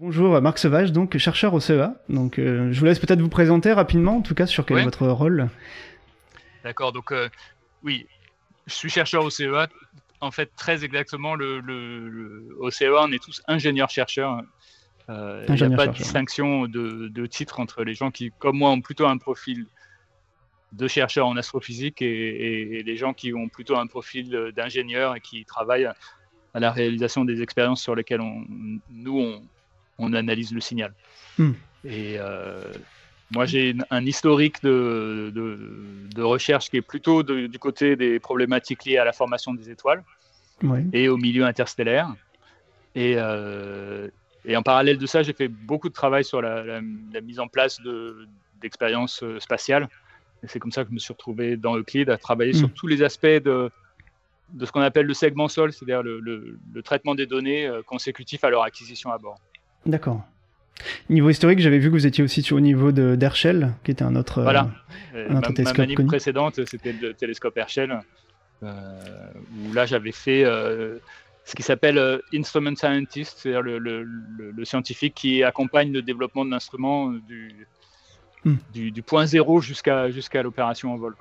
Bonjour, Marc Sauvage, donc chercheur au CEA. Donc, je vous laisse peut-être vous présenter rapidement, en tout cas, sur quel est votre rôle. D'accord, donc oui, je suis chercheur au CEA. En fait, très exactement, le, au CEA, on est tous ingénieurs-chercheurs. Euh, il n'y a pas de distinction de, de, titre entre les gens qui, comme moi, ont plutôt un profil de chercheur en astrophysique et, les gens qui ont plutôt un profil d'ingénieur et qui travaillent à la réalisation des expériences sur lesquelles on, nous, on, analyse le signal. Hmm. Et euh, moi, j'ai un historique de, de, recherche qui est plutôt du côté des problématiques liées à la formation des étoiles et au milieu interstellaire. Et, euh, et, en parallèle de ça, j'ai fait beaucoup de travail sur la, mise en place d'expériences euh, spatiales. Et c'est comme ça que je me suis retrouvé dans Euclid à travailler sur hmm. tous les aspects de, ce qu'on appelle le segment sol, c'est-à-dire le, le, traitement des données consécutifs à leur acquisition à bord. D'accord. Niveau historique, j'avais vu que vous étiez aussi au niveau d'Herschel, qui était un autre, voilà. Euh, un autre ma, ma précédente, c'était le télescope Herschel, euh, où là j'avais fait euh, ce qui s'appelle Instrument Scientist, c'est-à-dire le, le, le, scientifique qui accompagne le développement de l'instrument du, hmm. du, du, point zéro jusqu'à jusqu'à l'opération en vol.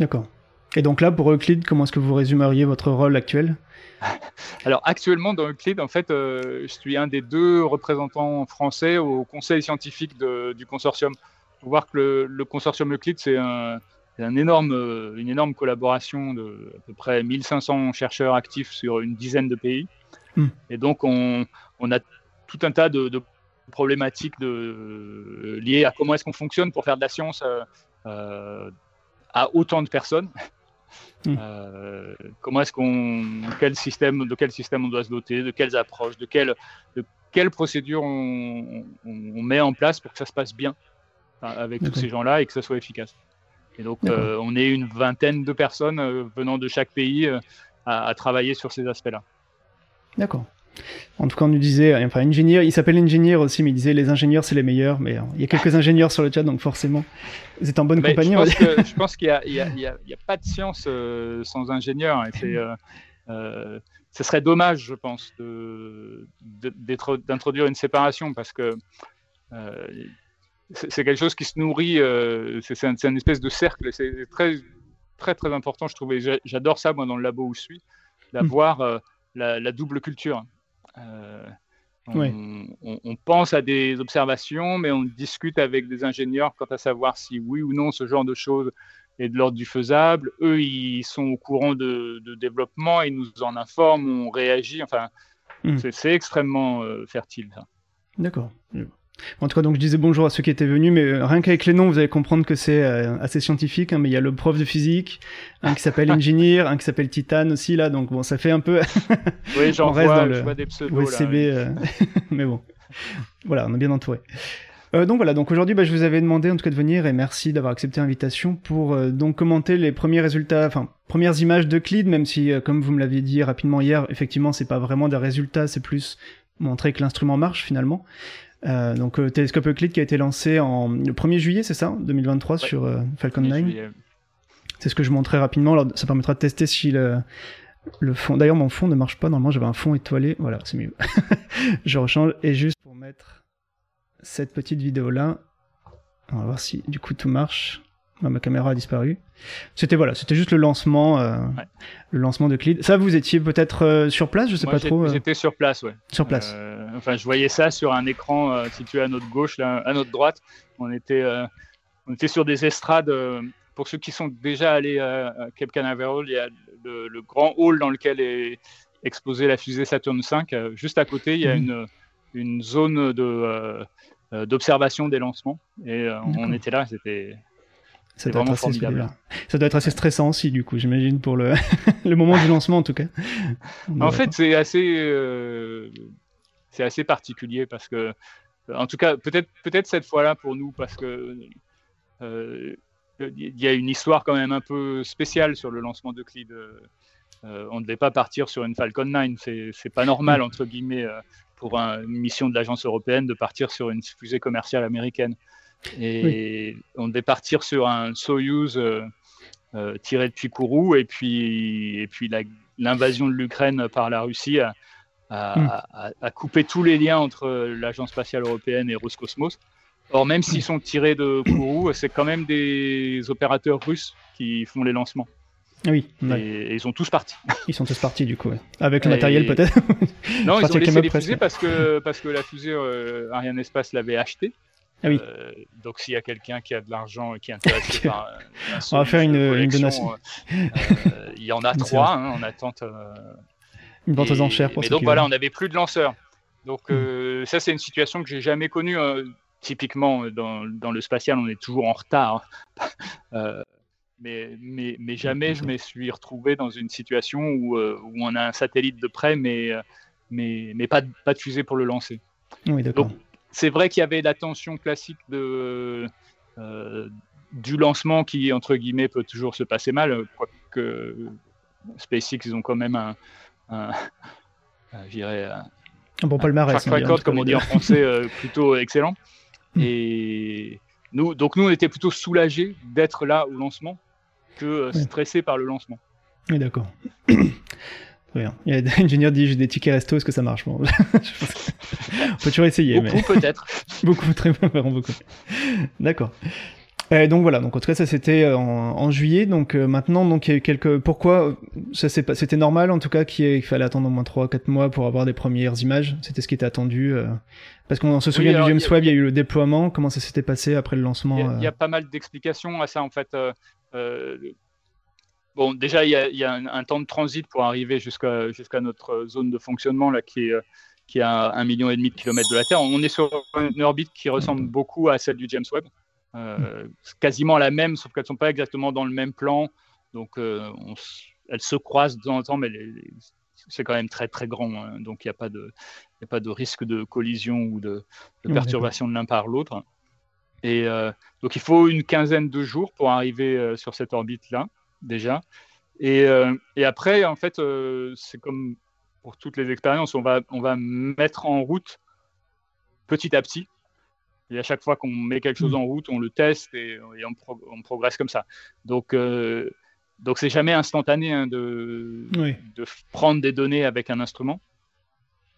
D'accord. Et donc là, pour Euclid, comment est-ce que vous résumeriez votre rôle actuel? Alors actuellement dans Euclid, en fait, euh, je suis un des deux représentants français au conseil scientifique du consortium. Il faut voir que le, consortium Euclid, c'est un, énorme, euh, une énorme collaboration de à peu près 1500 chercheurs actifs sur une dizaine de pays. Hmm. Et donc on, a tout un tas de, problématiques de, liées à comment est-ce qu'on fonctionne pour faire de la science euh, à autant de personnes. Hmm. Euh, comment est-ce qu'on, quel système, de quel système on doit se doter, de quelles approches, de quelles, de quelles procédures on, met en place pour que ça se passe bien avec tous ces gens-là et que ça soit efficace. Et donc, euh, on est une vingtaine de personnes euh, venant de chaque pays à, travailler sur ces aspects-là. D'accord. En tout cas, on nous disait, enfin, ingénieur, il s'appelle ingénieur aussi, mais il disait les ingénieurs, c'est les meilleurs. Mais il y a quelques ingénieurs sur le chat, donc forcément, vous êtes en bonne compagnie. Je pense qu'il n'y a, pas de science euh, sans ingénieur. Et euh, euh, ce serait dommage, je pense, d'introduire une séparation parce que c'est quelque chose qui se nourrit, c'est un, une espèce de cercle. C'est très, très, très important, je trouve. J'adore ça, moi, dans le labo où je suis, d'avoir la, double culture. Euh, on, pense à des observations, mais on discute avec des ingénieurs quant à savoir si oui ou non ce genre de choses est de l'ordre du faisable. Eux, ils sont au courant de, développement, ils nous en informent, on réagit. Enfin, hmm. c'est extrêmement euh, fertile. D'accord. En tout cas, donc je disais bonjour à ceux qui étaient venus, mais euh, rien qu'avec les noms, vous allez comprendre que c'est euh, assez scientifique. Hein, mais il y a le prof de physique, un qui s'appelle Engineer, un qui s'appelle Titan aussi là, donc bon, ça fait un peu. oui, j'en vois, je vois des pseudos euh, mais bon, voilà, on est bien entouré. donc voilà, donc aujourd'hui, bah, je vous avais demandé en tout cas de venir et merci d'avoir accepté l'invitation pour donc commenter les premiers résultats, enfin premières images de Clyde, même si comme vous me l'aviez dit rapidement hier, effectivement, c'est pas vraiment des résultats, c'est plus montrer que l'instrument marche finalement. Euh, donc euh, télescope Euclid qui a été lancé en le 1er juillet, c'est ça 2023 sur euh, Falcon 9. C'est ce que je montrais rapidement. Alors, ça permettra de tester si le, le fond. D'ailleurs, mon fond ne marche pas. Normalement, j'avais un fond étoilé. Voilà, c'est mieux. je rechange. Et juste pour mettre cette petite vidéo là, on va voir si du coup tout marche. Ah, ma caméra a disparu. C'était voilà, c'était juste le lancement, euh, le lancement de Clyde. Ça, vous étiez peut-être euh, sur place, je sais pas trop. Euh. J'étais sur place, ouais. Sur place. Enfin, je voyais ça sur un écran situé à notre gauche, là, à notre droite. On était, on était sur des estrades. pour ceux qui sont déjà allés à, Cape Canaveral, il y a le, grand hall dans lequel est exposée la fusée Saturn V. juste à côté, il y a mhm. une, une zone de d'observation des lancements et on était là. C'était ça doit, être assez ça doit être assez stressant aussi, du coup, j'imagine, pour le, le moment du lancement, en tout cas. en fait, c'est assez, euh, c'est assez particulier parce que, en tout cas, peut-être peut-être cette fois-là pour nous, parce que euh, il y a une histoire quand même un peu spéciale sur le lancement de Clyde. Euh, on ne devait pas partir sur une Falcon 9. C'est pas normal, entre guillemets, pour une mission de l'agence européenne de partir sur une fusée commerciale américaine. Et on devait partir sur un Soyuz euh, euh, tiré depuis Kourou. Et puis, et puis l'invasion de l'Ukraine par la Russie a, à, à, couper tous les liens entre l'Agence spatiale européenne et Roscosmos. Or, même s'ils sont tirés de Kourou, c'est quand même des opérateurs russes qui font les lancements. Oui. Et, ils sont tous partis. Ils sont tous partis du coup, avec le matériel peut-être. non, ils ont laissé les fusées parce que parce que la fusée euh, Ariane Espace l'avait achetée. Ah oui. Euh, donc s'il y a quelqu'un qui a de l'argent et qui est intéressé par un, on va faire une, donation. Euh, il y en a trois hein, en attente. Une vente aux enchères pour Et donc voilà, on n'avait plus de lanceurs. Donc hmm. ça c'est une situation que j'ai jamais connue typiquement, euh, dans, le spatial, on est toujours en retard. euh, mais, mais, mais, jamais je me suis retrouvé dans une situation où, euh, où on a un satellite de près, mais, euh, mais, mais pas, de, pas de fusée pour le lancer. Oui, d'accord. C'est vrai qu'il y avait la tension classique de, du lancement qui, entre guillemets, peut toujours se passer mal, quoique SpaceX, ils ont quand même un, un, un, un bon palmarès. Track record, comme on dit en français, plutôt excellent. Hmm. Et nous, donc nous, on était plutôt soulagés d'être là au lancement que euh, stressés par le lancement. Oui, d'accord. Très bien. Il y a un ingénieur dit j'ai des tickets resto, est-ce que ça marche? Bon, On peut toujours essayer. Beaucoup peut-être. beaucoup, très bien, beaucoup. D'accord. Euh, donc voilà, donc en tout cas ça c'était euh, en, juillet, donc euh, maintenant donc il y a eu quelques pourquoi ça c'est pas c'était normal en tout cas qu'il fallait attendre au moins 3 4 mois pour avoir des premières images, c'était ce qui était attendu parce qu'on se souvient du James Webb, il y a eu le déploiement, comment ça s'était passé après le lancement Il y, a, pas mal d'explications à ça en fait. bon déjà il y a, un, temps de transit pour arriver jusqu'à jusqu'à notre zone de fonctionnement là qui est qui a un million et demi de kilomètres de la Terre. On est sur une orbite qui ressemble beaucoup à celle du James Webb. Euh, quasiment la même, sauf qu'elles ne sont pas exactement dans le même plan. Donc, euh, elles se croisent de temps en temps, mais c'est quand même très très grand. Hein. donc, il n'y a, pas de, a pas de risque de collision ou de, perturbation de l'un par l'autre. Et euh, donc, il faut une quinzaine de jours pour arriver sur cette orbite-là, déjà. Et, et, après, en fait, c'est comme pour toutes les expériences, on va, on va mettre en route petit à petit et à chaque fois qu'on met quelque chose mm. en route, on le teste et, on, progresse comme ça. Donc, euh, donc c'est jamais instantané hein, de, de prendre des données avec un instrument.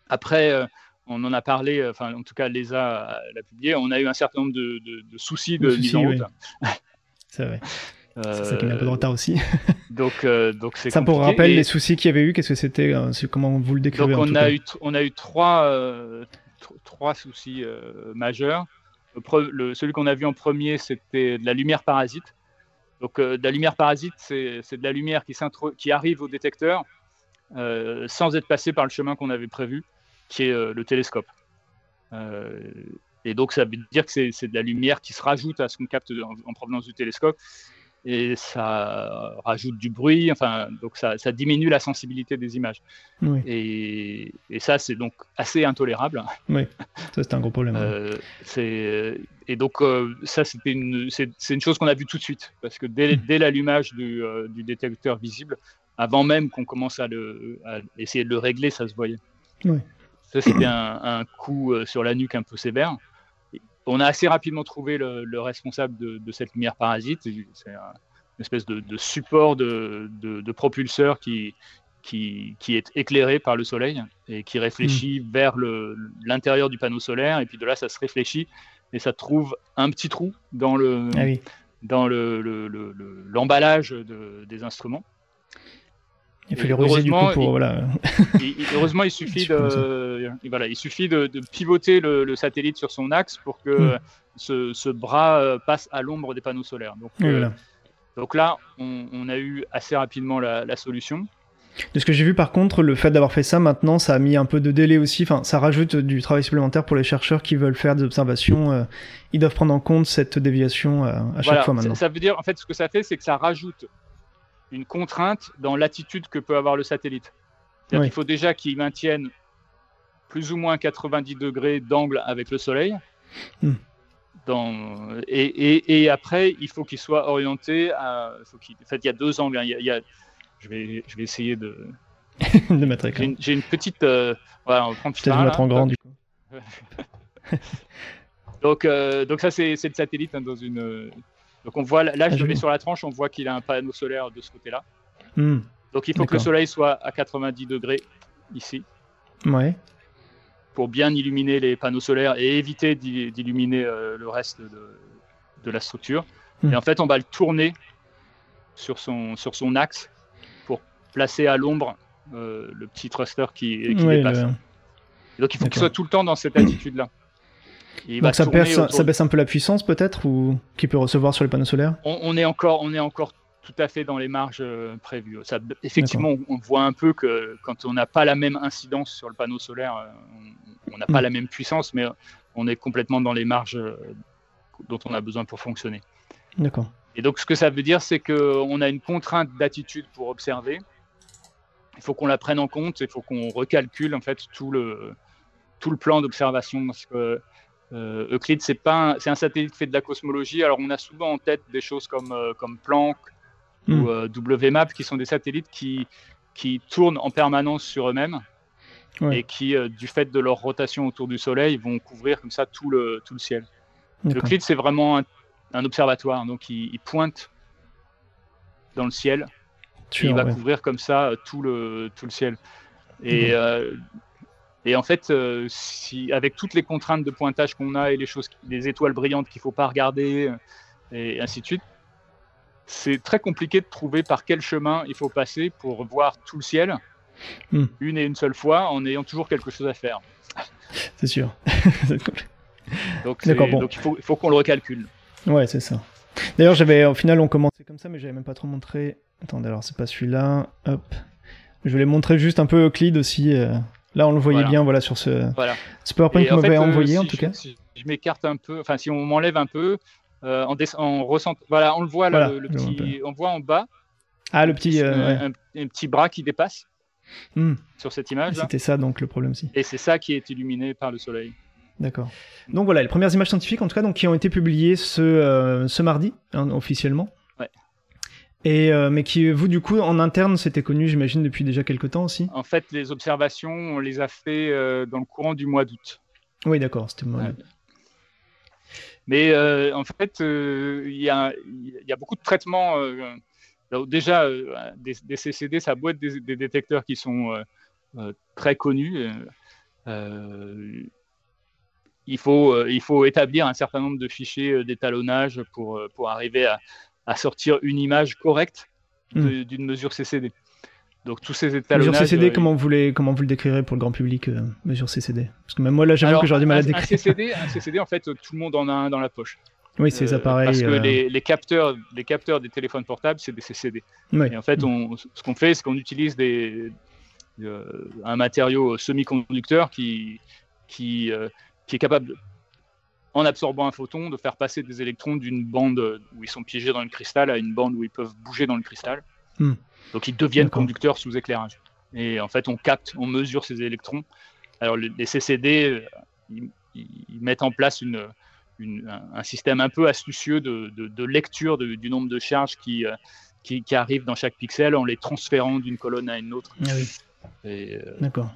Après, euh, on en a parlé, enfin en tout cas l'ESA l'a publié, on a eu un certain nombre de, de, soucis de mise en route. c'est vrai. C'est ça qui met un peu de retard aussi. donc, euh, donc c'est ça pour rappel les soucis qu'il y avait eu. Qu'est-ce que c'était Comment vous le décrivez Donc on a eu on a eu trois trois soucis majeurs celui qu'on a vu en premier, c'était de la lumière parasite. Donc, euh, de la lumière parasite, c'est de la lumière qui, arrive au détecteur euh, sans être passée par le chemin qu'on avait prévu, qui est euh, le télescope. et donc, ça veut dire que c'est de la lumière qui se rajoute à ce qu'on capte en, provenance du télescope et ça rajoute du bruit, enfin, donc ça, diminue la sensibilité des images. Et, ça, c'est donc assez intolérable. Oui, ça c'est un gros problème. Euh, et donc euh, ça, c'était une, c'est, une chose qu'on a vue tout de suite, parce que dès, hmm. dès l'allumage du, euh, du, détecteur visible, avant même qu'on commence à, le, essayer de le régler, ça se voyait. Oui. Ça, c'était un, un coup sur la nuque un peu sévère on a assez rapidement trouvé le, responsable de, cette lumière parasite. C'est une espèce de, support de, propulseur qui, qui, est éclairé par le soleil et qui réfléchit hmm. vers l'intérieur du panneau solaire. Et puis de là, ça se réfléchit et ça trouve un petit trou dans le, ah dans l'emballage des instruments. Il les ruser du coup pour voilà. heureusement, il suffit de voilà, il suffit de, pivoter le, satellite sur son axe pour que hmm. ce, bras euh, passe à l'ombre des panneaux solaires. Donc, euh, donc là, on, a eu assez rapidement la, solution. De ce que j'ai vu par contre, le fait d'avoir fait ça maintenant, ça a mis un peu de délai aussi. Enfin, ça rajoute du travail supplémentaire pour les chercheurs qui veulent faire des observations. Euh, ils doivent prendre en compte cette déviation à chaque fois maintenant. Ça veut dire, en fait, ce que ça fait, c'est que ça rajoute une contrainte dans l'attitude que peut avoir le satellite. Il faut déjà qu'il maintienne plus ou moins 90 degrés d'angle avec le Soleil. Hmm. Dans, et, et, après, il faut qu'il soit orienté à. Faut en fait, il y a deux angles. Hein. Il y a, je, vais, je vais essayer de. de mettre J'ai une, petite. Euh, voilà, on prend le mettre en grand, du coup. donc, euh, donc, ça, c'est le satellite hein, dans une, donc on voit, là je ah, le mets sur la tranche, on voit qu'il a un panneau solaire de ce côté-là. Hmm. Donc il faut que le soleil soit à 90 degrés ici. Ouais. Pour bien illuminer les panneaux solaires et éviter d'illuminer le reste de, la structure. Hmm. Et en fait, on va le tourner sur son, sur son axe pour placer à l'ombre le petit thruster qui, qui dépasse. donc il faut qu'il soit tout le temps dans cette attitude-là. Donc ça, ça baisse un peu la puissance peut-être ou qui peut recevoir sur les panneaux solaires? On, est encore, on est encore tout à fait dans les marges euh, prévues. Ça, effectivement, on, voit un peu que quand on n'a pas la même incidence sur le panneau solaire, euh, on n'a pas mm. la même puissance, mais on est complètement dans les marges euh, dont on a besoin pour fonctionner. D'accord. Et donc ce que ça veut dire, c'est qu'on a une contrainte d'attitude pour observer. Il faut qu'on la prenne en compte, il faut qu'on recalcule en fait tout le, tout le plan d'observation parce que euh, Euclide, c'est pas, c'est un satellite fait de la cosmologie. Alors on a souvent en tête des choses comme euh, comme Planck ou hmm. euh, WMAP, qui sont des satellites qui qui tournent en permanence sur eux-mêmes et qui, du fait de leur rotation autour du Soleil, vont couvrir comme ça tout le tout le ciel. Euclide, c'est vraiment un, observatoire, donc il, pointe dans le ciel. et il va couvrir comme ça tout le tout le ciel. Et et en fait, euh, si, avec toutes les contraintes de pointage qu'on a et les choses, les étoiles brillantes qu'il ne faut pas regarder, euh, et ainsi de suite, c'est très compliqué de trouver par quel chemin il faut passer pour voir tout le ciel hmm. une et une seule fois en ayant toujours quelque chose à faire. C'est sûr. donc, donc, il faut, il faut qu'on le recalcule. Ouais, c'est ça. D'ailleurs, j'avais au final on commençait comme ça, mais j'avais même pas trop montré. Attendez, alors c'est pas celui-là. Hop. Je voulais montrer juste un peu Euclide aussi. Euh, Là, on le voyait bien voilà, sur ce, voilà. PowerPoint que m'avait envoyé, en tout cas. Si je m'écarte un peu, enfin, si on m'enlève un peu, euh, on, ressent, voilà, on le voit, là, le, petit, on voit en bas. Ah, le petit. Euh, un, petit bras qui dépasse hmm. sur cette image. C'était ça, donc, le problème aussi. Et c'est ça qui est illuminé par le soleil. D'accord. Donc voilà, les premières images scientifiques, en tout cas, donc, qui ont été publiées ce, euh, ce mardi, hein, officiellement. Et euh, mais qui, vous, du coup, en interne, c'était connu, j'imagine, depuis déjà quelques temps aussi En fait, les observations, on les a fait euh, dans le courant du mois d'août. Oui, d'accord, c'était moi. Mais euh, en fait, il y, a, beaucoup de traitements. déjà, des, CCD, ça doit être des, détecteurs qui sont très connus. il, faut, il faut établir un certain nombre de fichiers d'étalonnage pour, pour arriver à, à sortir une image correcte hmm. d'une mesure CCD. Donc tous ces étalonnages. Mesure CCD, euh, comment, vous les, comment vous le décrirez pour le grand public, euh, mesure CCD Parce que même moi là, j'avoue que j'aurais du mal à décrire. Un CCD, un CCD, en fait, tout le monde en a un dans la poche. Oui, c'est les euh, appareils. Parce que les, les, capteurs, les capteurs des téléphones portables, c'est des CCD. Et en fait, on, ce qu'on fait, c'est qu'on utilise des, un matériau semi-conducteur qui, qui, qui est capable en absorbant un photon, de faire passer des électrons d'une bande où ils sont piégés dans le cristal à une bande où ils peuvent bouger dans le cristal. Hmm. Donc ils deviennent conducteurs sous éclairage. Et en fait, on capte, on mesure ces électrons. Alors les CCD, euh, ils, mettent en place une, un système un peu astucieux de, lecture du nombre de charges euh, qui, qui, arrivent dans chaque pixel en les transférant d'une colonne à une autre. Ah oui. Euh, D'accord.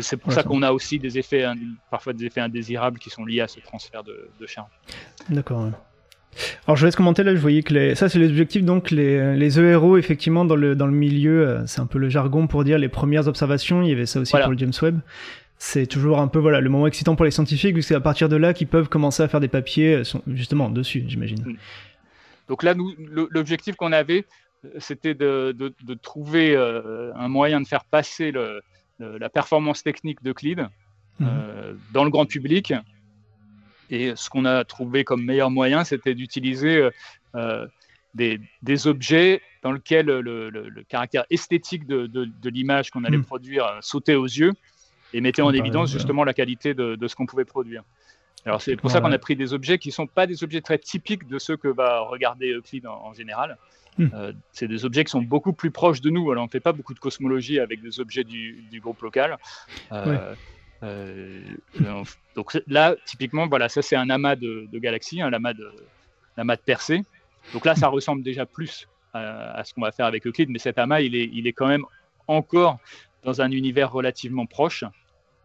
C'est pour ça qu'on a aussi des effets, parfois des effets indésirables qui sont liés à ce transfert de, charge. D'accord. Alors je laisse commenter là, je voyais que les... ça c'est les objectifs, donc les, les ERO effectivement dans le, dans le milieu, euh, c'est un peu le jargon pour dire les premières observations, il y avait ça aussi pour le James Webb. C'est toujours un peu voilà le moment excitant pour les scientifiques, vu que c'est à partir de là qu'ils peuvent commencer à faire des papiers euh, justement dessus, j'imagine. Mm. Donc là, nous, l'objectif qu'on avait, euh, c'était de, de, de, trouver un moyen de faire passer le, la performance technique d'Euclide mhm. euh, dans le grand public. Et ce qu'on a trouvé comme meilleur moyen, c'était d'utiliser euh, euh, des, objets dans lesquels le, caractère esthétique de, l'image qu'on allait mhm. produire sautait aux yeux et mettait en évidence justement la qualité de, ce qu'on pouvait produire. Alors c'est pour ça qu'on a pris des objets qui ne sont pas des objets très typiques de ceux que va regarder Euclide en général, Hmm. Euh, c'est des objets qui sont beaucoup plus proches de nous. Alors, on ne fait pas beaucoup de cosmologie avec des objets du, groupe local. Euh, euh, donc là, typiquement, voilà, ça c'est un amas de, galaxies, un amas de, amas de Persée. Donc là, ça ressemble déjà plus à, ce qu'on va faire avec Euclide, mais cet amas, il est, il est quand même encore dans un univers relativement proche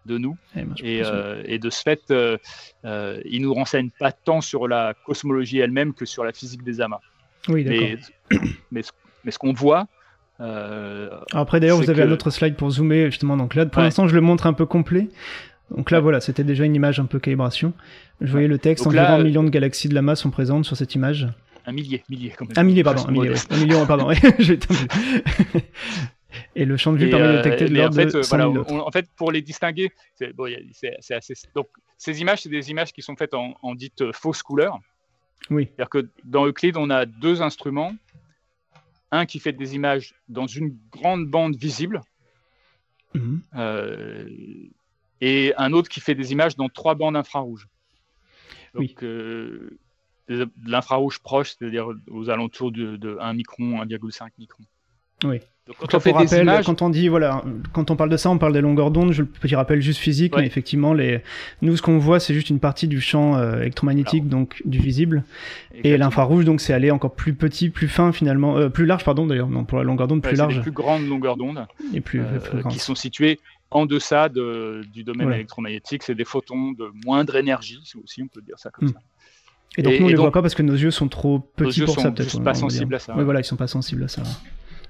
de nous. Eh, et, de ce fait, il nous renseigne pas tant sur la cosmologie elle-même que sur la physique des amas. Oui, mais, mais, ce, qu'on voit, Après d'ailleurs, vous avez un autre slide pour zoomer justement. Donc là, pour l'instant, je le montre un peu complet. Donc là, voilà, c'était déjà une image un peu calibration. Je voyais le texte, environ un million de galaxies de Lama sont présentes sur cette image. Un millier, millier. Un millier, pardon, un, millier, un million, pardon. Et le champ de vue permet de détecter de l'ordre de voilà, En fait, pour les distinguer, c'est bon, assez. Donc, ces images, c'est des images qui sont faites en, en dite euh, fausse couleur. Oui. C'est-à-dire que dans Euclide, on a deux instruments. Un qui fait des images dans une grande bande visible. Mhm. euh, et un autre qui fait des images dans trois bandes infrarouges. Donc, euh, l'infrarouge proche, c'est-à-dire aux alentours de, 1 micron, 1,5 micron. Oui. Donc, quand, on fait des images... quand on dit voilà, quand on parle de ça, on parle des longueurs d'onde. Je petit rappel juste physique, mais effectivement, les... nous, ce qu'on voit, c'est juste une partie du champ euh, électromagnétique, donc du visible, et l'infrarouge, donc c'est aller encore plus petit, plus fin finalement, euh, plus large, pardon d'ailleurs, non pour la longueur d'onde plus large. Les plus grandes longueurs d'onde, et plus, qui sont situées en deçà du domaine électromagnétique. C'est des photons de moindre énergie, aussi on peut dire ça comme hmm. ça. Et donc nous on ne les voit pas parce que nos yeux sont trop petits pour ça peut-être. Ils sont pas sensibles à ça. Oui voilà, ils sont pas sensibles à ça.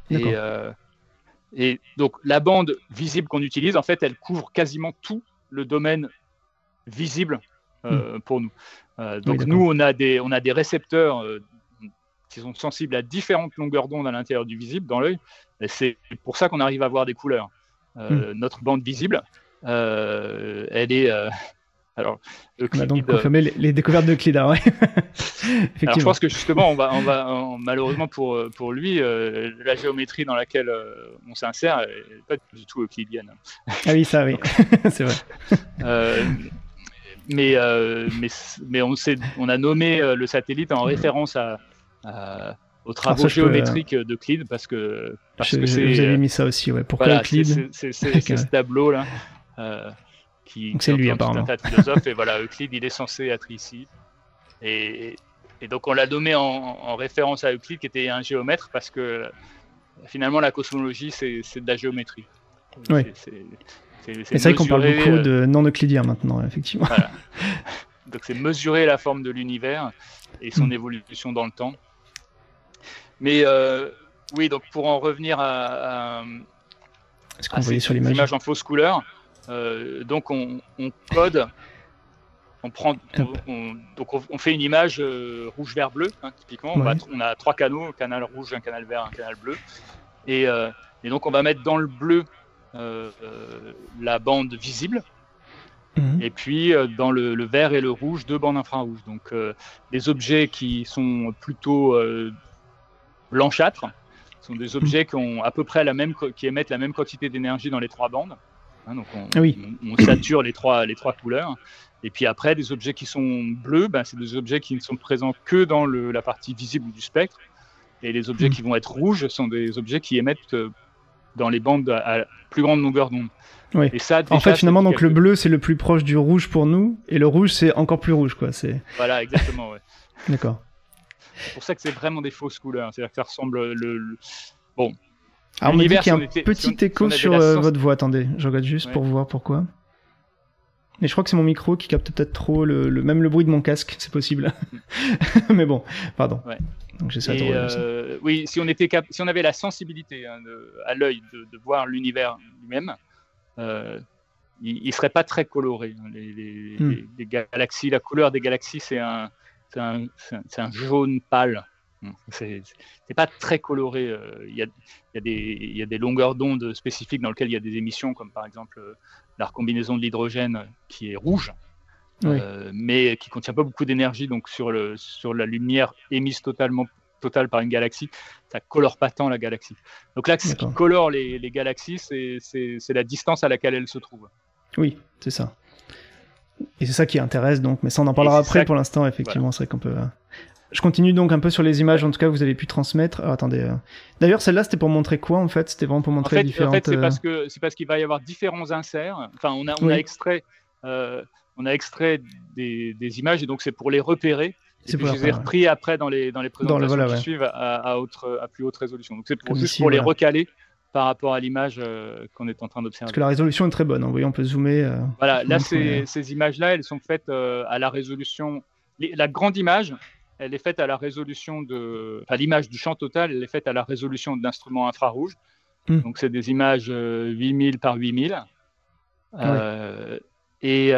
Et, euh, et, donc la bande visible qu'on utilise, en fait, elle couvre quasiment tout le domaine visible euh, hmm. pour nous. Euh, donc nous on a des on a des récepteurs qui sont sensibles à différentes longueurs d'onde à l'intérieur du visible dans l'œil. Et c'est pour ça qu'on arrive à voir des couleurs. Hmm. notre bande visible, elle est. Euh, alors, on a donc confirmé les, découvertes de Clida, ouais. alors, je pense que justement, on va, on va malheureusement pour, pour lui, la géométrie dans laquelle on s'insère n'est pas du tout euclidienne. Ah oui, ça, oui, c'est vrai. mais, mais, mais on, on a nommé le satellite en référence à, aux travaux géométriques de Euclide parce que parce que c'est vous avez mis ça aussi ouais pourquoi voilà, Euclide c'est ce tableau là euh, qui c'est lui apparemment un tas de philosophes et voilà Euclide il est censé être ici. Et, et donc on l'a nommé en, en, référence à Euclide qui était un géomètre parce que finalement la cosmologie c'est de la géométrie. Oui. C'est vrai qu'on parle beaucoup euh, de non euclidiens maintenant effectivement. voilà. donc c'est mesurer la forme de l'univers et son mm. évolution dans le temps. Mais euh, oui, donc pour en revenir à, à, à ces, sur images en fausse couleur, euh, donc on, code, on prend, on, donc on, fait une image euh, rouge, vert, bleu, hein, typiquement. On, a trois canaux, un canal rouge, un canal vert, un canal bleu. Et, et donc on va mettre dans le bleu la bande visible. Mhm. Et puis dans le, le, vert et le rouge, deux bandes infrarouges. Donc des objets qui sont plutôt blanchâtres. Sont des objets qui, ont à peu près la même, qui émettent la même quantité d'énergie dans les trois bandes. Hein, donc on, oui. on, sature les trois, les trois couleurs. Et puis après, des objets qui sont bleus, ben, c'est des objets qui ne sont présents que dans le, la partie visible du spectre. Et les objets hmm. qui vont être rouges sont des objets qui émettent euh, dans les bandes à plus grande longueur d'onde. Oui. Et ça, en fait, finalement, donc le bleu c'est le plus proche du rouge pour nous, et le rouge c'est encore plus rouge, quoi. C'est. Voilà, exactement. Ouais. D'accord. C'est pour ça que c'est vraiment des fausses couleurs. C'est-à-dire que ça ressemble le, bon. Alors on me dit qu'il y a un petit écho sur euh, votre voix. Attendez, je regarde juste pour voir pourquoi. Mais je crois que c'est mon micro qui capte peut-être trop le, même le bruit de mon casque, c'est possible. Mais bon, pardon. Donc j'essaie de euh, Oui, si on était si on avait la sensibilité hein, à l'œil de, voir l'univers lui-même, euh, il, ne serait pas très coloré. Hein. Hmm. les, galaxies, la couleur des galaxies, c'est un c'est un, jaune pâle. C'est pas très coloré. Euh, il y, a, y, a des longueurs d'onde spécifiques dans lesquelles il y a des émissions, comme par exemple euh, la recombinaison de l'hydrogène qui est rouge, euh, mais qui contient pas beaucoup d'énergie. Donc sur, le, sur la lumière émise totalement totale par une galaxie, ça colore pas tant la galaxie. Donc là, ce qui colore les, les galaxies, c'est la distance à laquelle elles se trouvent. Oui, c'est ça. Et c'est ça qui intéresse donc, mais ça on en parlera après pour l'instant, effectivement, c'est vrai qu'on peut. Euh, je continue donc un peu sur les images, en tout cas, vous avez pu transmettre. attendez. Euh, d'ailleurs, celle-là, c'était pour montrer quoi en fait? C'était vraiment pour montrer en fait, différentes. En fait, c'est parce que c'est parce qu'il va y avoir différents inserts. Enfin, on a, on a extrait, euh, on a extrait des, des images et donc c'est pour les repérer. Et puis je les ai repris après dans les dans les présentations qui suivent à, à, autre, à plus haute résolution. Donc c'est pour, juste pour les recaler par rapport à l'image euh, qu'on est en train d'observer. Parce que la résolution est très bonne, vous voyez, on peut zoomer. Euh, voilà, là, ces, ces images-là, elles sont faites euh, à la résolution. La grande image, elle est faite à la résolution de. Enfin, l'image du champ total, elle est faite à la résolution de l'instrument infrarouge. Hmm. Donc, c'est des images 8000 par 8000. Ah et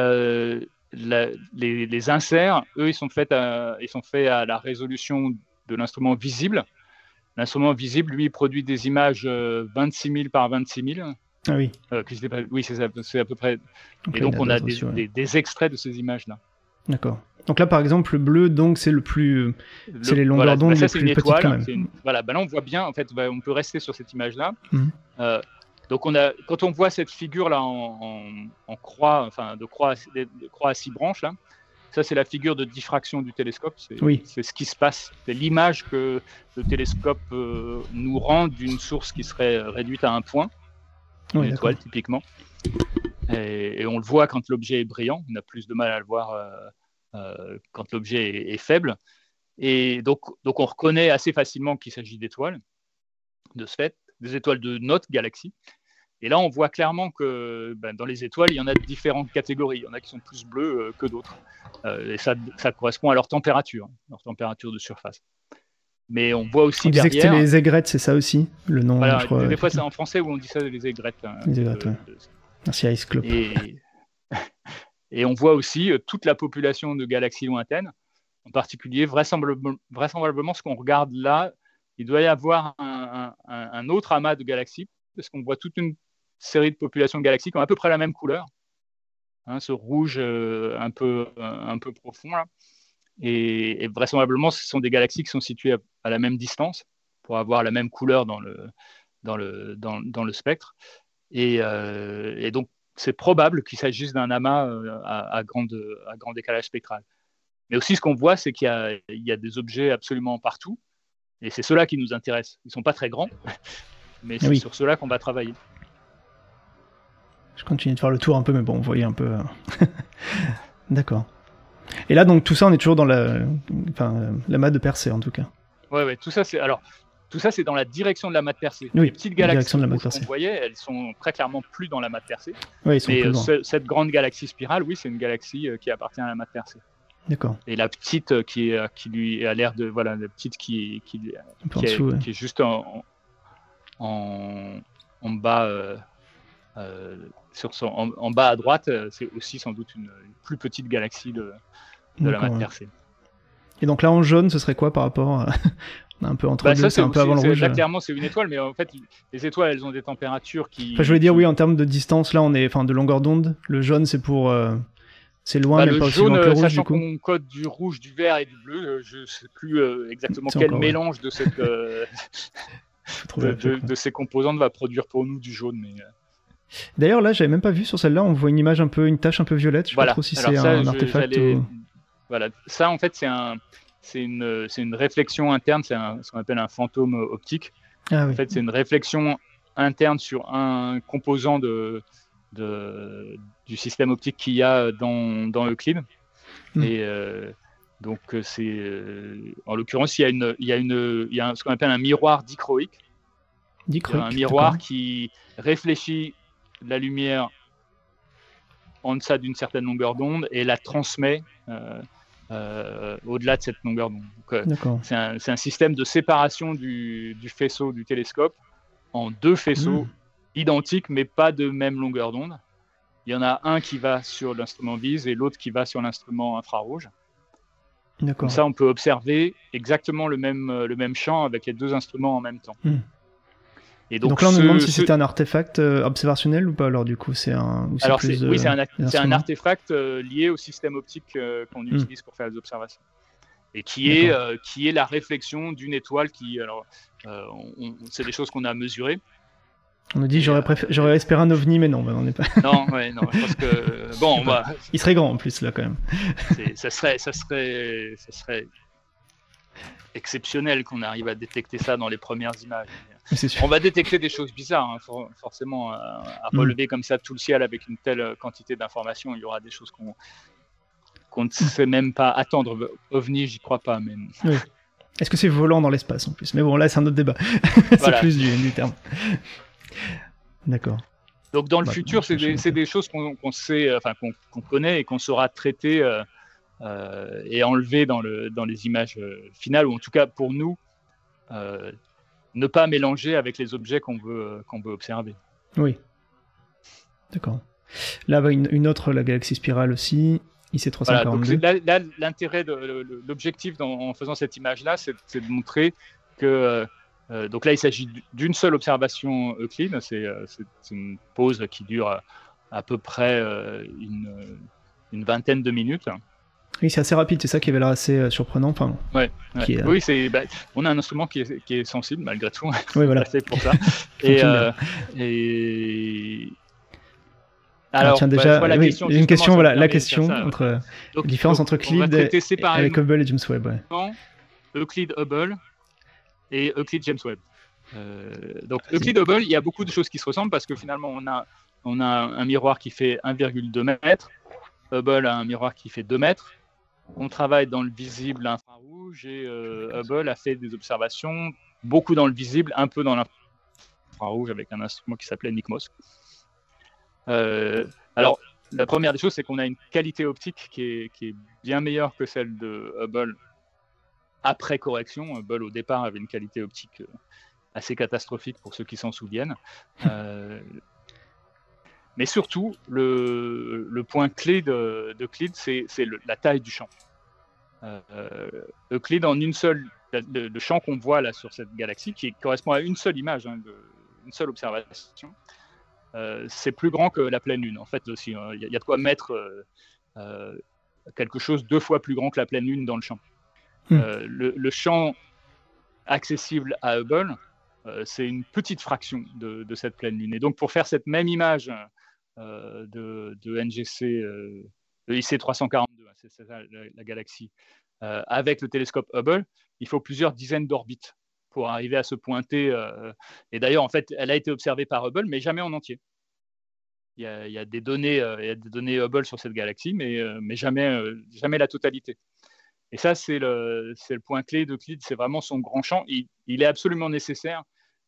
les, inserts, eux, ils sont, faits à, ils sont faits à la résolution de l'instrument visible. L'instrument visible, lui, produit des images 26 000 par 26 000. Ah oui. Euh, oui, c'est à, peu près. et donc, on a des, extraits de ces images-là. D'accord. Donc là, par exemple, le bleu, donc c'est le plus, c'est les longueurs d'onde les plus petites quand même. Voilà, ben là on voit bien. En fait, on peut rester sur cette image-là. Mhm. Euh, donc on a, quand on voit cette figure là en, croix, enfin de croix, de croix à six branches là, ça c'est la figure de diffraction du télescope. C'est oui. ce qui se passe. C'est l'image que le télescope euh, nous rend d'une source qui serait réduite à un point une étoile typiquement. Et, on le voit quand l'objet est brillant, on a plus de mal à le voir euh, quand l'objet est, faible. Et donc, donc on reconnaît assez facilement qu'il s'agit d'étoiles, de ce fait, des étoiles de notre galaxie. Et là, on voit clairement que ben, dans les étoiles, il y en a de différentes catégories. Il y en a qui sont plus bleues euh, que d'autres. et ça, ça, correspond à leur température, leur température de surface. Mais on voit aussi on disait que c'était les aigrettes, c'est ça aussi le nom. je crois, des fois c'est en français où on dit ça les aigrettes. Hein, les aigrettes, Merci Ice Club. Et... et, on voit aussi euh, toute la population de galaxies lointaines, en particulier vraisemblablement, ce qu'on regarde là, il doit y avoir un, autre amas de galaxies, parce qu'on voit toute une série de populations de galaxies qui ont à peu près la même couleur, hein, ce rouge euh, un, peu, un peu profond là. Et, vraisemblablement, ce sont des galaxies qui sont situées à, la même distance pour avoir la même couleur dans le, dans le, dans, le spectre. Euh, et donc, c'est probable qu'il s'agisse d'un amas euh, à, à, grande, à grand décalage spectral. Mais aussi, ce qu'on voit, c'est qu'il y, y, a des objets absolument partout. Et c'est ceux-là qui nous intéressent. Ils ne sont pas très grands, mais c'est sur ceux-là qu'on va travailler. Je continue de faire le tour un peu, mais bon, vous voyez un peu. Euh, d'accord. Et là, donc, tout ça, on est toujours dans la, enfin, la mat de Persée, en tout cas. Ouais, ouais, tout ça, c'est. Alors, tout ça, c'est dans la direction de la mat Persée. les petites galaxies vous voyez, elles sont très clairement plus dans la mat. Oui, sont Mais euh, cette grande galaxie spirale, oui, c'est une galaxie euh, qui appartient à la mat Persée. D'accord. Et la petite euh, qui, est, qui lui a l'air de. Voilà, la petite qui, qui, qui, est, qui est, juste en, en, en bas. sur son, en, bas à droite, c'est aussi sans doute une, plus petite galaxie de, de la matière Persée. Et donc là en jaune, ce serait quoi par rapport à... Un peu entre bah, deux, c'est un peu avant le rouge. Là, clairement, c'est une étoile, mais en fait, les étoiles, elles ont des températures qui. Enfin, je voulais dire, oui, en termes de distance, là, on est, enfin, de longueur d'onde. Le jaune, c'est pour, euh, c'est loin, bah, mais pas aussi jaune, que le rouge, sachant du coup. qu'on code du rouge, du vert et du bleu, euh, je sais plus euh, exactement quel mélange de cette, de, de, ces composantes va produire pour nous du jaune, mais. D'ailleurs, là, j'avais même pas vu sur celle-là. On voit une image un peu, une tache un peu violette. Je sais pas trop si c'est un artefact. Ou... Voilà, ça en fait c'est un, c'est une, c'est une réflexion interne, c'est ce qu'on appelle un fantôme optique. Ah en fait, c'est une réflexion interne sur un composant de, de du système optique qu'il y a dans, dans Euclide. Hmm. Et euh, donc c'est, euh, en l'occurrence, il y a une, il y a une, il y a ce qu'on appelle un miroir dichroïque. dichroïque un miroir qui réfléchit la lumière en deçà d'une certaine longueur d'onde et la transmet euh, euh, au-delà de cette longueur d'onde. Euh, c'est un, un, système de séparation du, du, faisceau du télescope en deux faisceaux hmm. identiques mais pas de même longueur d'onde. Il y en a un qui va sur l'instrument vise et l'autre qui va sur l'instrument infrarouge. Comme ça, on peut observer exactement le même, le même champ avec les deux instruments en même temps. Hmm. Et donc, là, on me demande si c'était un artefact euh, observationnel ou pas. Alors du coup, c'est un. Alors oui, c'est un, artefact euh, lié au système optique euh, qu'on hmm. utilise pour faire les observations, et qui est qui est la réflexion d'une étoile qui. Alors, c'est des choses qu'on a mesurées. On nous dit j'aurais j'aurais espéré un ovni, mais non, bah, on est pas. non, ouais, non, je pense que bon, bah... Il serait grand en plus là quand même. ça serait, ça serait, ça serait exceptionnel qu'on arrive à détecter ça dans les premières images. On va détecter des choses bizarres, hein, forcément. Euh, à mm. relever comme ça tout le ciel avec une telle euh, quantité d'informations, il y aura des choses qu'on ne sait même pas attendre. OVNI, j'y crois pas, mais. Est-ce que c'est volant dans l'espace en plus? Mais bon, là, c'est un autre débat. c'est plus du, terme. D'accord. Donc, dans le bah, futur, c'est des, des, choses qu'on sait, enfin, qu'on connaît et qu'on saura traiter. Euh, et enlever dans, le, dans les images finales, ou en tout cas pour nous, ne pas mélanger avec les objets qu'on veut, qu'on veut observer. Oui. D'accord. Là, une, autre, la galaxie spirale aussi, IC342. là, l'intérêt de l'objectif en faisant cette image-là, c'est de montrer que. Euh, donc là, il s'agit d'une seule observation Euclide. C'est une pause qui dure à, peu près euh, une, une, vingtaine de minutes. Oui, c'est assez rapide, c'est ça qui avait l'air assez euh, surprenant. Enfin, ouais, Oui, c'est, bah, on a un instrument qui est, qui est sensible malgré tout. Oui, voilà. c'est pour ça. et, et, alors, tiens, déjà, bah, oui, une question, voilà, la question entre la différence entre Euclid et, avec Hubble et James Webb. Euclid Hubble et Euclid James Webb. Euh, donc Euclid Hubble, il y a beaucoup de choses qui se ressemblent parce que finalement on a on a un miroir qui fait 1,2 mètres, Hubble a un miroir qui fait 2 mètres. On travaille dans le visible infrarouge et euh, Hubble a fait des observations beaucoup dans le visible, un peu dans l'infrarouge avec un instrument qui s'appelait NICMOS. Euh, alors, la première des choses, c'est qu'on a une qualité optique qui est, bien meilleure que celle de Hubble après correction. Hubble, au départ, avait une qualité optique euh, assez catastrophique pour ceux qui s'en souviennent. Euh, mais surtout, le, point clé de, c'est la taille du champ. Euclid, en une seule, le, champ qu'on voit là sur cette galaxie, qui correspond à une seule image, hein, une seule observation, euh, c'est plus grand que la pleine lune. En fait, aussi, il hein. y, a de quoi mettre euh, euh, quelque chose deux fois plus grand que la pleine lune dans le champ. Hmm. Le, champ accessible à Hubble, c'est une petite fraction de, cette pleine lune. Et donc, pour faire cette même image de, NGC, de IC 342, hein, c'est la, la, galaxie, avec le télescope Hubble, il faut plusieurs dizaines d'orbites pour arriver à se pointer. Euh, et d'ailleurs, en fait, elle a été observée par Hubble, mais jamais en entier. Il y a, des, données, euh, il y a des données Hubble sur cette galaxie, mais, euh, mais jamais, jamais la totalité. Et ça, c'est le, point clé d'Euclide, c'est vraiment son grand champ. Il, est absolument nécessaire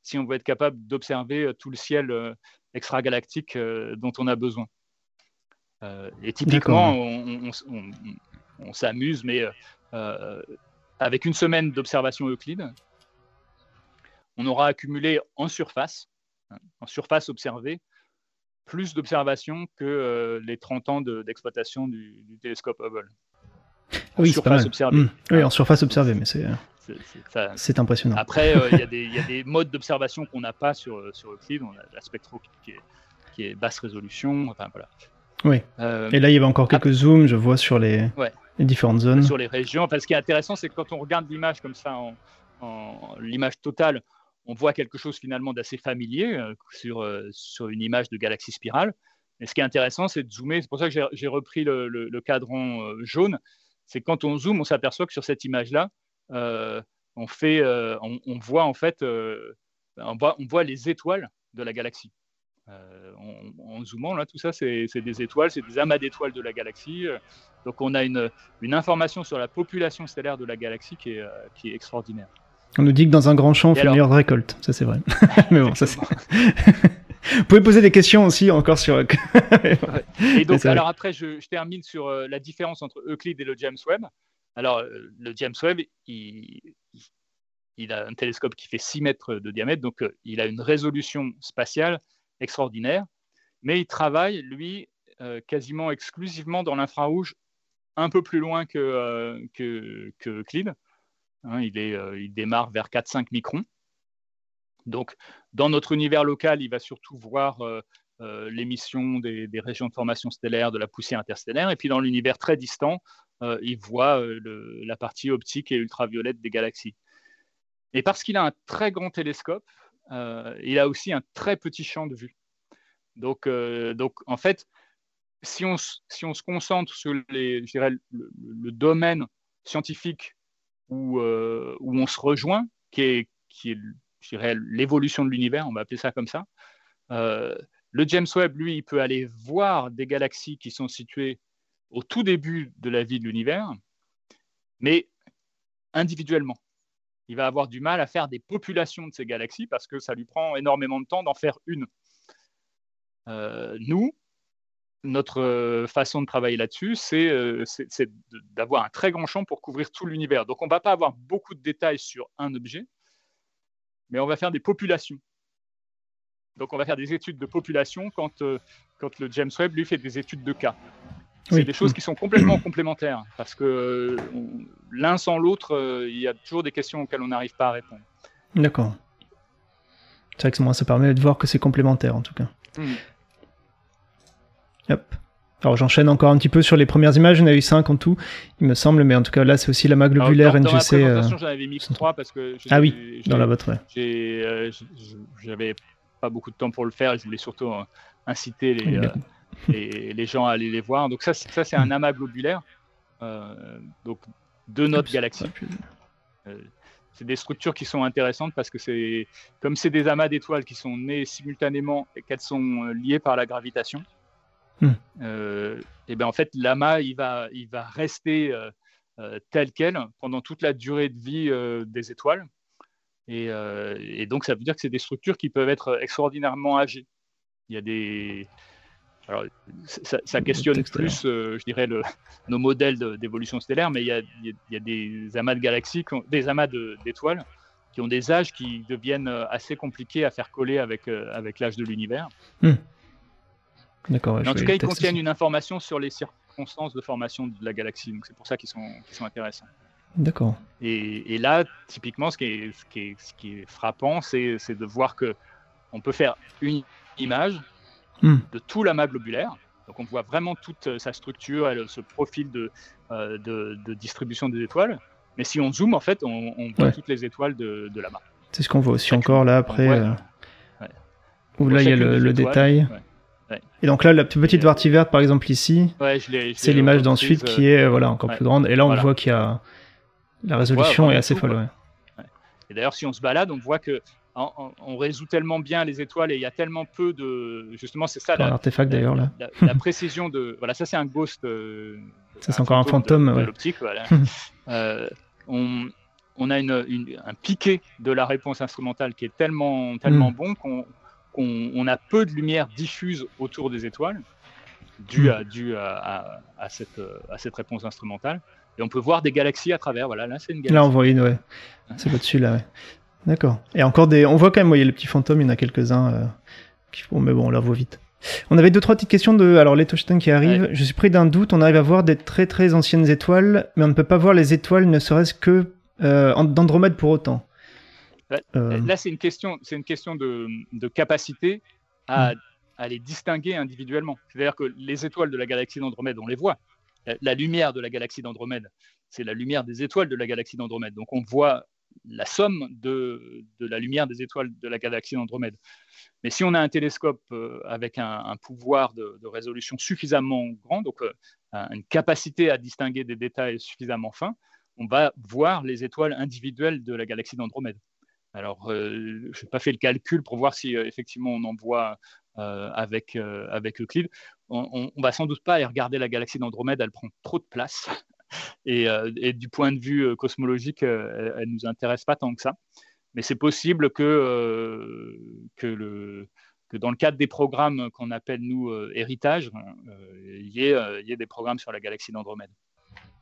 si on veut être capable d'observer tout le ciel extragalactique dont on a besoin. et typiquement, on, on s'amuse, mais avec une semaine d'observation Euclide, on aura accumulé en surface, hein, en surface observée, plus d'observations que euh, les 30 ans d'exploitation du, télescope Hubble. oui, c'est pas mmh. Oui, en surface observée, mais c'est c'est impressionnant. Après, euh, il y, a des modes d'observation qu'on n'a pas sur, sur Euclid. On a la spectro qui est, basse résolution. Enfin, voilà. Oui. Euh, Et là, il y avait encore quelques zooms, je vois, sur les, les différentes zones. Sur les régions. Parce ce qui est intéressant, c'est que quand on regarde l'image comme ça, en l'image totale, on voit quelque chose finalement d'assez familier euh, sur, euh, sur une image de galaxie spirale. Mais ce qui est intéressant, c'est de zoomer. C'est pour ça que j'ai repris le, cadran euh, jaune. C'est quand on zoome, on s'aperçoit que sur cette image-là, on, fait, on, voit en fait, on voit, on, voit, les étoiles de la galaxie. en, zoomant, là, tout ça, c'est des étoiles, c'est des amas d'étoiles de la galaxie. Donc, on a une, une, information sur la population stellaire de la galaxie qui est, qui est extraordinaire. On nous dit que dans un grand champ, on fait une meilleure récolte. Ça, c'est vrai. Mais bon, ça. Vous pouvez poser des questions aussi encore sur. et donc, alors après, je, termine sur euh, la différence entre Euclid et le James Webb. Alors, euh, le James Webb, il, a un télescope qui fait 6 mètres de diamètre, donc euh, il a une résolution spatiale extraordinaire, mais il travaille, lui, quasiment exclusivement dans l'infrarouge, un peu plus loin que, Euclid. Hein, il, euh, démarre vers 4-5 microns. Donc, dans notre univers local, il va surtout voir euh, euh, l'émission des, régions de formation stellaire, de la poussière interstellaire. Et puis, dans l'univers très distant, il voit la partie optique et ultraviolette des galaxies. Et parce qu'il a un très grand télescope, il a aussi un très petit champ de vue. Donc, donc en fait, si on, si on, se concentre sur le, domaine scientifique euh, où, on se rejoint, qui est, qui est l'évolution de l'univers, on va appeler ça comme ça. Euh, le James Webb, lui, il peut aller voir des galaxies qui sont situées au tout début de la vie de l'univers, mais individuellement. Il va avoir du mal à faire des populations de ces galaxies parce que ça lui prend énormément de temps d'en faire une. Euh, nous, notre façon de travailler là-dessus, c'est d'avoir un très grand champ pour couvrir tout l'univers. Donc, on ne va pas avoir beaucoup de détails sur un objet, mais on va faire des populations. Donc, on va faire des études de population quand, quand le James Webb, lui, fait des études de cas. C'est des choses qui sont complètement complémentaires parce que l'un sans l'autre, il y a toujours des questions auxquelles on n'arrive pas à répondre. D'accord. C'est vrai que moi, ça permet de voir que c'est complémentaire en tout cas. Hmm. Hop. Alors j'enchaîne encore un petit peu sur les premières images, il y en a eu 5 en tout, il me semble, mais en tout cas là c'est aussi la main globulaire dans, NGC. Dans euh, j'en avais mis 3 parce que... Ah oui, dans la vôtre, ouais. J'avais pas beaucoup de temps pour le faire et je voulais surtout euh, inciter les, euh, les, les, gens à aller les voir. Donc ça, ça c'est un amas globulaire, donc de notre galaxie c'est des structures qui sont intéressantes parce que c'est comme c'est des amas d'étoiles qui sont nées simultanément et qu'elles sont euh, liées par la gravitation. Hmm. Euh, et ben en fait l'amas il va il va rester euh, tel quel pendant toute la durée de vie des étoiles. Et, et, donc ça veut dire que c'est des structures qui peuvent être extraordinairement âgées. Il y a des alors, ça, questionne plus, euh, je dirais, le, nos modèles d'évolution stellaire, mais il y, a, il y, a, des amas de galaxies, des amas d'étoiles qui ont des âges qui deviennent euh, assez compliqués à faire coller avec, euh, avec l'âge de l'univers. Hmm. D'accord. en tout cas, ils contiennent une information sur les circonstances de formation de la galaxie, donc c'est pour ça qu'ils sont, sont intéressants. D'accord. Et, et, là, typiquement, ce qui est, ce qui est, ce qui est frappant, c'est de voir que on peut faire une image Hmm. de tout l'amas globulaire. Donc on voit vraiment toute euh, sa structure, ce profil euh, de, de, distribution des étoiles. Mais si on zoome, en fait, on, voit toutes les étoiles de, de l'amas. C'est ce qu'on voit aussi encore là après. Euh, où là il y a le, détail. Et donc là, la petite partie verte, par exemple ici, c'est l'image d'ensuite qui est voilà encore plus grande. Et là, on voit qu'il y a la résolution est assez folle. Et d'ailleurs, si on se balade, on voit que on, résout tellement bien les étoiles et il y a tellement peu de. Justement, c'est ça. L'artefact d'ailleurs là. La, précision de. Voilà, ça c'est un ghost. Euh, ça c'est encore un fantôme. De, l'optique, voilà. Euh, on, on, a une, un piqué de la réponse instrumentale qui est tellement, tellement hmm. bon qu'on on, a peu de lumière diffuse autour des étoiles, dû, hmm. à, dû à, à, cette, à cette réponse instrumentale. Et on peut voir des galaxies à travers. Voilà, là c'est une galaxie. Là on voit une, ouais. C'est au-dessus là, ouais. D'accord. Et encore des. On voit quand même, voyez, les petits fantômes, il y en a quelques-uns. Euh, qui... mais bon, on leur voit vite. On avait deux, trois petites questions de. Alors, les qui arrivent. Je suis pris d'un doute. On arrive à voir des très, très anciennes étoiles, mais on ne peut pas voir les étoiles, ne serait-ce que euh, d'Andromède pour autant. Euh. Là, c'est une question, c'est une question de, capacité à, hmm. à, les distinguer individuellement. C'est-à-dire que les étoiles de la galaxie d'Andromède, on les voit. La lumière de la galaxie d'Andromède, c'est la lumière des étoiles de la galaxie d'Andromède. Donc, on voit la somme de, la lumière des étoiles de la galaxie d'Andromède. Mais si on a un télescope euh, avec un, pouvoir de, résolution suffisamment grand, donc euh, une capacité à distinguer des détails suffisamment fins, on va voir les étoiles individuelles de la galaxie d'Andromède. Alors, euh, je n'ai pas fait le calcul pour voir si effectivement on en voit avec, avec Euclide. On, ne va sans doute pas aller regarder la galaxie d'Andromède, elle prend trop de place. Euh, et, du point de vue euh, cosmologique, euh, elle ne nous intéresse pas tant que ça. Mais c'est possible que, que dans le cadre des programmes qu'on appelle, nous, héritage, il y, ait des programmes sur la galaxie d'Andromède.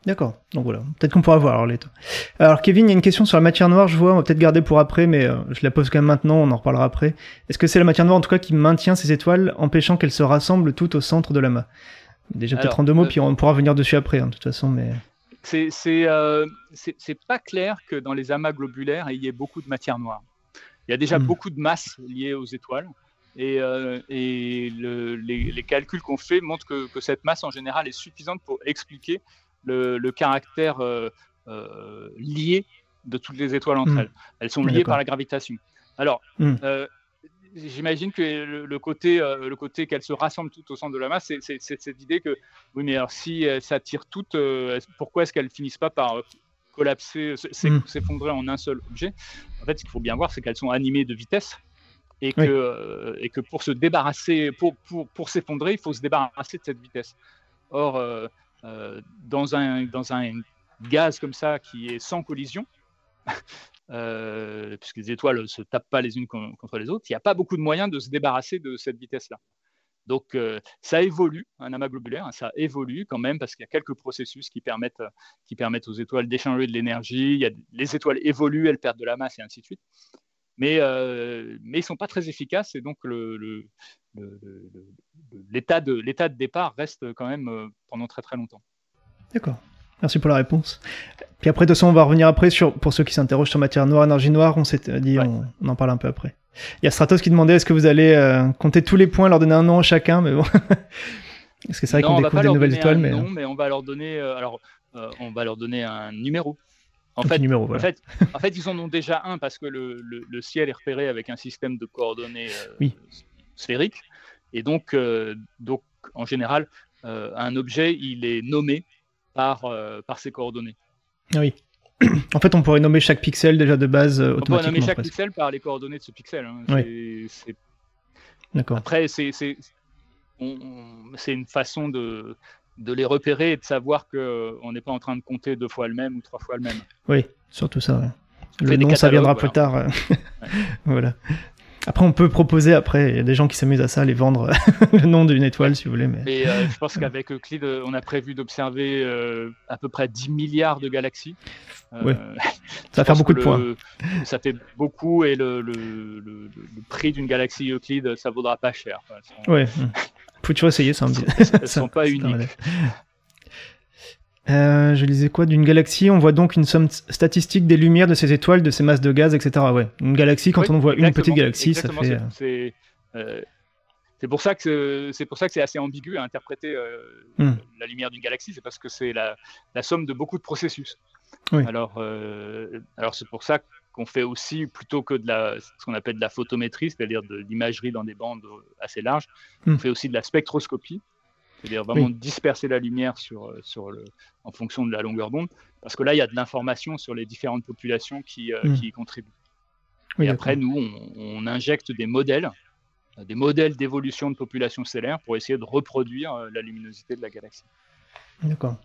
D'accord, donc voilà, peut-être qu'on pourra voir alors les Alors Kevin, il y a une question sur la matière noire, je vois, on va peut-être garder pour après, mais je la pose quand même maintenant, on en reparlera après. Est-ce que c'est la matière noire en tout cas qui maintient ces étoiles, empêchant qu'elles se rassemblent toutes au centre de l'amas Déjà peut-être en deux mots, puis on pourra venir dessus après, hein, de toute façon, mais c'est euh, pas clair que dans les amas globulaires, il y ait beaucoup de matière noire. Il y a déjà hmm. beaucoup de masse liée aux étoiles. Et, euh, et les, calculs qu'on fait montrent que, que, cette masse en général est suffisante pour expliquer le, le caractère euh, euh, lié de toutes les étoiles entre hmm. elles. Elles sont liées par la gravitation. Alors, hmm. euh, j'imagine que le, côté, le côté qu'elles se rassemblent toutes au centre de la masse, c'est cette idée que, oui, mais alors si ça tire toutes, pourquoi est-ce qu'elles finissent pas par collapser, hmm. s'effondrer en un seul objet? En fait, ce qu'il faut bien voir, c'est qu'elles sont animées de vitesse et que, euh, et que pour se débarrasser, pour, pour, pour s'effondrer, il faut se débarrasser de cette vitesse. Or, dans, un, dans un gaz comme ça qui est sans collision, euh, puisque les étoiles ne se tapent pas les unes contre les autres, il n'y a pas beaucoup de moyens de se débarrasser de cette vitesse-là. Donc ça évolue, un amas globulaire, hein, ça évolue quand même parce qu'il y a quelques processus qui permettent, qui permettent aux étoiles d'échanger de l'énergie. Les étoiles évoluent, elles perdent de la masse et ainsi de suite. Mais, mais ils ne sont pas très efficaces et donc l'état de, de départ reste quand même pendant très très longtemps. D'accord. Merci pour la réponse. Puis après, de toute façon, on va revenir après sur, pour ceux qui s'interrogent sur matière noire, énergie noire. On s'est dit, on, en parle un peu après. Il y a Stratos qui demandait est-ce que vous allez euh, compter tous les points, leur donner un nom à chacun, mais bon. Parce que c'est vrai qu'on découvre des nouvelles étoiles, mais. Non, mais on va leur donner, euh, alors, euh, on va leur donner un numéro. En fait, numéro, en, fait, en fait, ils en ont déjà un parce que le, le, ciel est repéré avec un système de coordonnées oui. sphériques. Et donc, donc, en général, un objet, il est nommé par, par ses coordonnées. Ah oui. en fait, on pourrait nommer chaque pixel déjà de base automatiquement. On pourrait nommer chaque pixel par les coordonnées de ce pixel. Hein. Oui. D'accord. Après, c'est une façon de, de les repérer et de savoir qu'on n'est pas en train de compter deux fois le même ou trois fois le même. Oui, surtout ça. Le nom, ça viendra plus tard. voilà. Après, on peut proposer, après, il y a des gens qui s'amusent à ça, les vendre le nom d'une étoile, si vous voulez. Mais, euh, je pense qu'avec Euclide, on a prévu d'observer euh, à peu près 10 milliards de galaxies. oui. Ça va faire beaucoup de points. Ça fait beaucoup et le, le, le, prix d'une galaxie Euclide, ça vaudra pas cher. Oui. Faut toujours essayer, ça. Elles ne sont pas uniques. Euh, je lisais quoi D'une galaxie, on voit donc une somme statistique des lumières de ces étoiles, de ces masses de gaz, etc. Ouais. Une galaxie, quand on voit une petite galaxie, ça fait. C'est euh, pour ça que c'est pour ça que c'est assez ambigu à interpréter euh, hmm. la lumière d'une galaxie, c'est parce que c'est la, la, somme de beaucoup de processus. Alors, alors c'est pour ça qu'on fait aussi plutôt que de la ce qu'on appelle de la photométrie, c'est-à-dire de l'imagerie dans des bandes assez larges, hmm. on fait aussi de la spectroscopie c'est-à-dire vraiment disperser la lumière sur, euh, sur le, en fonction de la longueur d'onde, parce que là, il y a de l'information sur les différentes populations qui, euh, hmm. qui y contribuent. et après, nous, on, injecte des modèles, euh, des modèles d'évolution de population stellaire pour essayer de reproduire la luminosité de la galaxie. D'accord.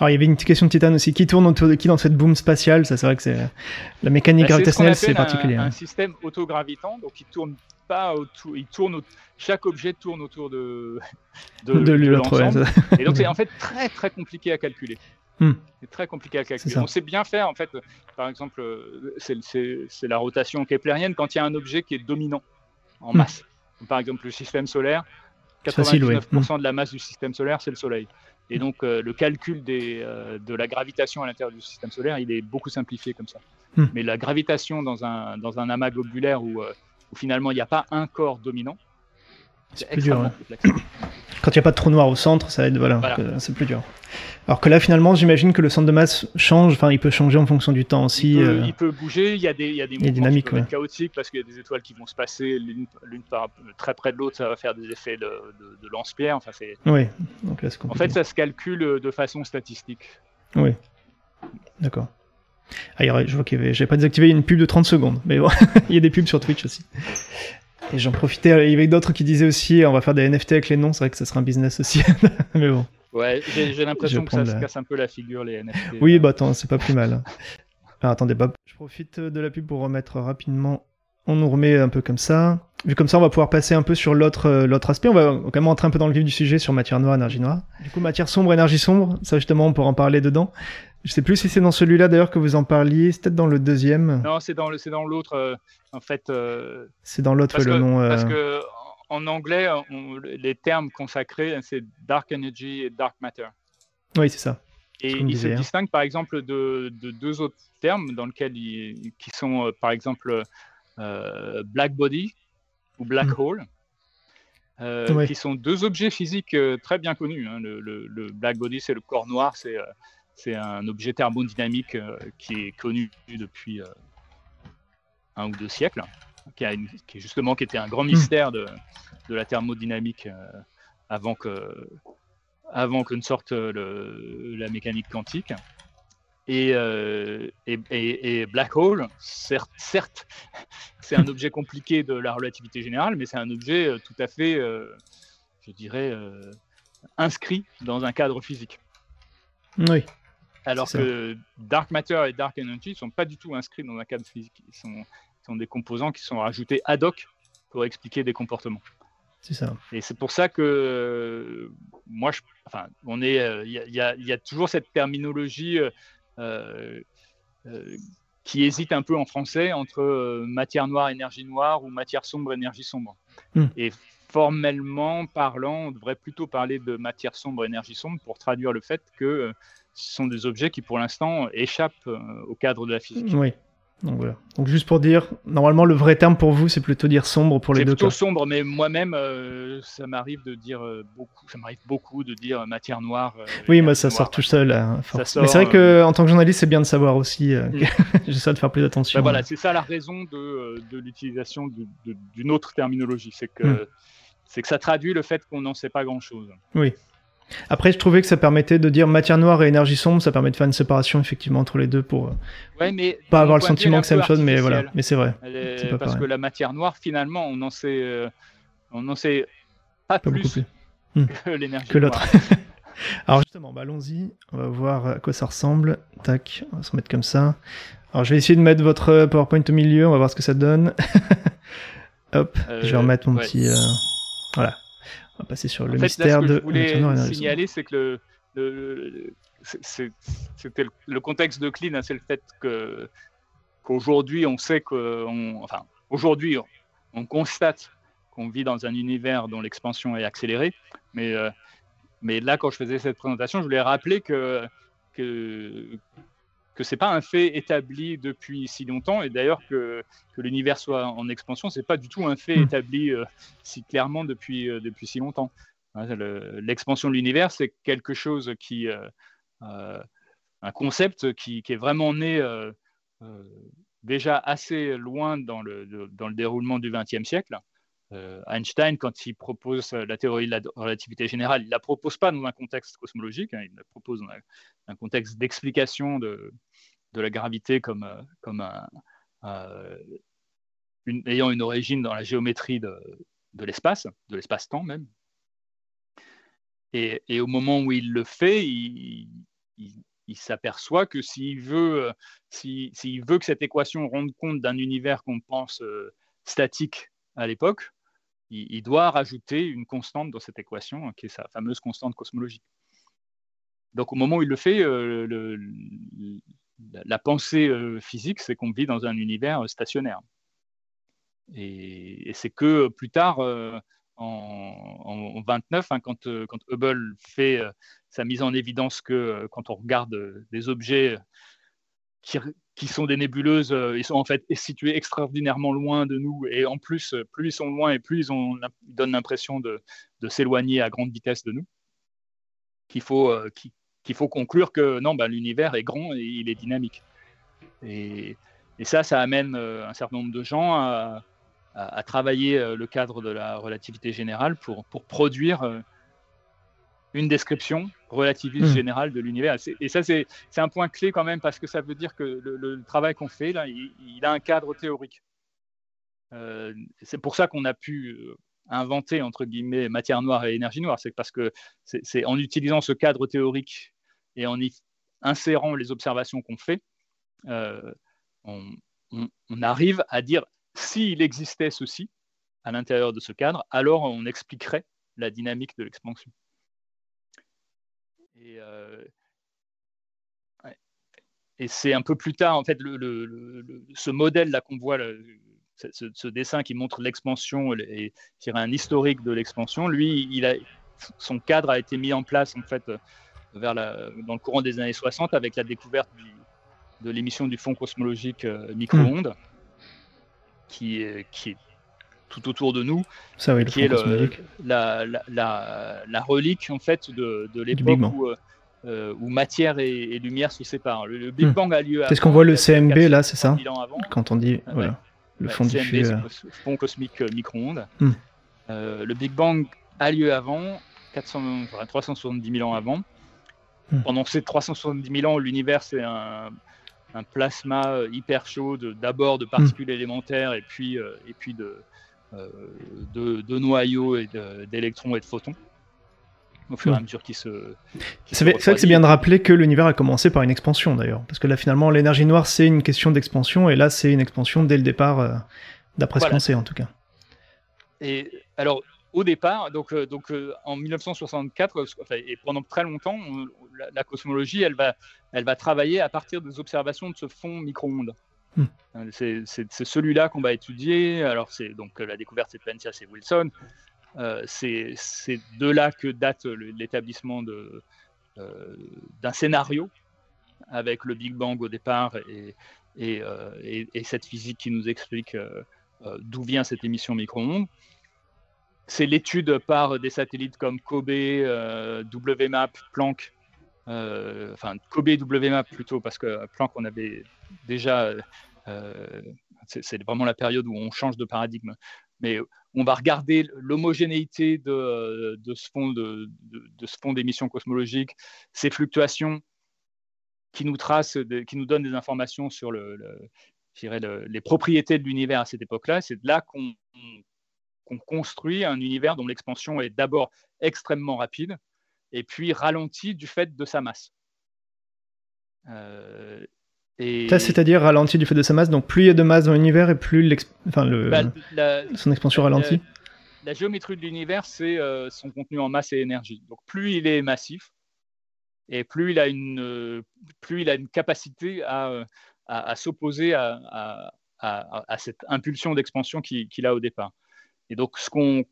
Alors, il y avait une question de Titan aussi. Qui tourne autour de qui dans cette boom spatiale? Ça, c'est vrai que c'est la mécanique bah, gravitationnelle, c'est particulier. Un, hein. un système autogravitant, donc il tourne pas autour, il tourne, chaque objet tourne autour de, de, l'ensemble. et donc c'est en fait très très compliqué à calculer. Hmm. C'est très compliqué à calculer. On sait bien faire en fait. Par exemple, c'est la rotation keplérienne quand il y a un objet qui est dominant en hmm. masse. Par exemple, le système solaire, 99% de la masse du système solaire, c'est le Soleil. Et donc, euh, le calcul des, euh, de la gravitation à l'intérieur du système solaire, il est beaucoup simplifié comme ça. Hmm. Mais la gravitation dans un, dans un amas globulaire où, euh, finalement il n'y a pas un corps dominant. C'est plus dur. Quand il n'y a pas de trou noir au centre, ça aide, voilà, c'est plus dur. Alors que là, finalement, j'imagine que le centre de masse change, enfin, il peut changer en fonction du temps aussi. Il peut, il peut bouger, il y a des, il y a des mouvements dynamiques, qui chaotiques parce qu'il y a des étoiles qui vont se passer l'une très près de l'autre, ça va faire des effets de, de, lance-pierre. Enfin, oui, donc là, En fait, ça se calcule de façon statistique. Oui, d'accord. Ah, je vois qu'il y avait, j'avais pas désactivé une pub de 30 secondes, mais bon, il y a des pubs sur Twitch aussi. Et j'en profitais, il y avait d'autres qui disaient aussi, on va faire des NFT avec les noms, c'est vrai que ça sera un business aussi, mais bon. Ouais, j'ai l'impression que ça se casse un peu la figure, les NFT. Oui, bah attends, c'est pas plus mal. Alors attendez, Bob, je profite de la pub pour remettre rapidement on nous remet un peu comme ça. Vu comme ça, on va pouvoir passer un peu sur l'autre euh, l'autre aspect. On va quand même entrer un peu dans le vif du sujet sur matière noire, énergie noire. Du coup, matière sombre, énergie sombre, ça justement, on pourra en parler dedans. Je sais plus si c'est dans celui-là d'ailleurs que vous en parliez, c'est peut-être dans le deuxième. Non, c'est dans le, c'est dans l'autre. Euh, en fait. Euh, c'est dans l'autre le nom. Parce que en anglais, les termes consacrés, c'est dark energy et dark matter. Oui, c'est ça. Et il se distingue par exemple de, de, deux autres termes dans lesquels ils, qui sont par exemple euh, black body ou black hmm. hole. Euh, qui sont deux objets physiques euh, très bien connus. Hein. Le, black body, c'est le corps noir, c'est c'est un objet thermodynamique qui est connu depuis un ou deux siècles, qui, a qui, justement qui était un grand hmm. mystère de, de la thermodynamique avant que avant que ne sorte le, la mécanique quantique. Euh, et, et, et, Black Hole, certes, certes c'est un objet compliqué de la relativité générale, mais c'est un objet euh, tout à fait, euh, je dirais, inscrit dans un cadre physique. Oui. Alors que Dark Matter et Dark Energy ne sont pas du tout inscrits dans un cadre physique. Ils sont, sont, des composants qui sont rajoutés ad hoc pour expliquer des comportements. C'est ça. Et c'est pour ça que moi, je, enfin, on est, il y, y, a toujours cette terminologie qui hésite un peu en français entre matière noire, énergie noire ou matière sombre, énergie sombre. Hmm. Et formellement parlant, on devrait plutôt parler de matière sombre, énergie sombre pour traduire le fait que ce sont des objets qui pour l'instant échappent au cadre de la physique. Oui. Donc voilà. Donc juste pour dire, normalement le vrai terme pour vous c'est plutôt dire sombre pour les deux. C'est plutôt sombre, mais moi-même euh, ça m'arrive de dire euh, beaucoup, ça m'arrive beaucoup de dire matière noire. Euh, oui, moi ça sort tout seul. Hein, mais c'est vrai que en tant que journaliste c'est bien de savoir aussi. Mm. J'essaie de faire plus attention. Ben voilà, c'est ça la raison de, de l'utilisation d'une autre terminologie, c'est que mm. C'est que ça traduit le fait qu'on n'en sait pas grand-chose. Oui. Après, je trouvais que ça permettait de dire matière noire et énergie sombre, ça permet de faire une séparation effectivement entre les deux pour ouais, mais pas avoir le sentiment que c'est la même chose, mais voilà. Mais c'est vrai. parce que la matière noire, finalement, on n'en sait, euh, on en sait pas, plus, hmm. que l'énergie que l'autre. Alors justement, bah, allons-y, on va voir à quoi ça ressemble. Tac, on va se mettre comme ça. Alors je vais essayer de mettre votre PowerPoint au milieu, on va voir ce que ça donne. Hop, je vais euh, remettre mon petit. Euh, voilà. On va passer sur le mystère de. Ce que je voulais signaler, c'est que le, c'était le, contexte de Clean, hein, c'est le fait que qu'aujourd'hui on sait que, enfin, aujourd'hui on, constate qu'on vit dans un univers dont l'expansion est accélérée, mais euh, mais là quand je faisais cette présentation, je voulais rappeler que que que c'est pas un fait établi depuis si longtemps et d'ailleurs que, que l'univers soit en expansion c'est pas du tout un fait hmm. établi euh, si clairement depuis euh, depuis si longtemps hein, l'expansion de l'univers c'est quelque chose qui euh, un concept qui, qui, est vraiment né déjà assez loin dans le, dans le déroulement du XXe siècle Einstein, quand il propose la théorie de la relativité générale, il ne la propose pas dans un contexte cosmologique, hein, il la propose dans un, contexte d'explication de, de, la gravité comme, euh, comme euh, ayant une origine dans la géométrie de, l'espace, de l'espace-temps même. Et, et, au moment où il le fait, il, il, s'aperçoit que s'il veut, s'il veut que cette équation rende compte d'un univers qu'on pense euh, statique à l'époque, il, doit rajouter une constante dans cette équation, hein, qui est sa fameuse constante cosmologique. Donc au moment où il le fait, euh, la pensée euh, physique, c'est qu'on vit dans un univers euh, stationnaire. Et, c'est que plus tard, en, 29, hein, quand, quand, Hubble fait sa mise en évidence que quand on regarde des objets qui, qui sont des nébuleuses, euh, ils sont en fait situés extraordinairement loin de nous. Et en plus, euh, plus ils sont loin et plus ils, donnent l'impression de, s'éloigner à grande vitesse de nous. Qu'il faut, euh, faut conclure que non, bah, l'univers est grand et il est dynamique. Et, ça, ça amène un certain nombre de gens à, travailler le cadre de la relativité générale pour produire une description relativiste hmm. générale de l'univers. Et ça, c'est un point clé quand même parce que ça veut dire que le, travail qu'on fait, là, il, a un cadre théorique. Euh, c'est pour ça qu'on a pu euh, inventer, entre guillemets, matière noire et énergie noire. C'est parce que c'est en utilisant ce cadre théorique et en y insérant les observations qu'on fait, euh, on, on arrive à dire s'il existait ceci à l'intérieur de ce cadre, alors on expliquerait la dynamique de l'expansion. Et, euh, et c'est un peu plus tard, en fait, le, ce modèle-là qu'on voit, ce, dessin qui montre l'expansion et un historique de l'expansion, lui, il a, son cadre a été mis en place, en fait, vers la, dans le courant des années 60 avec la découverte de l'émission du fond cosmologique euh, micro-ondes, hmm. qui, est, qui est tout autour de nous, Ça, oui, qui est la, la, la, relique en fait de, de l'époque où, euh, où, matière et, lumière se séparent. Le, Big hmm. Bang a lieu. C'est ce qu'on voit le CMB là, c'est ça Quand on dit voilà, le fond du CMB, euh. fond cosmique euh, micro-ondes. Hmm. le Big Bang a lieu avant, 400, 370 000 ans avant. Hmm. Pendant ces 370 000 ans, l'univers c'est un, un, plasma hyper chaud d'abord de, particules élémentaires et puis, et puis de, euh, de, noyaux et d'électrons et de photons au fur et à mesure qu'ils se. c'est vrai que c'est bien de rappeler que l'univers a commencé par une expansion d'ailleurs, parce que là finalement l'énergie noire c'est une question d'expansion et là c'est une expansion dès le départ, euh, d'après ce qu'on sait en tout cas. Et alors au départ, donc, donc en 1964, et pendant très longtemps, la, cosmologie, elle va, elle va travailler à partir des observations de ce fond micro-ondes. Hmm. C'est celui-là qu'on va étudier. Alors, c'est donc la découverte, c'est Penzias et Wilson. c'est de là que date l'établissement d'un scénario avec le Big Bang au départ et, et, et, cette physique qui nous explique euh, d'où vient cette émission micro-ondes. C'est l'étude par des satellites comme Kobe, euh, WMAP, Planck, euh, enfin Kobe WMAP plutôt, parce que Planck, on avait déjà, c'est vraiment la période où on change de paradigme, mais on va regarder l'homogénéité de, ce fond d'émission cosmologique, ces fluctuations qui nous tracent, qui nous donnent des informations sur le, les propriétés de l'univers à cette époque-là. C'est de là qu'on construit un univers dont l'expansion est d'abord extrêmement rapide et puis ralentie du fait de sa masse. Euh, et... c'est-à-dire ralenti du fait de sa masse, donc plus il y a de masse dans l'univers et plus enfin, le... Bah, son expansion ralentit. La, géométrie de l'univers, c'est euh, son contenu en masse et énergie. Donc plus il est massif, et plus il a une, euh, plus il a une capacité à, à, s'opposer à, cette impulsion d'expansion qu'il a au départ. Et donc, ce qu'on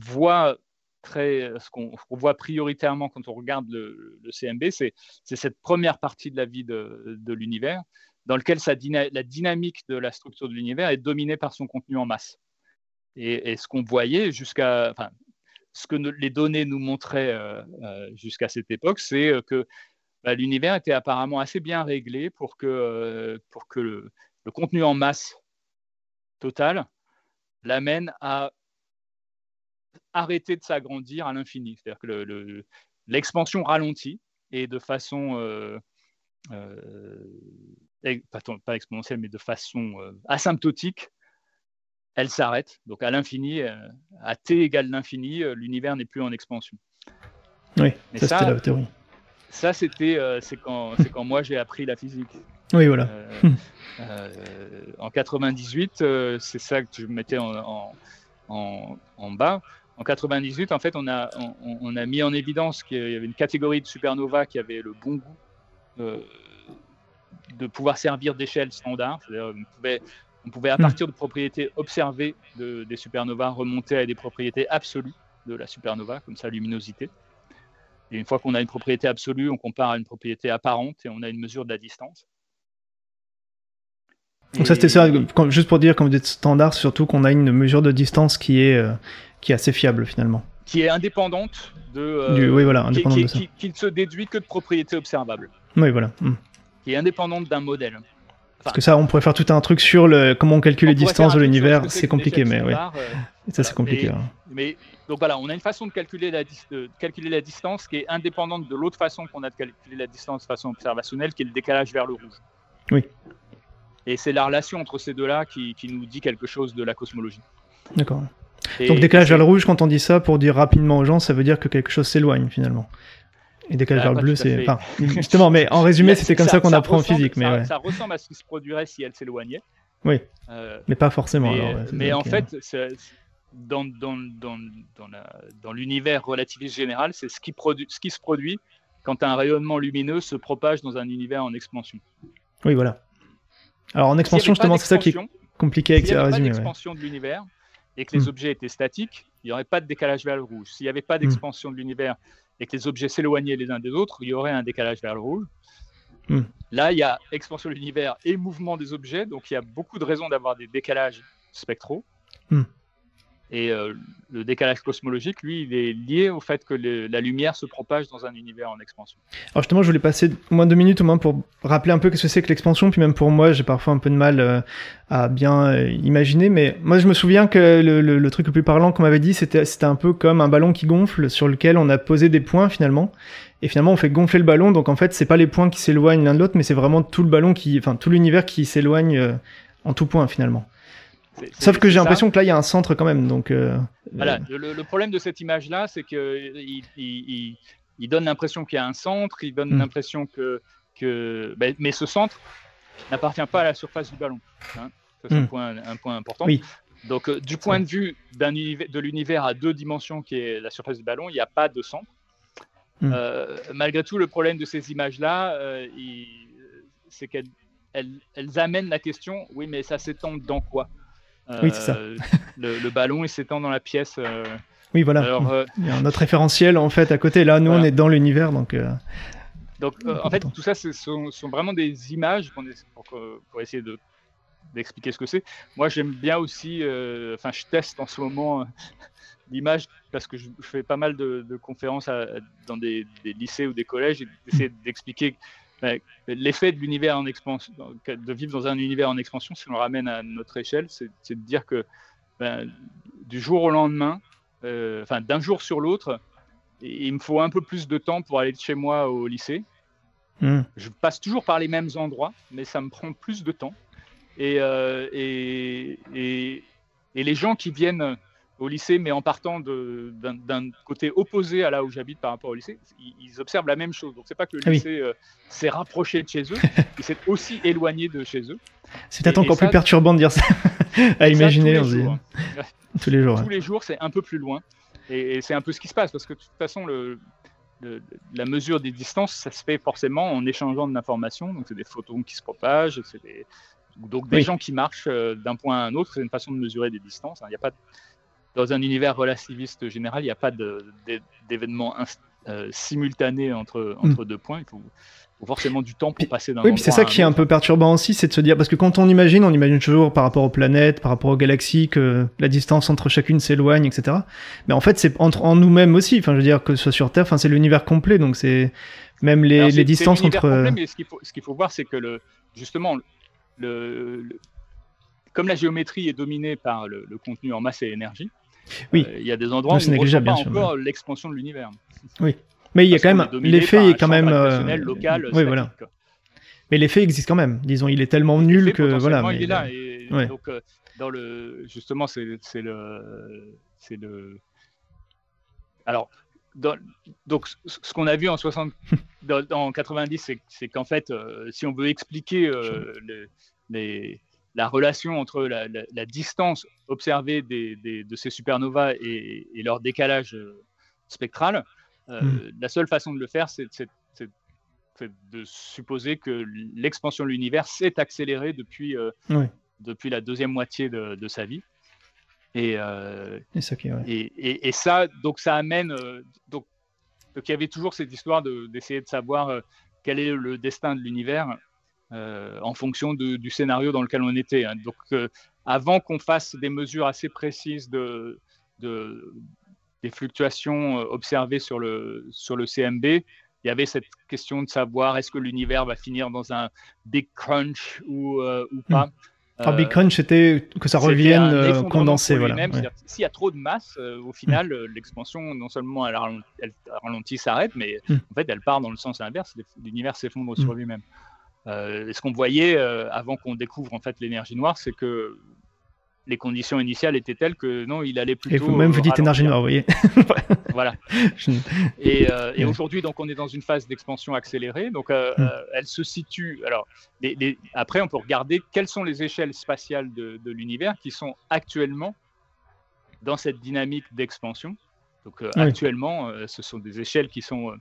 voit très, ce qu'on voit prioritairement quand on regarde le, CMB, c'est cette première partie de la vie de, l'univers, dans lequel la dynamique de la structure de l'univers est dominée par son contenu en masse. Et, ce qu'on voyait jusqu'à, ce que les données nous montraient euh, euh, jusqu'à cette époque, c'est euh, que bah, l'univers était apparemment assez bien réglé pour que, euh, le, contenu en masse totale l'amène à arrêter de s'agrandir à l'infini. C'est-à-dire que l'expansion ralentit et de façon, euh, euh, pas, exponentielle, mais de façon asymptotique, elle s'arrête. Donc à l'infini, à t égale l'infini, l'univers n'est plus en expansion. Oui, ça, ça c'était la théorie. Ça, c'était euh, c'est quand, quand moi j'ai appris la physique. Oui, voilà. Euh, euh, en 98, c'est ça que je mettais en, en, en, bas. En 98, en fait, on a, on, a mis en évidence qu'il y avait une catégorie de supernova qui avait le bon goût de pouvoir servir d'échelle standard. On pouvait, on pouvait, à hmm. partir de propriétés observées de, des supernovas, remonter à des propriétés absolues de la supernova, comme sa luminosité. Et une fois qu'on a une propriété absolue, on compare à une propriété apparente et on a une mesure de la distance. Donc ça c'était ça, juste pour dire quand vous dites standard, surtout qu'on a une mesure de distance qui est, euh, qui est assez fiable finalement. Qui est indépendante de... Euh, oui voilà, indépendante qui, de ça. Qui, ne se déduit que de propriétés observables. Oui voilà. Hmm. Qui est indépendante d'un modèle. Parce que ça, on pourrait faire tout un truc sur le comment on calcule les distances de l'univers. C'est compliqué, mais oui. Euh, ça, c'est compliqué. Hein. mais, donc voilà, on a une façon de calculer la, calculer la distance qui est indépendante de l'autre façon qu'on a de calculer la distance de façon observationnelle, qui est le décalage vers le rouge. Oui. Et c'est la relation entre ces deux-là qui, qui, nous dit quelque chose de la cosmologie. D'accord. Donc décalage vers le rouge, quand on dit ça, pour dire rapidement aux gens, ça veut dire que quelque chose s'éloigne finalement. Et décalage vers le bleu, c'est. Enfin, justement, mais en résumé, c'était comme ça, qu'on apprend en physique. Mais ça, ressemble à ce qui se produirait si elle s'éloignait. Oui. Euh, mais pas forcément. Mais, en fait, dans, dans, dans, dans l'univers relativiste général, c'est ce, qui ce qui se produit quand un rayonnement lumineux se propage dans un univers en expansion. Oui, voilà. Alors en expansion, justement, c'est ça qui est compliqué avec à résumer. De l'univers et que les hmm. objets étaient statiques, il n'y aurait pas de décalage vers le rouge. S'il n'y avait pas hmm. d'expansion de l'univers et que les objets s'éloignaient les uns des autres, il y aurait un décalage vers le rouge. Hmm. Là, il y a expansion de l'univers et mouvement des objets, donc il y a beaucoup de raisons d'avoir des décalages spectraux. Et euh, le décalage cosmologique, lui, il est lié au fait que la lumière se propage dans un univers en expansion. Alors justement, je voulais passer au moins deux minutes au moins pour rappeler un peu ce que c'est que l'expansion, puis même pour moi, j'ai parfois un peu de mal euh, à bien euh, imaginer, mais moi je me souviens que le, truc le plus parlant qu'on m'avait dit, c'était un peu comme un ballon qui gonfle, sur lequel on a posé des points finalement, et finalement on fait gonfler le ballon, donc en fait c'est pas les points qui s'éloignent l'un de l'autre, mais c'est vraiment tout le ballon qui, enfin tout l'univers qui s'éloigne en tout point finalement. Sauf que j'ai l'impression que là, il y a un centre quand même. Donc, euh, voilà, euh. le, problème de cette image-là, c'est qu'il il, il, donne l'impression qu'il y a un centre, il donne hmm. l'impression que. que ben, mais ce centre n'appartient pas à la surface du ballon. Hein. C'est un, hmm. point, un point important. Oui. Donc, du point de vue de l'univers à deux dimensions, qui est la surface du ballon, il n'y a pas de centre. Hmm. malgré tout, le problème de ces images-là, c'est qu'elles elles, amènent la question oui, mais ça s'étend dans quoi? Oui, c'est ça. le, ballon, il s'étend dans la pièce. Oui, voilà. Alors, il y a notre référentiel en fait à côté. Là, nous, on est dans l'univers, donc. Donc, euh, en fait, tout ça, ce sont, vraiment des images pour, essayer de d'expliquer ce que c'est. Moi, j'aime bien aussi, euh, enfin, je teste en ce moment euh, l'image parce que je, fais pas mal de, conférences dans des, lycées ou des collèges et d'essayer d'expliquer l'effet de l'univers en expansion, de vivre dans un univers en expansion, si on le ramène à notre échelle, c'est de dire que ben, du jour au lendemain, enfin, d'un jour sur l'autre, il me faut un peu plus de temps pour aller de chez moi au lycée. Hmm. Je passe toujours par les mêmes endroits, mais ça me prend plus de temps. Et, euh, et, et, les gens qui viennent au lycée, mais en partant d'un côté opposé à là où j'habite par rapport au lycée, ils, observent la même chose. Donc c'est pas que le ah lycée euh, s'est rapproché de chez eux, il s'est aussi éloigné de chez eux. C'est peut-être encore plus perturbant de dire ça, à imaginer. tous, les jours, tous les jours. Tous les jours, c'est un peu plus loin. Et, c'est un peu ce qui se passe, parce que de toute façon, le, la mesure des distances, ça se fait forcément en échangeant de l'information. Donc, c'est des photons qui se propagent, c'est des, donc des gens qui marchent euh, d'un point à un autre. C'est une façon de mesurer des distances. Hein. Il y a pas dans un univers relativiste général, il n'y a pas d'événements euh, simultanés entre, entre hmm. deux points. Il faut, forcément du temps pour passer d'un Oui, c'est ça qui est un peu perturbant aussi, c'est de se dire, parce que quand on imagine, on imagine toujours par rapport aux planètes, par rapport aux galaxies, que la distance entre chacune s'éloigne, etc. Mais en fait, c'est entre en nous-mêmes aussi. Enfin, je veux dire que ce soit sur Terre, enfin, c'est l'univers complet, donc c'est même les, les distances entre. Complet, mais ce qu'il faut, voir, c'est que le, justement, le, comme la géométrie est dominée par le, contenu en masse et énergie, oui. Euh, il y a des endroits où on ne pas encore l'expansion de l'univers. Oui. Mais il y a quand même l'effet est quand même euh... local, oui, voilà. Mais l'effet existe quand même. Disons, il est tellement nul que voilà. Il est là. Et Donc euh, dans le justement c'est le c'est le alors dans, donc ce qu'on a vu en 60 dans, 90 c'est qu'en fait euh, si on veut expliquer euh, les, la relation entre la, la, distance observée des, des, de ces supernovas et, et leur décalage spectral, euh, hmm. La seule façon de le faire, c'est de supposer que l'expansion de l'univers s'est accélérée depuis, euh, depuis la deuxième moitié de, sa vie. Et, euh, et, et, ça, donc ça amène. donc, donc, il y avait toujours cette histoire d'essayer de, savoir quel est le destin de l'univers en fonction du scénario dans lequel on était. Hein. Donc, avant qu'on fasse des mesures assez précises de, de, des fluctuations euh, observées sur le, sur le CMB, il y avait cette question de savoir est-ce que l'univers va finir dans un big crunch ou, euh, ou pas. Hmm. big crunch, c'était que ça revienne euh, condensé. Voilà. S'il y a trop de masse, au final, hmm. l'expansion, non seulement elle, ralentit, s'arrête, mais hmm. en fait, elle part dans le sens inverse. L'univers s'effondre sur lui-même. Ce qu'on voyait avant qu'on découvre en fait l'énergie noire, c'est que les conditions initiales étaient telles que non, il allait plutôt. Et vous même vous dites énergie noire, vous voyez. voilà. Et, euh, et aujourd'hui, donc, on est dans une phase d'expansion accélérée. Donc, euh, euh, elle se situe. Alors, les, après, on peut regarder quelles sont les échelles spatiales de, de l'univers qui sont actuellement dans cette dynamique d'expansion. Donc, actuellement, ce sont des échelles qui sont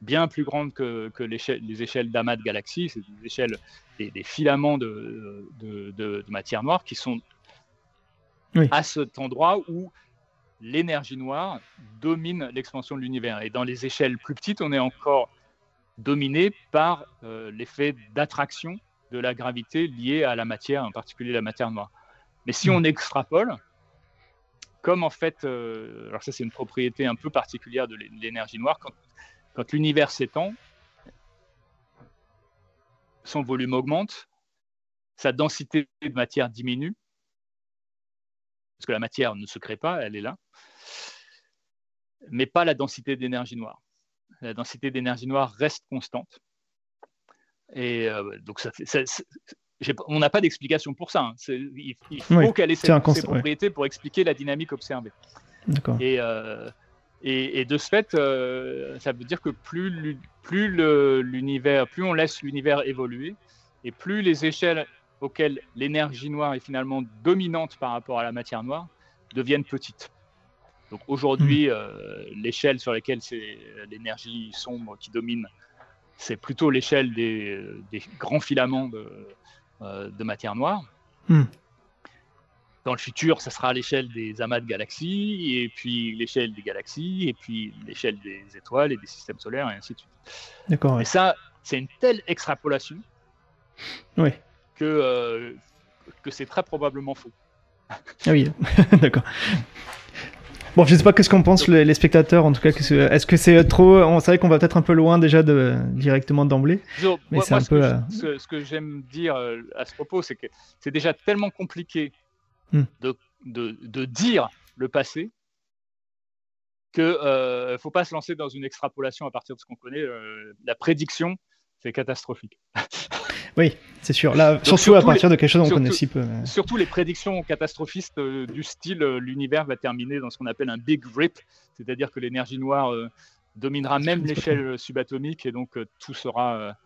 bien plus grandes que, que les échelles d'amas de galaxies. C'est des échelles, des, des filaments de, de, de, matière noire qui sont à cet endroit où l'énergie noire domine l'expansion de l'univers. Et dans les échelles plus petites, on est encore dominé par euh, l'effet d'attraction de la gravité liée à la matière, en particulier la matière noire. Mais si hmm. on extrapole, comme en fait, euh, alors ça c'est une propriété un peu particulière de l'énergie noire, quand, quand l'univers s'étend, son volume augmente, sa densité de matière diminue, parce que la matière ne se crée pas, elle est là, mais pas la densité d'énergie noire. La densité d'énergie noire reste constante. Et euh, donc, ça on n'a pas d'explication pour ça. Hein. Il, faut qu'elle ait ses, propriétés pour expliquer la dynamique observée. Et, euh, et, et, de ce fait, euh, ça veut dire que plus, plus l'univers, plus on laisse l'univers évoluer, et plus les échelles auxquelles l'énergie noire est finalement dominante par rapport à la matière noire deviennent petites. Donc aujourd'hui, hmm. euh, l'échelle sur laquelle c'est l'énergie sombre qui domine, c'est plutôt l'échelle des, grands filaments de, euh, matière noire. Hmm. Dans le futur, ça sera à l'échelle des amas de galaxies, et puis l'échelle des galaxies, et puis l'échelle des étoiles et des systèmes solaires, et ainsi de suite. D'accord. Et ça, c'est une telle extrapolation oui. que, euh, que c'est très probablement faux. Ah oui, d'accord. Bon, je sais pas qu'est-ce qu'en pensent les, spectateurs, en tout cas. Est-ce que c'est trop. On savait qu'on va peut-être un peu loin déjà de, directement d'emblée. Mais c'est un ce peu. Que, euh, ce, que j'aime dire euh, à ce propos, c'est que c'est déjà tellement compliqué hmm. de, de, de, dire le passé que ne faut pas se lancer dans une extrapolation à partir de ce qu'on connaît. la prédiction, c'est catastrophique. Oui, c'est sûr. Là, surtout, à partir de quelque chose qu'on connaît si peu. Surtout les prédictions catastrophistes euh, du style euh, l'univers va terminer dans ce qu'on appelle un big rip, c'est-à-dire que l'énergie noire euh, dominera même l'échelle subatomique et donc tout sera,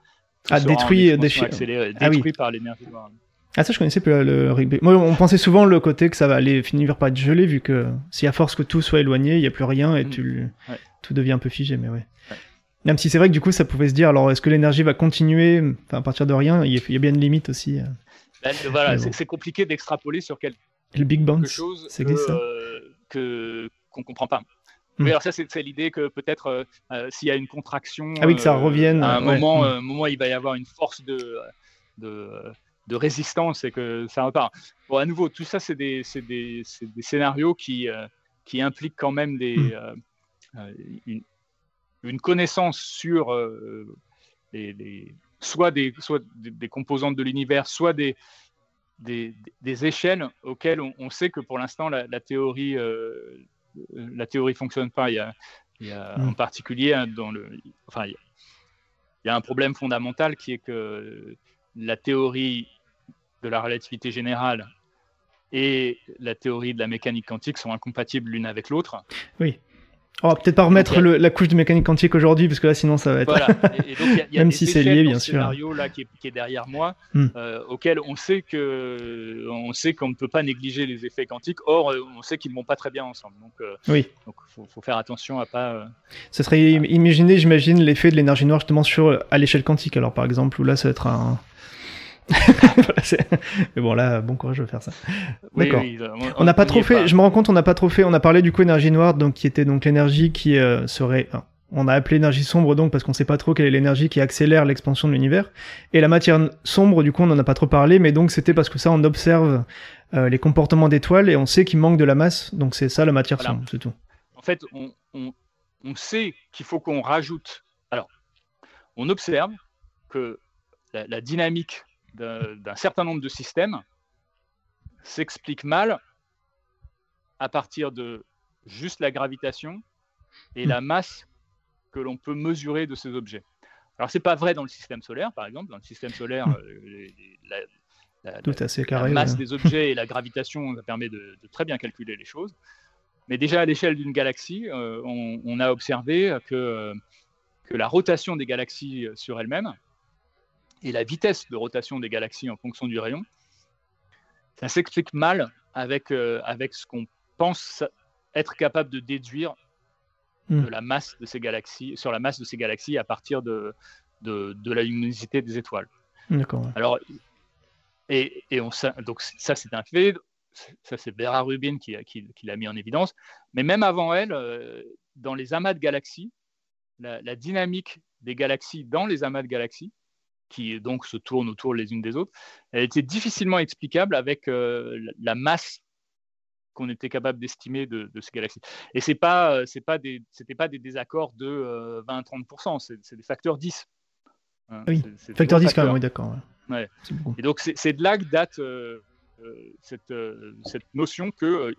ah, détruit, ah détruit par l'énergie noire. Ah ça je connaissais plus le rip. Moi on pensait souvent le côté que ça va aller finir par être gelé vu que si à force que tout soit éloigné, il n'y a plus rien et mm. tu, tout devient un peu figé mais ouais. Même si c'est vrai que du coup, ça pouvait se dire, alors est-ce que l'énergie va continuer? À partir de rien Il y a bien une limite aussi. Euh. Ben, voilà, c'est compliqué d'extrapoler sur quelque le Big Bang, chose que, euh, qu'on ne comprend pas. Hmm. Oui, alors ça, c'est l'idée que peut-être euh, s'il y a une contraction, ah oui, que ça revienne. À un moment, hmm. moment, il va y avoir une force de, de, de résistance et que ça repart. Bon, à nouveau, tout ça, c'est des, des, des, scénarios qui, qui impliquent quand même des, hmm. une, une connaissance sur euh, les, soit, des, soit des, composantes de l'univers, soit des, des, échelles auxquelles on, sait que pour l'instant la, théorie euh, la théorie fonctionne pas. Il y a, mm. en particulier hein, dans le, enfin, il y a un problème fondamental qui est que la théorie de la relativité générale et la théorie de la mécanique quantique sont incompatibles l'une avec l'autre. Oui. On va peut-être pas remettre la couche de mécanique quantique aujourd'hui, parce que là, sinon, ça va être. Voilà. Et, donc, y a, Même si c'est lié, bien sûr. scénario là qui est, derrière moi, hmm. euh, auquel on sait que, on sait qu'on ne peut pas négliger les effets quantiques. Or, euh, on sait qu'ils ne vont pas très bien ensemble. Donc, euh, oui. Donc, faut, faut, faire attention à pas. Ce serait imaginer, j'imagine, l'effet de l'énergie noire justement sur à l'échelle quantique. Alors, par exemple, où là, ça va être un mais bon là, bon courage de faire ça. D'accord. on n'a pas trop fait. Je me rends compte, on n'a pas trop fait. On a parlé du coup énergie noire, donc qui était donc l'énergie qui euh, serait. on a appelé énergie sombre donc parce qu'on sait pas trop quelle est l'énergie qui accélère l'expansion de l'univers. Et la matière sombre, du coup, on en a pas trop parlé, mais donc c'était parce que ça, on observe euh, les comportements d'étoiles et on sait qu'il manque de la masse. Donc c'est ça la matière sombre, c'est tout. En fait, on, on sait qu'il faut qu'on rajoute. Alors, on observe que la, la dynamique d'un certain nombre de systèmes s'explique mal à partir de juste la gravitation et la masse que l'on peut mesurer de ces objets. Alors, ce n'est pas vrai dans le système solaire, par exemple. Dans le système solaire, euh, la, masse des objets et la gravitation, ça permet de, très bien calculer les choses. Mais déjà, à l'échelle d'une galaxie, euh, on, a observé que, que la rotation des galaxies sur elles-mêmes et la vitesse de rotation des galaxies en fonction du rayon, ça s'explique mal avec, euh, avec ce qu'on pense être capable de déduire de hmm. la masse de ces galaxies, sur la masse de ces galaxies à partir de, de, la luminosité des étoiles. D'accord. Alors, et, et on, donc ça c'est un fait, ça c'est Vera Rubin qui, qui, qui l'a mis en évidence, mais même avant elle, euh, dans les amas de galaxies, la, la, dynamique des galaxies dans les amas de galaxies qui donc se tournent autour les unes des autres, elle était difficilement explicable avec euh, la masse qu'on était capable d'estimer de, ces galaxies. Et ce pas, euh, c'est pas des, c'était pas des désaccords de 20-30%, euh, c'est, des facteurs 10. Hein. oui, facteur 10 quand même, oui, d'accord. Et donc c'est, de là que date cette, cette, notion qu'il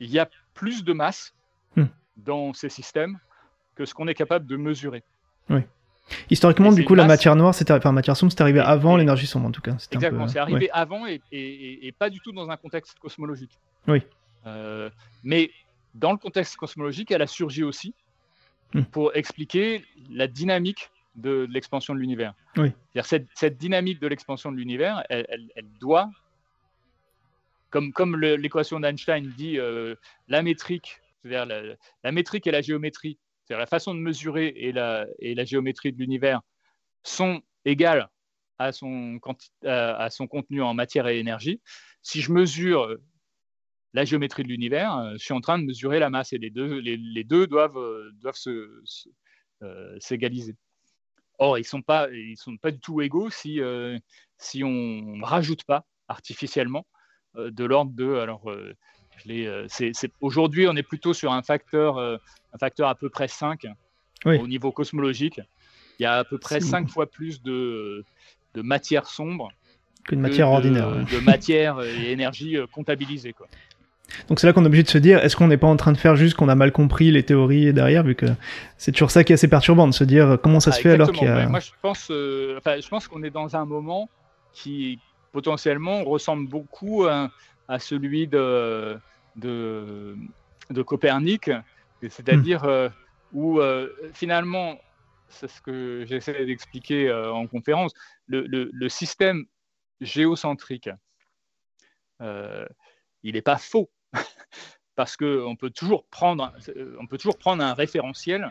il y a plus de masse hmm. dans ces systèmes que ce qu'on est capable de mesurer. Oui. Historiquement, du coup, la matière noire, c'était, enfin, matière sombre, c'est arrivé avant l'énergie sombre, en tout cas. Exactement, c'est arrivé avant et, pas du tout dans un contexte cosmologique. Oui. Euh, mais dans le contexte cosmologique, elle a surgi aussi hmm. pour expliquer la dynamique de, l'expansion de l'univers. Oui. Cette, cette, dynamique de l'expansion de l'univers, elle, elle, doit, comme, comme l'équation d'Einstein dit, euh, la métrique, c'est-à-dire la, la, métrique et la géométrie, la façon de mesurer et la, géométrie de l'univers sont égales à son, contenu en matière et énergie. Si je mesure la géométrie de l'univers, euh, je suis en train de mesurer la masse et les deux, les, deux doivent, euh, euh, s'égaliser. Or, ils ne sont, pas, du tout égaux si, on ne rajoute pas artificiellement de l'ordre de. Aujourd'hui, on est plutôt sur un facteur, un facteur à peu près 5 au niveau cosmologique. Il y a à peu près 5 fois plus de, de matière sombre qu'une matière ordinaire. De matière et énergie comptabilisée. Quoi. Donc c'est là qu'on est obligé de se dire, est-ce qu'on n'est pas en train de faire juste qu'on a mal compris les théories derrière, vu que c'est toujours ça qui est assez perturbant, de se dire comment ça se ah, fait alors qu'il y a... Moi je pense, euh, enfin, je pense qu'on est dans un moment qui potentiellement ressemble beaucoup à, celui de, de, de Copernic, c'est-à-dire hmm. euh, où euh, finalement, c'est ce que j'essaie d'expliquer en conférence, le, le, le système géocentrique, il n'est pas faux parce qu'on peut toujours prendre, on peut toujours prendre un référentiel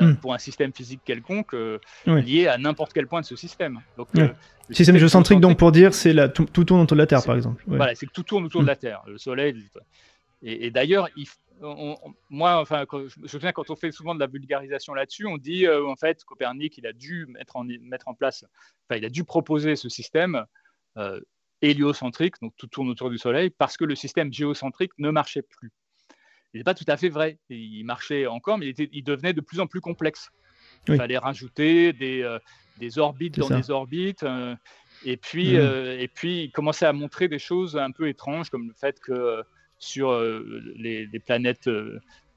euh, hmm. pour un système physique quelconque euh, lié à n'importe quel point de ce système. Donc, euh, système géocentrique, donc pour dire, c'est tout, tout, tourne autour de la Terre, par exemple. Voilà, c'est que tout tourne autour de la hmm. Terre, le Soleil. Et, d'ailleurs, moi, enfin, je me souviens quand on fait souvent de la vulgarisation là-dessus, on dit en fait Copernic, il a dû mettre en, mettre en place, enfin, il a dû proposer ce système héliocentrique, donc tout tourne autour du Soleil, parce que le système géocentrique ne marchait plus. N'est pas tout à fait vrai. Il marchait encore, mais il, devenait de plus en plus complexe. Il fallait rajouter des, euh, des orbites dans des orbites. Euh, et, puis, mmh. euh, et puis, il commençait à montrer des choses un peu étranges, comme le fait que sur les, planètes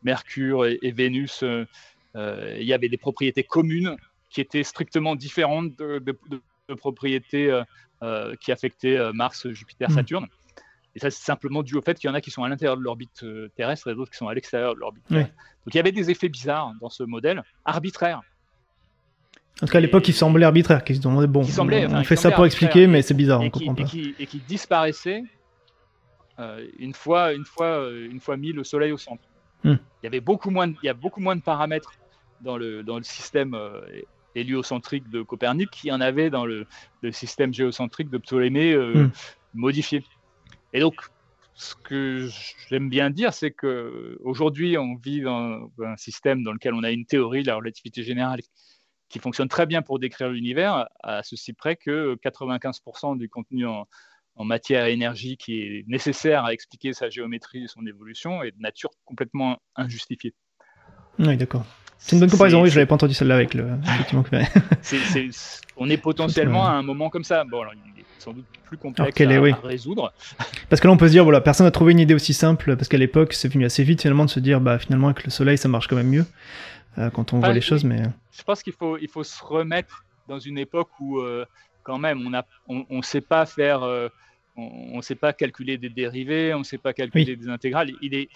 Mercure et, Vénus, il y avait des propriétés communes qui étaient strictement différentes de, de propriétés euh, qui affectait euh, Mars, Jupiter, hmm. Saturne. Et ça, c'est simplement dû au fait qu'il y en a qui sont à l'intérieur de l'orbite euh, terrestre et d'autres qui sont à l'extérieur de l'orbite Donc il y avait des effets bizarres dans ce modèle, arbitraires. En tout cas, à l'époque, il semblait arbitraire, qu'ils se demandaient, bon, on, fait ça pour expliquer, mais c'est bizarre, on qui, comprend pas. Et qui, disparaissait une, fois, une, fois, une fois mis le Soleil au centre. Hmm. Il, y avait beaucoup moins de, il y a beaucoup moins de paramètres dans le, dans le système héliocentrique de Copernic qui en avait dans le, système géocentrique de Ptolémée euh, hmm. modifié. Et donc, ce que j'aime bien dire, c'est que aujourd'hui, on vit dans un système dans lequel on a une théorie la relativité générale qui fonctionne très bien pour décrire l'univers, à ceci près que 95% du contenu en, en, matière et énergie qui est nécessaire à expliquer sa géométrie et son évolution est de nature complètement injustifiée. Oui, d'accord. C'est une bonne comparaison, oui, je n'avais pas entendu celle-là avec le. on est potentiellement à un moment comme ça. Bon, alors, il est sans doute plus complexe à, résoudre. Parce que là, on peut se dire, voilà, personne n'a trouvé une idée aussi simple, parce qu'à l'époque, c'est venu assez vite finalement de se dire, bah finalement, avec le soleil, ça marche quand même mieux euh, quand on voit les choses. Mais... Je pense qu'il faut, il faut se remettre dans une époque où, euh, quand même, on ne on, sait pas faire. Euh, on ne sait pas calculer des dérivés, on ne sait pas calculer des intégrales. Il est,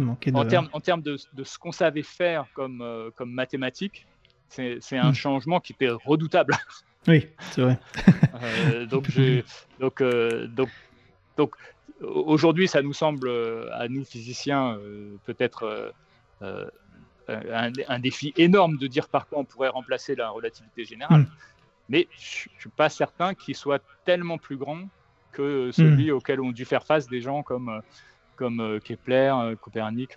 en termes en termes de, ce qu'on savait faire comme, euh, comme mathématiques, c'est un hmm. changement qui était redoutable. Oui, c'est vrai. Euh, donc, donc, euh, donc, donc aujourd'hui, ça nous semble, à nous physiciens, peut-être un, défi énorme de dire par quoi on pourrait remplacer la relativité générale. Hmm. Mais je ne suis pas certain qu'il soit tellement plus grand que celui hmm. auquel ont dû faire face des gens comme comme euh, Kepler, euh, Copernic.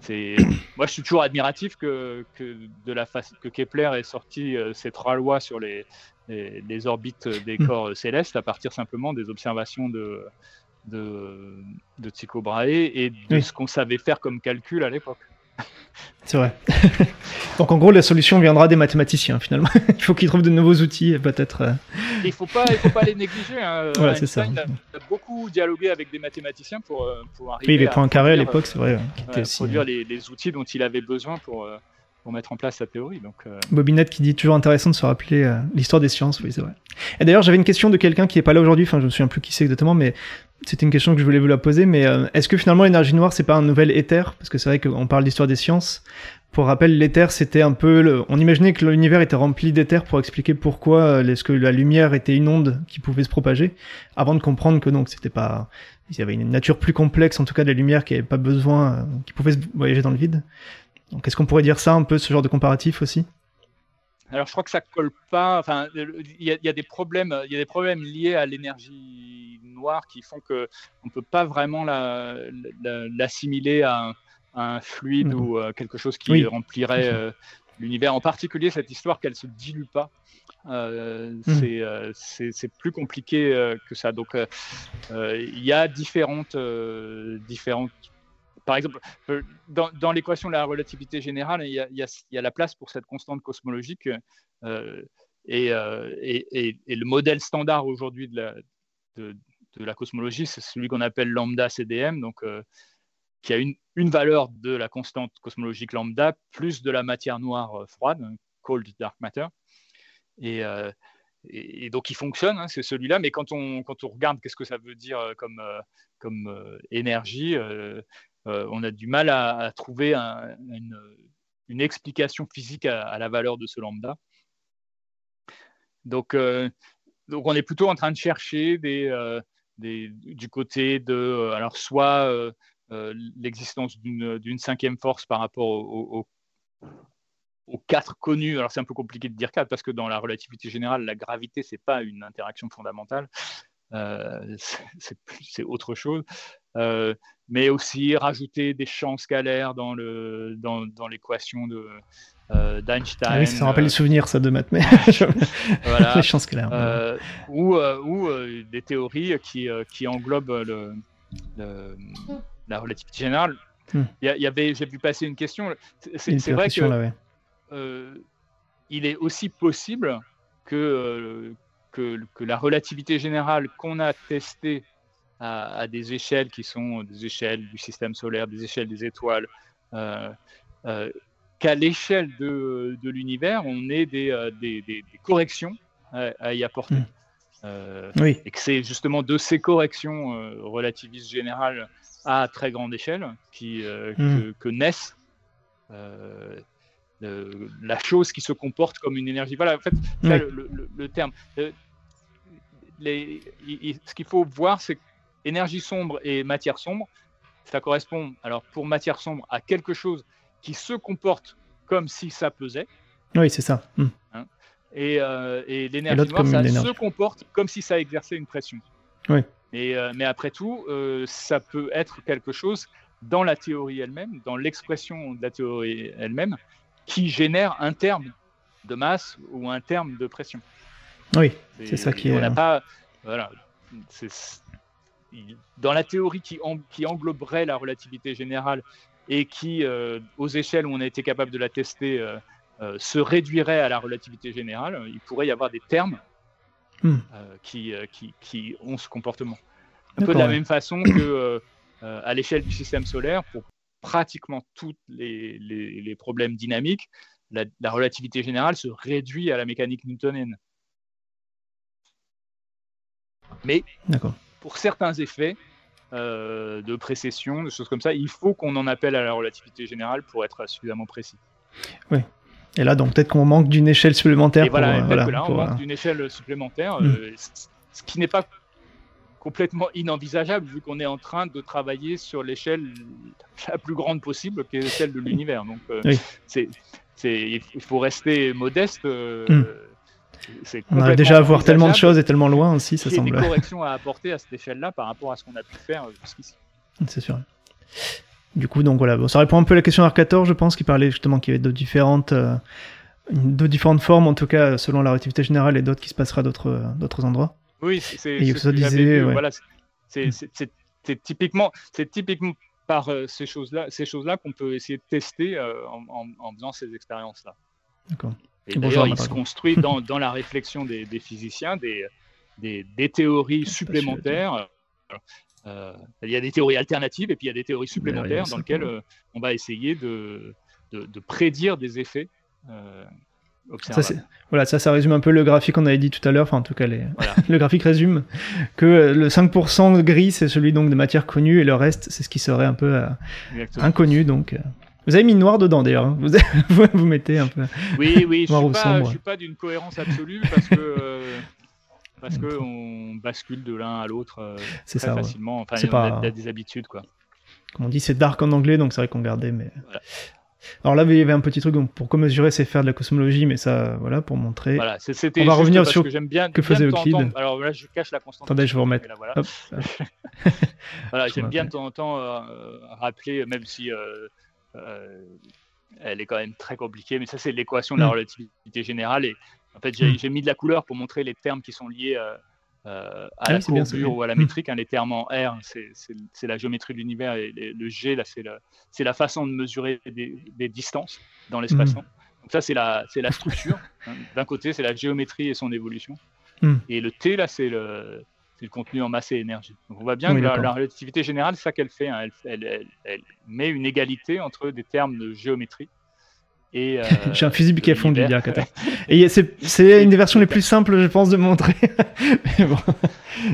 C'est... Moi, je suis toujours admiratif que, que, de la face... que Kepler ait sorti euh, ces trois lois sur les, les, orbites des hmm. corps célestes à partir simplement des observations de, de, de Tycho Brahe et de ce qu'on savait faire comme calcul à l'époque. C'est vrai. Donc en gros, la solution viendra des mathématiciens finalement. il faut qu'ils trouvent de nouveaux outils, peut-être. Euh. Il ne faut pas, faut pas les négliger. Hein. c'est ça. Il a, beaucoup dialogué avec des mathématiciens pour, euh, pour arriver. Oui, les points carrés à l'époque, c'est vrai. produire les, les, outils dont il avait besoin pour, euh, pour mettre en place sa théorie. Donc, euh... Bobinette qui dit toujours intéressant de se rappeler euh, l'histoire des sciences, oui, c'est vrai. Et d'ailleurs, j'avais une question de quelqu'un qui est pas là aujourd'hui, enfin, je me souviens plus qui c'est exactement, mais c'était une question que je voulais vous la poser, mais euh, est-ce que finalement l'énergie noire, c'est pas un nouvel éther? Parce que c'est vrai qu'on parle d'histoire des sciences, Pour rappel, l'éther, c'était un peu. Le... On imaginait que l'univers était rempli d'éther pour expliquer pourquoi est-ce que la lumière était une onde qui pouvait se propager, avant de comprendre que donc c'était pas. Il y avait une nature plus complexe, en tout cas de la lumière, qui avait pas besoin, qui pouvait voyager dans le vide. Donc, est-ce qu'on pourrait dire ça un peu, ce genre de comparatif aussi? Alors je crois que ça colle pas. Enfin, il y, a des problèmes. Il y a des problèmes liés à l'énergie noire qui font que on peut pas vraiment l'assimiler à, un fluide ou euh, quelque chose qui remplirait euh, l'univers. En particulier cette histoire qu'elle se dilue pas. Euh, mmh. c'est plus compliqué que ça. Donc, il y a différentes, différentes par exemple, euh, dans, l'équation de la relativité générale, il y, a, la place pour cette constante cosmologique. Euh, euh, et, le modèle standard aujourd'hui de la, cosmologie, c'est celui qu'on appelle lambda CDM, donc, qui a une, valeur de la constante cosmologique lambda plus de la matière noire froide, cold dark matter. Et, donc il fonctionne, hein, c'est celui-là, mais quand on, regarde qu'est-ce que ça veut dire comme, énergie, on a du mal à, trouver une, explication physique à, la valeur de ce lambda. Donc, euh, donc on est plutôt en train de chercher euh, du côté de, alors soit l'existence d'une cinquième force par rapport aux quatre connus. Alors c'est un peu compliqué de dire quatre parce que dans la relativité générale, la gravité c'est pas une interaction fondamentale, c'est autre chose. Euh, mais aussi rajouter des champs scalaires dans l'équation dans, de, euh, d'Einstein. Ah oui, ça me rappelle les euh, souvenirs, ça, de maths, mais voilà, les champs scalaires. ou, ou des théories qui, qui englobent le, la relativité générale. Hmm. Il y, avait, j'ai vu passer une question. C'est, vrai que il est aussi possible que, que, que, la relativité générale qu'on a testée à, des échelles qui sont des échelles du système solaire, des échelles des étoiles, euh, euh, qu'à l'échelle de, de l'univers, on ait des, euh, des, des, corrections à, y apporter. Hmm. oui. Et que c'est justement de ces corrections relativistes générales à très grande échelle qui, hmm. que, naissent la chose qui se comporte comme une énergie. Voilà, en fait, le, le, terme. Les, ce qu'il faut voir, c'est énergie sombre et matière sombre, ça correspond, alors pour matière sombre, à quelque chose qui se comporte comme si ça pesait. Oui, c'est ça. Hmm. Hein. et, euh, et l'énergie noire, ça se comporte comme si ça exerçait une pression. Oui. Et, euh, mais après tout, euh, ça peut être quelque chose dans la théorie elle-même, dans l'expression de la théorie elle-même, qui génère un terme de masse ou un terme de pression. Oui, c'est ça qui on est. pas, voilà, dans la théorie qui, qui, engloberait la relativité générale et qui, euh, aux échelles où on a été capable de la tester, euh, euh, se réduirait à la relativité générale, il pourrait y avoir des termes hmm. qui, qui, qui, ont ce comportement. Un peu de la même façon que à l'échelle du système solaire, pour pratiquement tous les, les, problèmes dynamiques, la, la relativité générale se réduit à la mécanique newtonienne. Mais pour certains effets euh, de précession, de choses comme ça, il faut qu'on en appelle à la relativité générale pour être suffisamment précis. Oui. Et là, donc peut-être qu'on manque d'une échelle supplémentaire. Et voilà, euh, là, on manque euh, d'une échelle supplémentaire, hmm. ce qui n'est pas complètement inenvisageable vu qu'on est en train de travailler sur l'échelle la plus grande possible, qui est celle de l'univers. Donc, c'est, il faut rester modeste. Hmm. On a déjà à voir tellement de choses et tellement loin aussi, ça semble. Il y a des corrections à apporter à cette échelle-là par rapport à ce qu'on a pu faire euh, jusqu'ici. C'est sûr. Du coup, donc voilà, ça répond un peu à la question d'Arcator, je pense, qui parlait justement qu'il y avait de différentes, euh, de différentes formes, en tout cas selon la relativité générale, et d'autres qui se passera d'autres, d'autres endroits. Oui, c'est ce que disait, voilà, c'est typiquement, c'est typiquement par euh, ces choses-là, ces choses-là qu'on peut essayer de tester en, en, en, faisant ces expériences-là. D'accord. Et d'ailleurs, il se construit dans, dans, la réflexion des, des physiciens des, des, des, théories supplémentaires. Euh, il y a des théories alternatives et puis il y a des théories supplémentaires dans lesquelles euh, on va essayer de, de, de prédire des effets. Euh, ça, voilà, ça, ça résume un peu le graphique qu'on avait dit tout à l'heure. Enfin, en tout cas, les... le graphique résume que le 5% gris, c'est celui donc de matière connue et le reste, c'est ce qui serait un peu inconnu. Donc, Vous avez mis noir dedans d'ailleurs. Hein. Vous, vous, mettez un peu. Oui, oui. je suis pas, suis pas d'une cohérence absolue parce que euh, parce que on bascule de l'un à l'autre euh, très ça, facilement. Enfin, on pas... a des habitudes quoi. Comme on dit, c'est dark en anglais, donc c'est vrai qu'on gardait, mais. Alors là, il y avait un petit truc pour quoi mesurer, c'est faire de la cosmologie, mais ça, voilà, pour montrer. Voilà, on va revenir sur que, bien, que faisait Euclide. Alors là, je cache la constante. Attendez, je vous remettre. voilà, voilà j'aime bien de temps en temps euh, rappeler, même si euh, euh, elle est quand même très compliquée, mais ça, c'est l'équation de la mm. relativité générale. Et en fait, mm. j'ai mis de la couleur pour montrer les termes qui sont liés euh, à ah la courbure ou à la métrique. Hein, les termes en R, c'est la géométrie de l'univers et le G, là, c'est la, la, façon de mesurer des, distances dans l'espace. Mm. Donc ça, c'est la, la structure. Hein. D'un côté, c'est la géométrie et son évolution. Mm. Et le T, là, c'est le, le, contenu en masse et énergie. Donc on voit bien que la, relativité générale, c'est ça qu'elle fait. Hein. Elle, elle, elle, met une égalité entre des termes de géométrie euh, J'ai un fusible qui a fondu, bien Et c'est une des versions les plus simples, je pense, de montrer.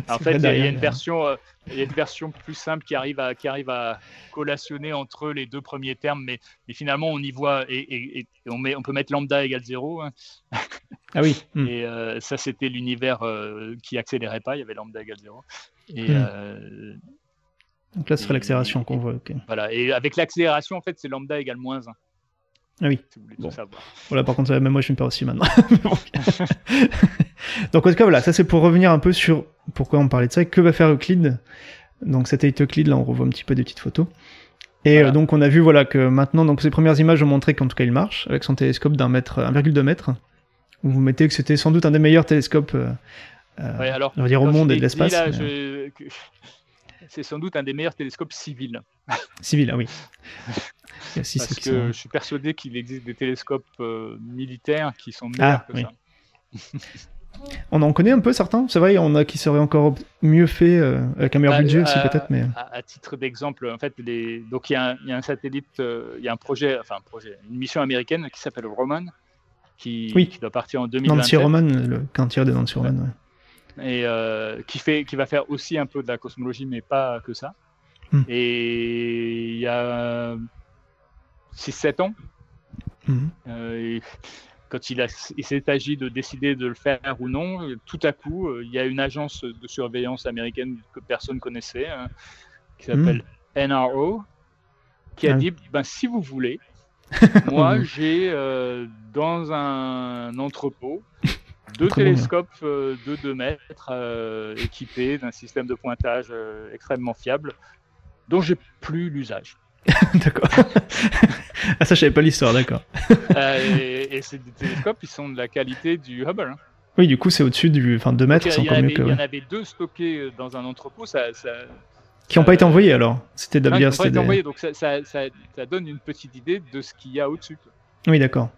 en fait, il y, a une version, euh, y a une version plus simple qui arrive à, qui arrive à collationner entre les deux premiers termes, mais, mais finalement, on y voit et, on, met, on peut mettre lambda égale 0. Hein. Ah oui. Hmm. Et euh, ça, c'était l'univers qui accélérait pas, il y avait lambda égale 0. Et, hmm. Donc là, ce serait l'accélération qu'on voit. Voilà, et avec l'accélération, en fait, c'est lambda égale moins 1. Ah oui. bon. Voilà, par contre, même moi, je me perds aussi maintenant. Donc, en tout cas, voilà, ça c'est pour revenir un peu sur pourquoi on parlait de ça. Que va faire Euclide Donc, satellite Euclide, là, on revoit un petit peu des petites photos. Et euh, donc, on a vu, voilà, que maintenant, donc, ces premières images ont montré qu'en tout cas, il marche avec son télescope d'un mètre, 1,2 mètre. Où vous mettez que c'était sans doute un des meilleurs télescopes, euh, euh alors, on va dire, au monde et de l'espace. C'est sans doute un des meilleurs télescopes civils. Civils, ah oui. Parce que je suis persuadé qu'il existe des télescopes euh, militaires qui sont meilleurs ah, que ça. on en connaît un peu certains, c'est vrai, on a qui seraient encore mieux faits euh, avec un meilleur bah, budget aussi peut-être. Mais... À, titre d'exemple, en fait, les... donc il y, a un satellite, euh, il y a un projet, enfin un projet, une mission américaine qui s'appelle Roman, qui, qui, doit partir en 2020. Nancy Roman, le quintier de Nancy Roman, ouais. Et qui, fait, qui va faire aussi un peu de la cosmologie, mais pas que ça. Hmm. Et il y a 6-7 ans. Mhm. Euh, quand il, il s'est agi de décider de le faire ou non, tout à coup, euh, il y a une agence de surveillance américaine que personne connaissait, hein, qui s'appelle NRO, qui a dit ben, si vous voulez, moi j'ai euh, dans un entrepôt deux télescopes de 2 mètres équipés d'un système de pointage extrêmement fiable dont j'ai plus l'usage. d'accord. ah, ça, je savais pas l'histoire, d'accord. Euh, et, ces télescopes, ils sont de la qualité du Hubble. Hein. Oui, du coup, c'est au-dessus du. Enfin, 2 mètres, c'est encore mieux que. Il y en avait deux stockés euh, dans un entrepôt. Ça, qui n'ont pas été envoyés alors C'était d'abord. Qui n'ont pas été envoyés, donc ça, ça, ça, donne une petite idée de ce qu'il y a au-dessus. Oui, d'accord.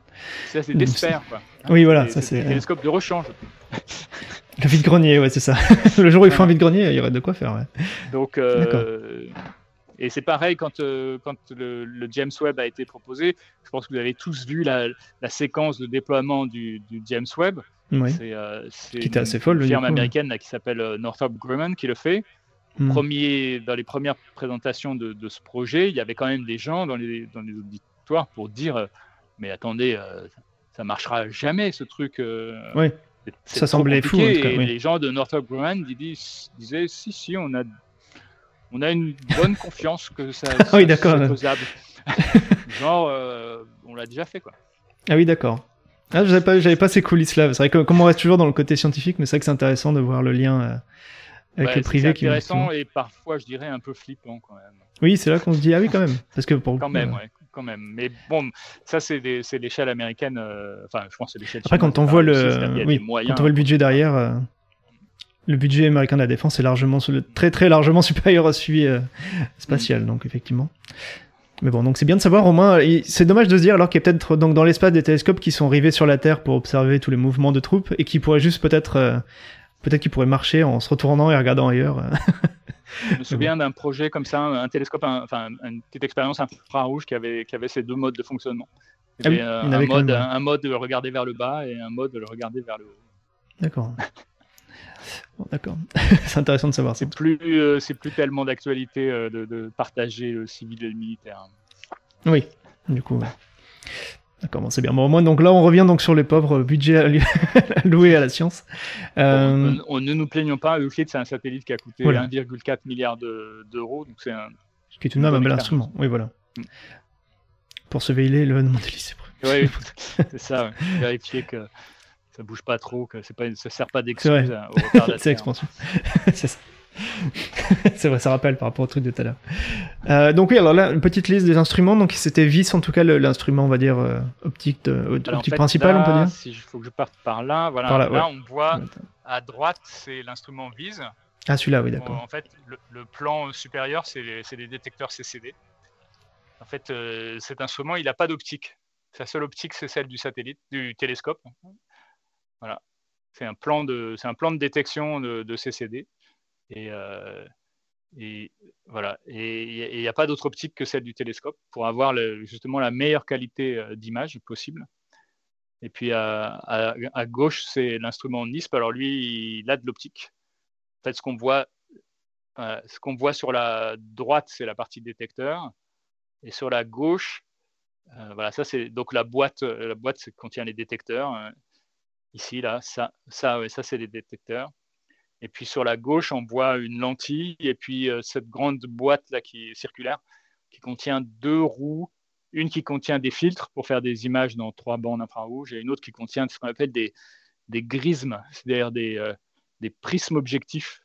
Ça, c'est d'espère, quoi. Oui, voilà, ça c'est. Télescope de rechange. Le vide-grenier, ouais, c'est ça. le jour où il faut un vide-grenier, il y aurait de quoi faire, ouais. Donc, euh, et c'est pareil quand, euh, quand le, James Webb a été proposé. Je pense que vous avez tous vu la, la séquence de déploiement du, du James Webb. Oui. C'est euh, qui était assez folle. Une firme américaine là, qui s'appelle euh, Northrop Grumman qui le fait. Hmm. Premier, dans les premières présentations de, de, ce projet, il y avait quand même des gens dans les, dans les auditoires pour dire Mais attendez, ça marchera jamais ce truc. oui. Ça semblait fou. En tout cas, et les gens de Northrop Grumman disaient Si, si, on a on a une bonne confiance que ça, ah oui, d'accord. faisable. Genre, euh, on l'a déjà fait, quoi. Ah oui, d'accord. Ah, j'avais pas, j'avais pas ces coulisses-là. C'est vrai que comme on reste toujours dans le côté scientifique, mais c'est vrai que c'est intéressant de voir le lien euh, avec le privé. C'est intéressant et parfois, je dirais, un peu flippant quand même. Oui, c'est là qu'on se dit, ah oui, quand même. Parce que pour quand même, ouais. Quand même. Mais bon, ça, c'est l'échelle américaine. Euh, enfin, je pense que c'est l'échelle. Après, quand on voit le, oui, quand on voit le budget derrière, le budget américain de la défense est largement, très très largement supérieur à celui euh, spatial, donc effectivement. Mais bon, donc c'est bien de savoir au moins. C'est dommage de se dire alors qu'il y a peut-être donc dans l'espace des télescopes qui sont rivés sur la Terre pour observer tous les mouvements de troupes et qui pourraient juste peut-être, euh, peut-être qu'ils pourraient marcher en se retournant et regardant ailleurs. Je me souviens d'un projet comme ça, un télescope, enfin une petite expérience infrarouge qui avait, qui avait ces deux modes de fonctionnement. Ah euh, un, mode, un mode de regarder vers le bas et un mode de le regarder vers le haut. D'accord. D'accord. c'est intéressant de savoir. C'est plus, euh, c'est plus tellement d'actualité euh, de, partager le civil et le militaire. Oui. Du coup, D'accord, bon, c'est bien. Bon, moi, donc là, on revient donc sur les pauvres budgets alloués à la science. Euh... On, ne nous plaignons pas. Euclid, c'est un satellite qui a coûté 1,4 milliard d'euros. donc c'est un. Qui est tout de même un bel instrument. Oui, voilà. Mm. Pour surveiller le de lycée. Oui, c'est ça. Vérifier que ça bouge pas trop, que pas, ça sert pas d'excuse au retard C'est expansion. c'est ça. c'est vrai, ça rappelle par rapport au truc de tout à l'heure. Euh, donc oui, alors là, une petite liste des instruments. Donc c'était vis, en tout cas, l'instrument, on va dire, euh, optique, optique principal, on peut dire. Si il faut que je parte par là, voilà. là, on voit à droite, c'est l'instrument vise. Ah, celui-là, oui, d'accord. En fait, le, plan supérieur, c'est les, les, détecteurs CCD. En fait, euh, cet instrument, il n'a pas d'optique. Sa seule optique, c'est celle du satellite, du télescope. Voilà. C'est un plan de, c'est un plan de détection de, de CCD. Et, euh, et voilà. Et il n'y a pas d'autre optique que celle du télescope pour avoir justement la meilleure qualité euh, d'image possible. Et puis à, gauche, c'est l'instrument NISP. Alors lui, il a de l'optique. En fait, ce qu'on voit, euh, ce voit sur la droite, c'est la partie détecteur. Et sur la gauche, voilà, ça c'est donc la boîte. La boîte contient les détecteurs. ici, là, ça, ça, ça c'est les détecteurs. Et puis sur la gauche, on voit une lentille et puis euh, cette grande boîte là qui est circulaire, qui contient deux roues, une qui contient des filtres pour faire des images dans trois bandes infrarouges et une autre qui contient ce qu'on appelle des, des grismes, c'est-à-dire des, euh, des prismes objectifs,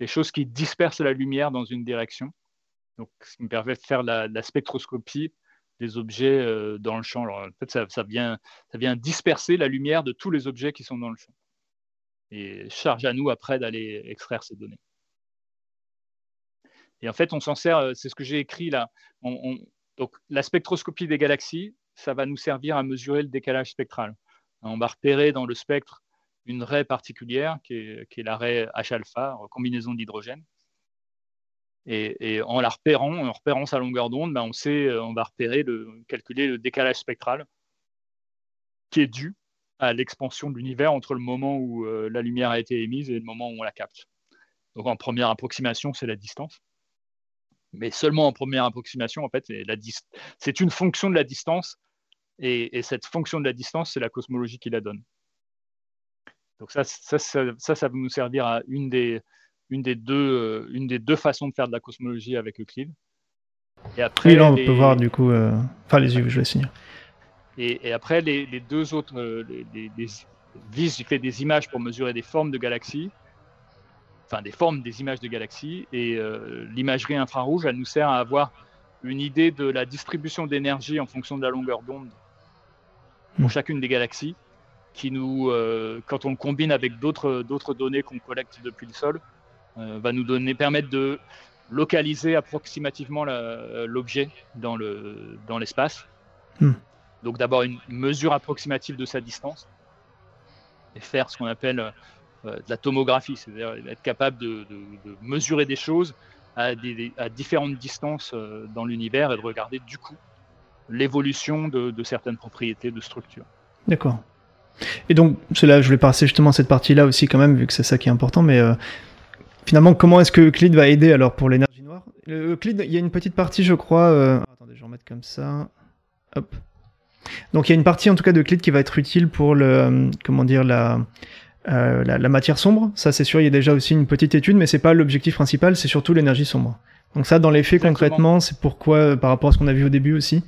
des choses qui dispersent la lumière dans une direction. Donc, ce qui me permet de faire la, spectroscopie des objets euh, dans le champ. En fait, ça, vient, ça vient disperser la lumière de tous les objets qui sont dans le champ et charge à nous après d'aller extraire ces données. Et en fait, on s'en sert, euh, c'est ce que j'ai écrit là. donc, la spectroscopie des galaxies, ça va nous servir à mesurer le décalage spectral. On va repérer dans le spectre une raie particulière qui est, la raie H-alpha, combinaison d'hydrogène. Et, en la repérant, en repérant sa longueur d'onde, ben on sait, on va repérer, le, calculer le décalage spectral qui est dû à l'expansion de l'univers entre le moment où euh, la lumière a été émise et le moment où on la capte. Donc en première approximation, c'est la distance. Mais seulement en première approximation, en fait, c'est une fonction de la distance. Et, cette fonction de la distance, c'est la cosmologie qui la donne. Donc ça, ça, ça, ça, va nous servir à une des, une des, deux, euh, une des deux façons de faire de la cosmologie avec Euclide. Et après, oui, là, on peut voir du coup. Euh, enfin, les yeux, je vais finir. Et, après, les, deux autres, euh, les, les, fait des images pour mesurer des formes de galaxies, enfin des formes des images de galaxies, et euh, l'imagerie infrarouge, elle nous sert à avoir une idée de la distribution d'énergie en fonction de la longueur d'onde pour hmm. chacune des galaxies, qui nous, euh, quand on le combine avec d'autres données qu'on collecte depuis le sol, va nous donner, permettre de localiser approximativement l'objet dans l'espace. Le, dans hmm. Donc d'abord une mesure approximative de sa distance et faire ce qu'on appelle euh, de la tomographie, c'est-à-dire être capable de, mesurer des choses à, différentes distances euh, dans l'univers et de regarder du coup l'évolution de, certaines propriétés de structure. D'accord. Et donc, cela, je voulais passer justement à cette partie-là aussi quand même, vu que c'est ça qui est important, mais euh, finalement, comment est-ce que Euclide va aider alors pour l'énergie noire? Euclide, il y a une petite partie, je crois... Attendez, je vais remettre comme ça. Hop. Donc il y a une partie en tout cas de Euclide qui va être utile pour le euh, comment dire la, euh, la, matière sombre. Ça c'est sûr, il y a déjà aussi une petite étude, mais c'est pas l'objectif principal, c'est surtout l'énergie sombre. Donc ça, dans les faits concrètement, c'est pourquoi euh, par rapport à ce qu'on a vu au début aussi,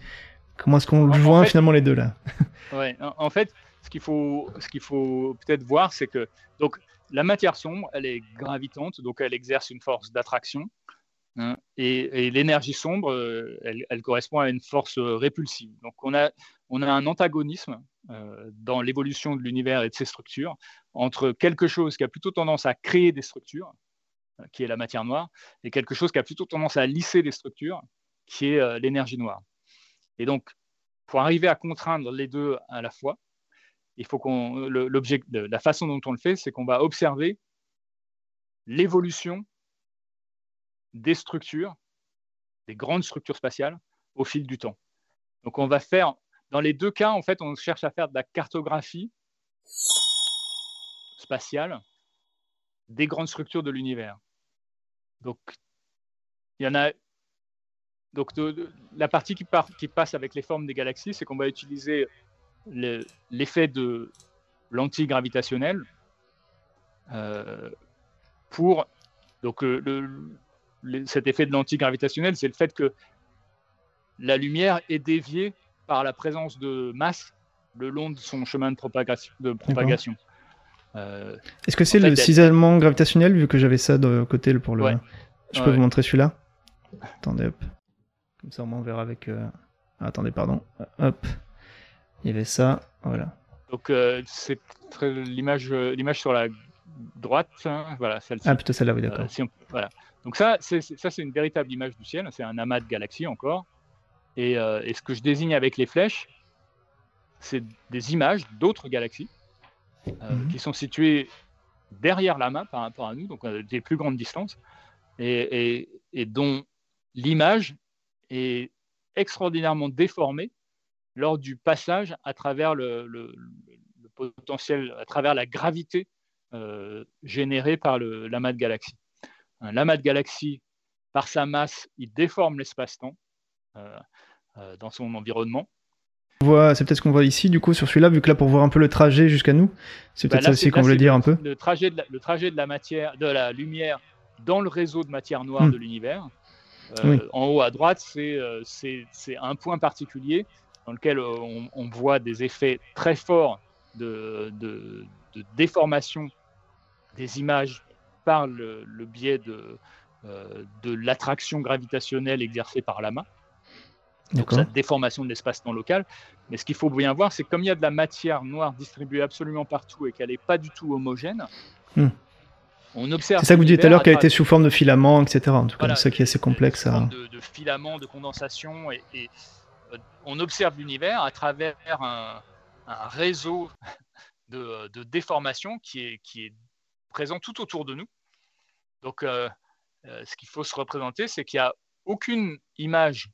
comment est-ce qu'on joint finalement les deux là? Ouais, en, fait, ce qu'il faut, ce qu'il faut peut-être voir, c'est que donc la matière sombre, elle est gravitante, donc elle exerce une force d'attraction. Hein, et, l'énergie sombre, elle, elle, correspond à une force répulsive. Donc on a, on a un antagonisme euh, dans l'évolution de l'univers et de ses structures entre quelque chose qui a plutôt tendance à créer des structures, euh, qui est la matière noire, et quelque chose qui a plutôt tendance à lisser des structures, qui est euh, l'énergie noire. Et donc, pour arriver à contraindre les deux à la fois, il faut qu'on l'objet, la façon dont on le fait, c'est qu'on va observer l'évolution des structures, des grandes structures spatiales, au fil du temps. Donc, on va faire dans les deux cas, en fait, on cherche à faire de la cartographie spatiale des grandes structures de l'univers. Donc, il y en a donc la partie qui, passe avec les formes des galaxies, c'est qu'on va utiliser l'effet de l'antigravitationnel euh, pour donc cet effet de l'antigravitationnel, c'est le fait que la lumière est déviée par la présence de masse le long de son chemin de propagation. De propagation. Euh, Est-ce que c'est le cisaillement gravitationnel vu que j'avais ça de côté pour le. Je peux vous montrer celui-là? Attendez, hop. Comme ça, on verra avec. Euh, ah, attendez, pardon. Hop. Il y avait ça. Voilà. Donc, euh, c'est l'image, sur la droite. Hein, voilà, celle-ci. Ah, plutôt celle-là, oui, d'accord. voilà. Donc, ça, c'est une véritable image du ciel. C'est un amas de galaxies encore. Et, et ce que je désigne avec les flèches, c'est des images d'autres galaxies euh, mhm. qui sont situées derrière la main par rapport à nous, donc à des plus grandes distances, et, dont l'image est extraordinairement déformée lors du passage à travers le, potentiel, à travers la gravité euh, générée par l'amas de galaxies. L'amas de galaxies, par sa masse, il déforme l'espace-temps euh, dans son environnement c'est peut-être ce qu'on voit ici, du coup, sur celui-là, vu que là, pour voir un peu le trajet jusqu'à nous, c'est peut-être bah ça aussi qu'on voulait dire un peu. Le trajet, de la, le trajet de la matière, de la lumière dans le réseau de matière noire hmm. de l'univers. Euh, en haut à droite, euh, c'est un point particulier dans lequel euh, on, voit des effets très forts de, de, déformation des images par le, biais de, de l'attraction gravitationnelle exercée par l'amas donc cette déformation de l'espace-temps local. Mais ce qu'il faut bien voir, c'est comme il y a de la matière noire distribuée absolument partout et qu'elle n'est pas du tout homogène, hmm. on observe. C'est ça que vous disiez tout à l'heure qu'elle était sous forme de filaments, etc. En tout cas, c'est ça qui est assez complexe. À... De, de filaments, de condensation, et, euh, on observe l'univers à travers un, réseau de, déformation qui est, qui est présent tout autour de nous. Donc, euh, euh, ce qu'il faut se représenter, c'est qu'il n'y a aucune image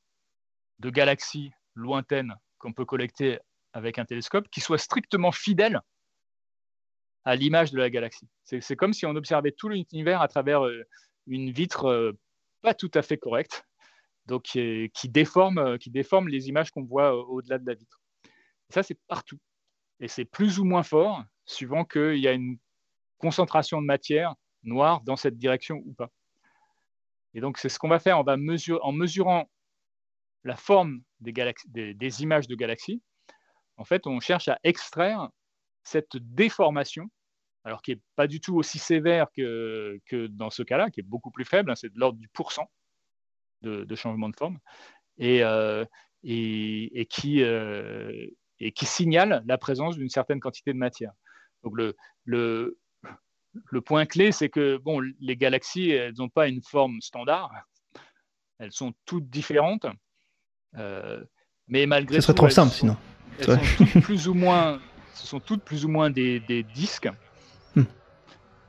de galaxies lointaines qu'on peut collecter avec un télescope qui soit strictement fidèle à l'image de la galaxie. C'est comme si on observait tout l'univers à travers euh, une vitre euh, pas tout à fait correcte, donc qui, déforme, euh, déforme les images qu'on voit au-delà de la vitre. ça, c'est partout. Et c'est plus ou moins fort, suivant qu'il y a une concentration de matière noire dans cette direction ou pas. Et donc, c'est ce qu'on va faire. On va mesurer, en mesurant la forme des, images de galaxies, en fait, on cherche à extraire cette déformation, alors qui n'est pas du tout aussi sévère que, dans ce cas-là, qui est beaucoup plus faible, hein, c'est de l'ordre du pourcent de, changement de forme, et, euh, euh, et qui signale la présence d'une certaine quantité de matière. Donc le, point clé, c'est que bon, les galaxies, elles n'ont pas une forme standard, elles sont toutes différentes, mais malgré Ce serait trop simple sinon. Elles sont plus ou moins, ce sont toutes plus ou moins des, disques. Hmm.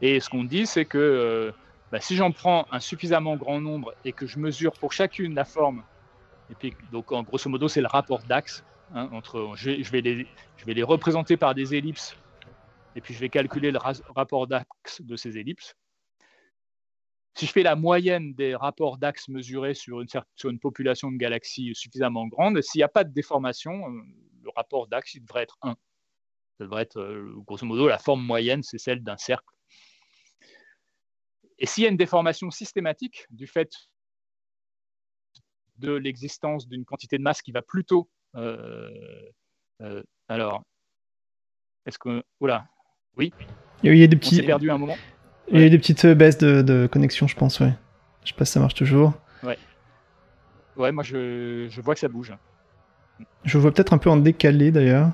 Et ce qu'on dit, c'est que euh, bah, si j'en prends un suffisamment grand nombre et que je mesure pour chacune la forme, et puis donc en grosso modo c'est le rapport d'axe hein, entre, je, vais les, je vais les représenter par des ellipses, et puis je vais calculer le rapport d'axe de ces ellipses. Si je fais la moyenne des rapports d'axes mesurés sur une, sur une population de galaxies suffisamment grande, s'il n'y a pas de déformation, euh, le rapport d'axe devrait être 1. Ça devrait être, euh, grosso modo, la forme moyenne, c'est celle d'un cercle. Et s'il y a une déformation systématique du fait de l'existence d'une quantité de masse qui va plutôt. Euh, alors, est-ce que. Oula, oui. Il y a des petits. On s'est perdu un moment. Il y a eu des petites euh, baisses de, connexion, je pense, ouais. Je sais pas si ça marche toujours. Ouais. Ouais, moi je, vois que ça bouge. Je vois peut-être un peu en décalé d'ailleurs.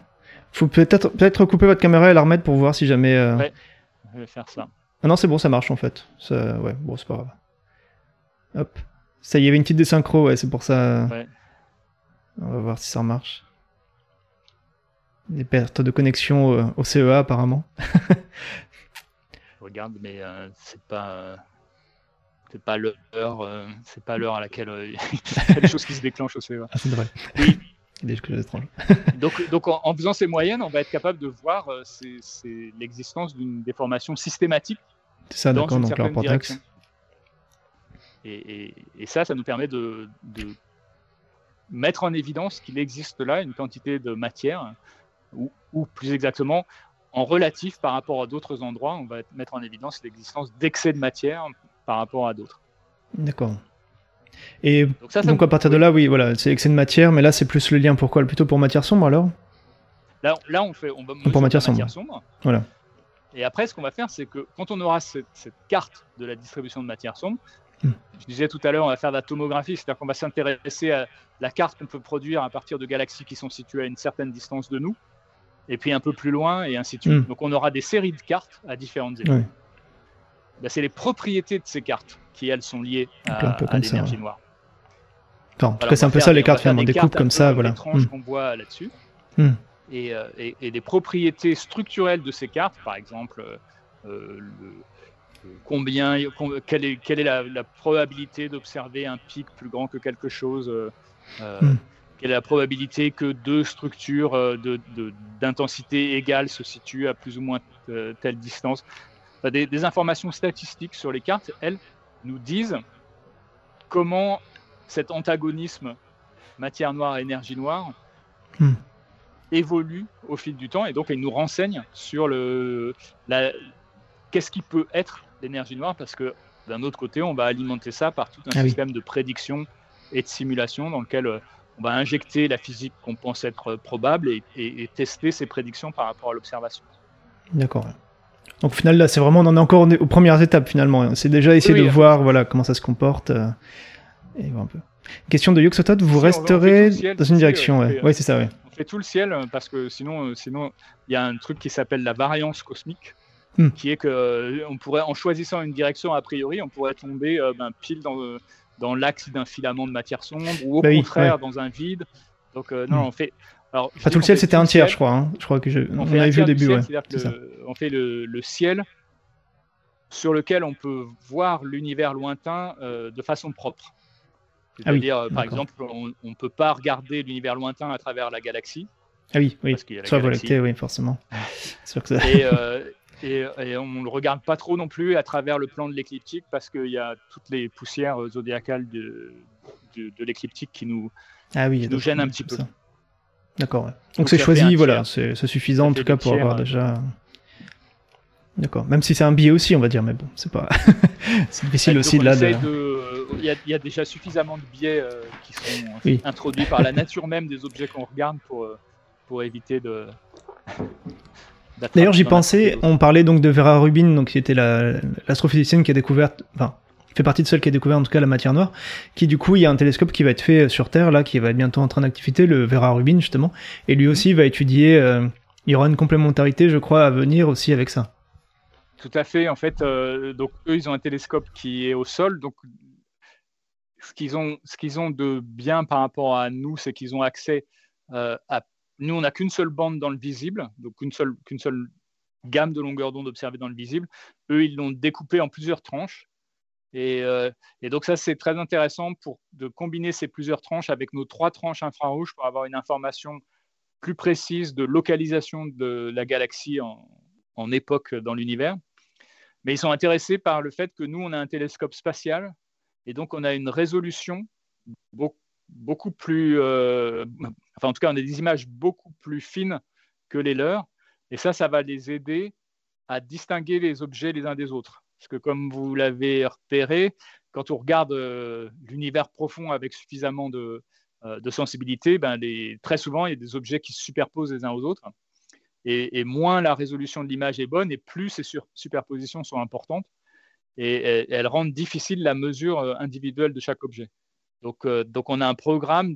Faut peut-être peut-être couper votre caméra et la remettre pour voir si jamais. Euh, ouais, je vais faire ça. Ah non, c'est bon, ça marche en fait. Ça... Ouais, bon, c'est pas grave. Hop. Ça, y avait une petite désynchro, ouais, c'est pour ça. Ouais. On va voir si ça marche. Des pertes de connexion au CEA apparemment. regarde, mais euh, c'est pas euh, c'est pas l'heure, euh, c'est pas l'heure à laquelle il y a des choses qui se déclenchent au CEA. Ah, c'est vrai. Oui. des choses étranges. donc, donc en, faisant ces moyennes, on va être capable de voir c'est, l'existence d'une déformation systématique. C'est ça, d'accord, donc rapport d'axe. Et, et, ça, ça nous permet de, de mettre en évidence qu'il existe là une quantité de matière, ou, ou plus exactement, en relatif par rapport à d'autres endroits, on va mettre en évidence l'existence d'excès de matière par rapport à d'autres. D'accord. Et donc, à partir de là, oui, voilà, c'est excès de matière, mais là c'est plus le lien pourquoi? Plutôt pour matière sombre alors? Là, là, on fait on va pour matière, sombre. Voilà. Et après, ce qu'on va faire, c'est que quand on aura cette, carte de la distribution de matière sombre, hmm. je disais tout à l'heure, on va faire de la tomographie, c'est-à-dire qu'on va s'intéresser à la carte qu'on peut produire à partir de galaxies qui sont situées à une certaine distance de nous et puis un peu plus loin, et ainsi de suite. Hmm. Donc on aura des séries de cartes à différentes époques. Ben, c'est les propriétés de ces cartes qui, elles, sont liées à, l'énergie noire. en tout cas, c'est un peu ça, les cartes, finalement, des coupes comme ça, voilà. Hmm. qu'on voit là-dessus. Hmm. Euh, et, et, les propriétés structurelles de ces cartes, par exemple, euh, euh, combien, quelle est, quelle est la, probabilité d'observer un pic plus grand que quelque chose quelle la probabilité que deux structures euh, d'intensité de, égale se situent à plus ou moins euh, telle distance. des, informations statistiques sur les cartes, elles, nous disent comment cet antagonisme matière noire énergie noire hmm. évolue au fil du temps et donc elles nous renseignent sur le qu'est-ce qui peut être l'énergie noire parce que d'un autre côté on va alimenter ça par tout un ah système de prédiction et de simulation dans lequel euh, on va injecter la physique qu'on pense être probable et, tester ses prédictions par rapport à l'observation. D'accord. Donc au final, là, c'est vraiment, on en est encore aux premières étapes finalement. C'est déjà essayer de voir voilà, comment ça se comporte. Euh, et voir un peu. Question de Yoxotot, vous resterez dans une direction. Oui, c'est ça, oui. On fait tout le ciel euh, parce que sinon, euh, sinon, il y a un truc qui s'appelle la variance cosmique. Hmm. qui est que on pourrait, en choisissant une direction a priori, on pourrait tomber ben, pile dans, dans l'axe d'un filament de matière sombre ou au bah contraire dans un vide. Donc euh, non, hmm. on fait. Alors, pas tout le ciel, c'était un tiers, je crois. Hein. Je crois que je... on, avait vu au début. ouais. on fait le, le, ciel sur lequel on peut voir l'univers lointain euh, de façon propre. Ah C'est-à-dire, euh, par exemple, on ne peut pas regarder l'univers lointain à travers la galaxie. Ah oui, oui. Soit volonté, oui, forcément. sûr que ça... Et, et, on ne le regarde pas trop non plus à travers le plan de l'écliptique parce qu'il y a toutes les poussières zodiacales de, de, l'écliptique qui nous, ah oui, nous gênent un petit peu. D'accord. Donc c'est choisi, voilà, c'est suffisant en tout cas pour avoir déjà. D'accord. Même si c'est un biais aussi, on va dire, mais bon, c'est pas. c'est difficile aussi de là. Il y, a déjà suffisamment de biais euh, qui sont introduits par la nature même des objets qu'on regarde pour, euh, pour éviter de. D'ailleurs, j'y pensais, on parlait donc de Vera Rubin, donc qui était l'astrophysicienne qui a découvert, enfin, fait partie de celle qui a découvert en tout cas la matière noire, qui du coup, il y a un télescope qui va être fait sur Terre, là, qui va être bientôt en train d'activité, le Vera Rubin justement, et lui aussi va étudier, euh, il y aura une complémentarité, je crois, à venir aussi avec ça. Tout à fait, en fait, euh, donc eux, ils ont un télescope qui est au sol, donc ce qu'ils ont, ce qu'ils ont de bien par rapport à nous, c'est qu'ils ont accès euh, à nous, on n'a qu'une seule bande dans le visible, donc qu'une seule, gamme de longueur d'onde observée dans le visible. Eux, ils l'ont découpé en plusieurs tranches. Et, euh, donc ça, c'est très intéressant pour de combiner ces plusieurs tranches avec nos trois tranches infrarouges pour avoir une information plus précise de localisation de la galaxie en, en époque dans l'univers. Mais ils sont intéressés par le fait que nous, on a un télescope spatial et donc on a une résolution beaucoup beaucoup plus, euh, enfin en tout cas, on a des images beaucoup plus fines que les leurs. Et ça, ça va les aider à distinguer les objets les uns des autres. Parce que comme vous l'avez repéré, quand on regarde euh, l'univers profond avec suffisamment de, euh, sensibilité, ben les, très souvent, il y a des objets qui se superposent les uns aux autres. Et, moins la résolution de l'image est bonne, et plus ces superpositions sont importantes. Et, elles rendent difficile la mesure individuelle de chaque objet. Donc, euh, donc on a un programme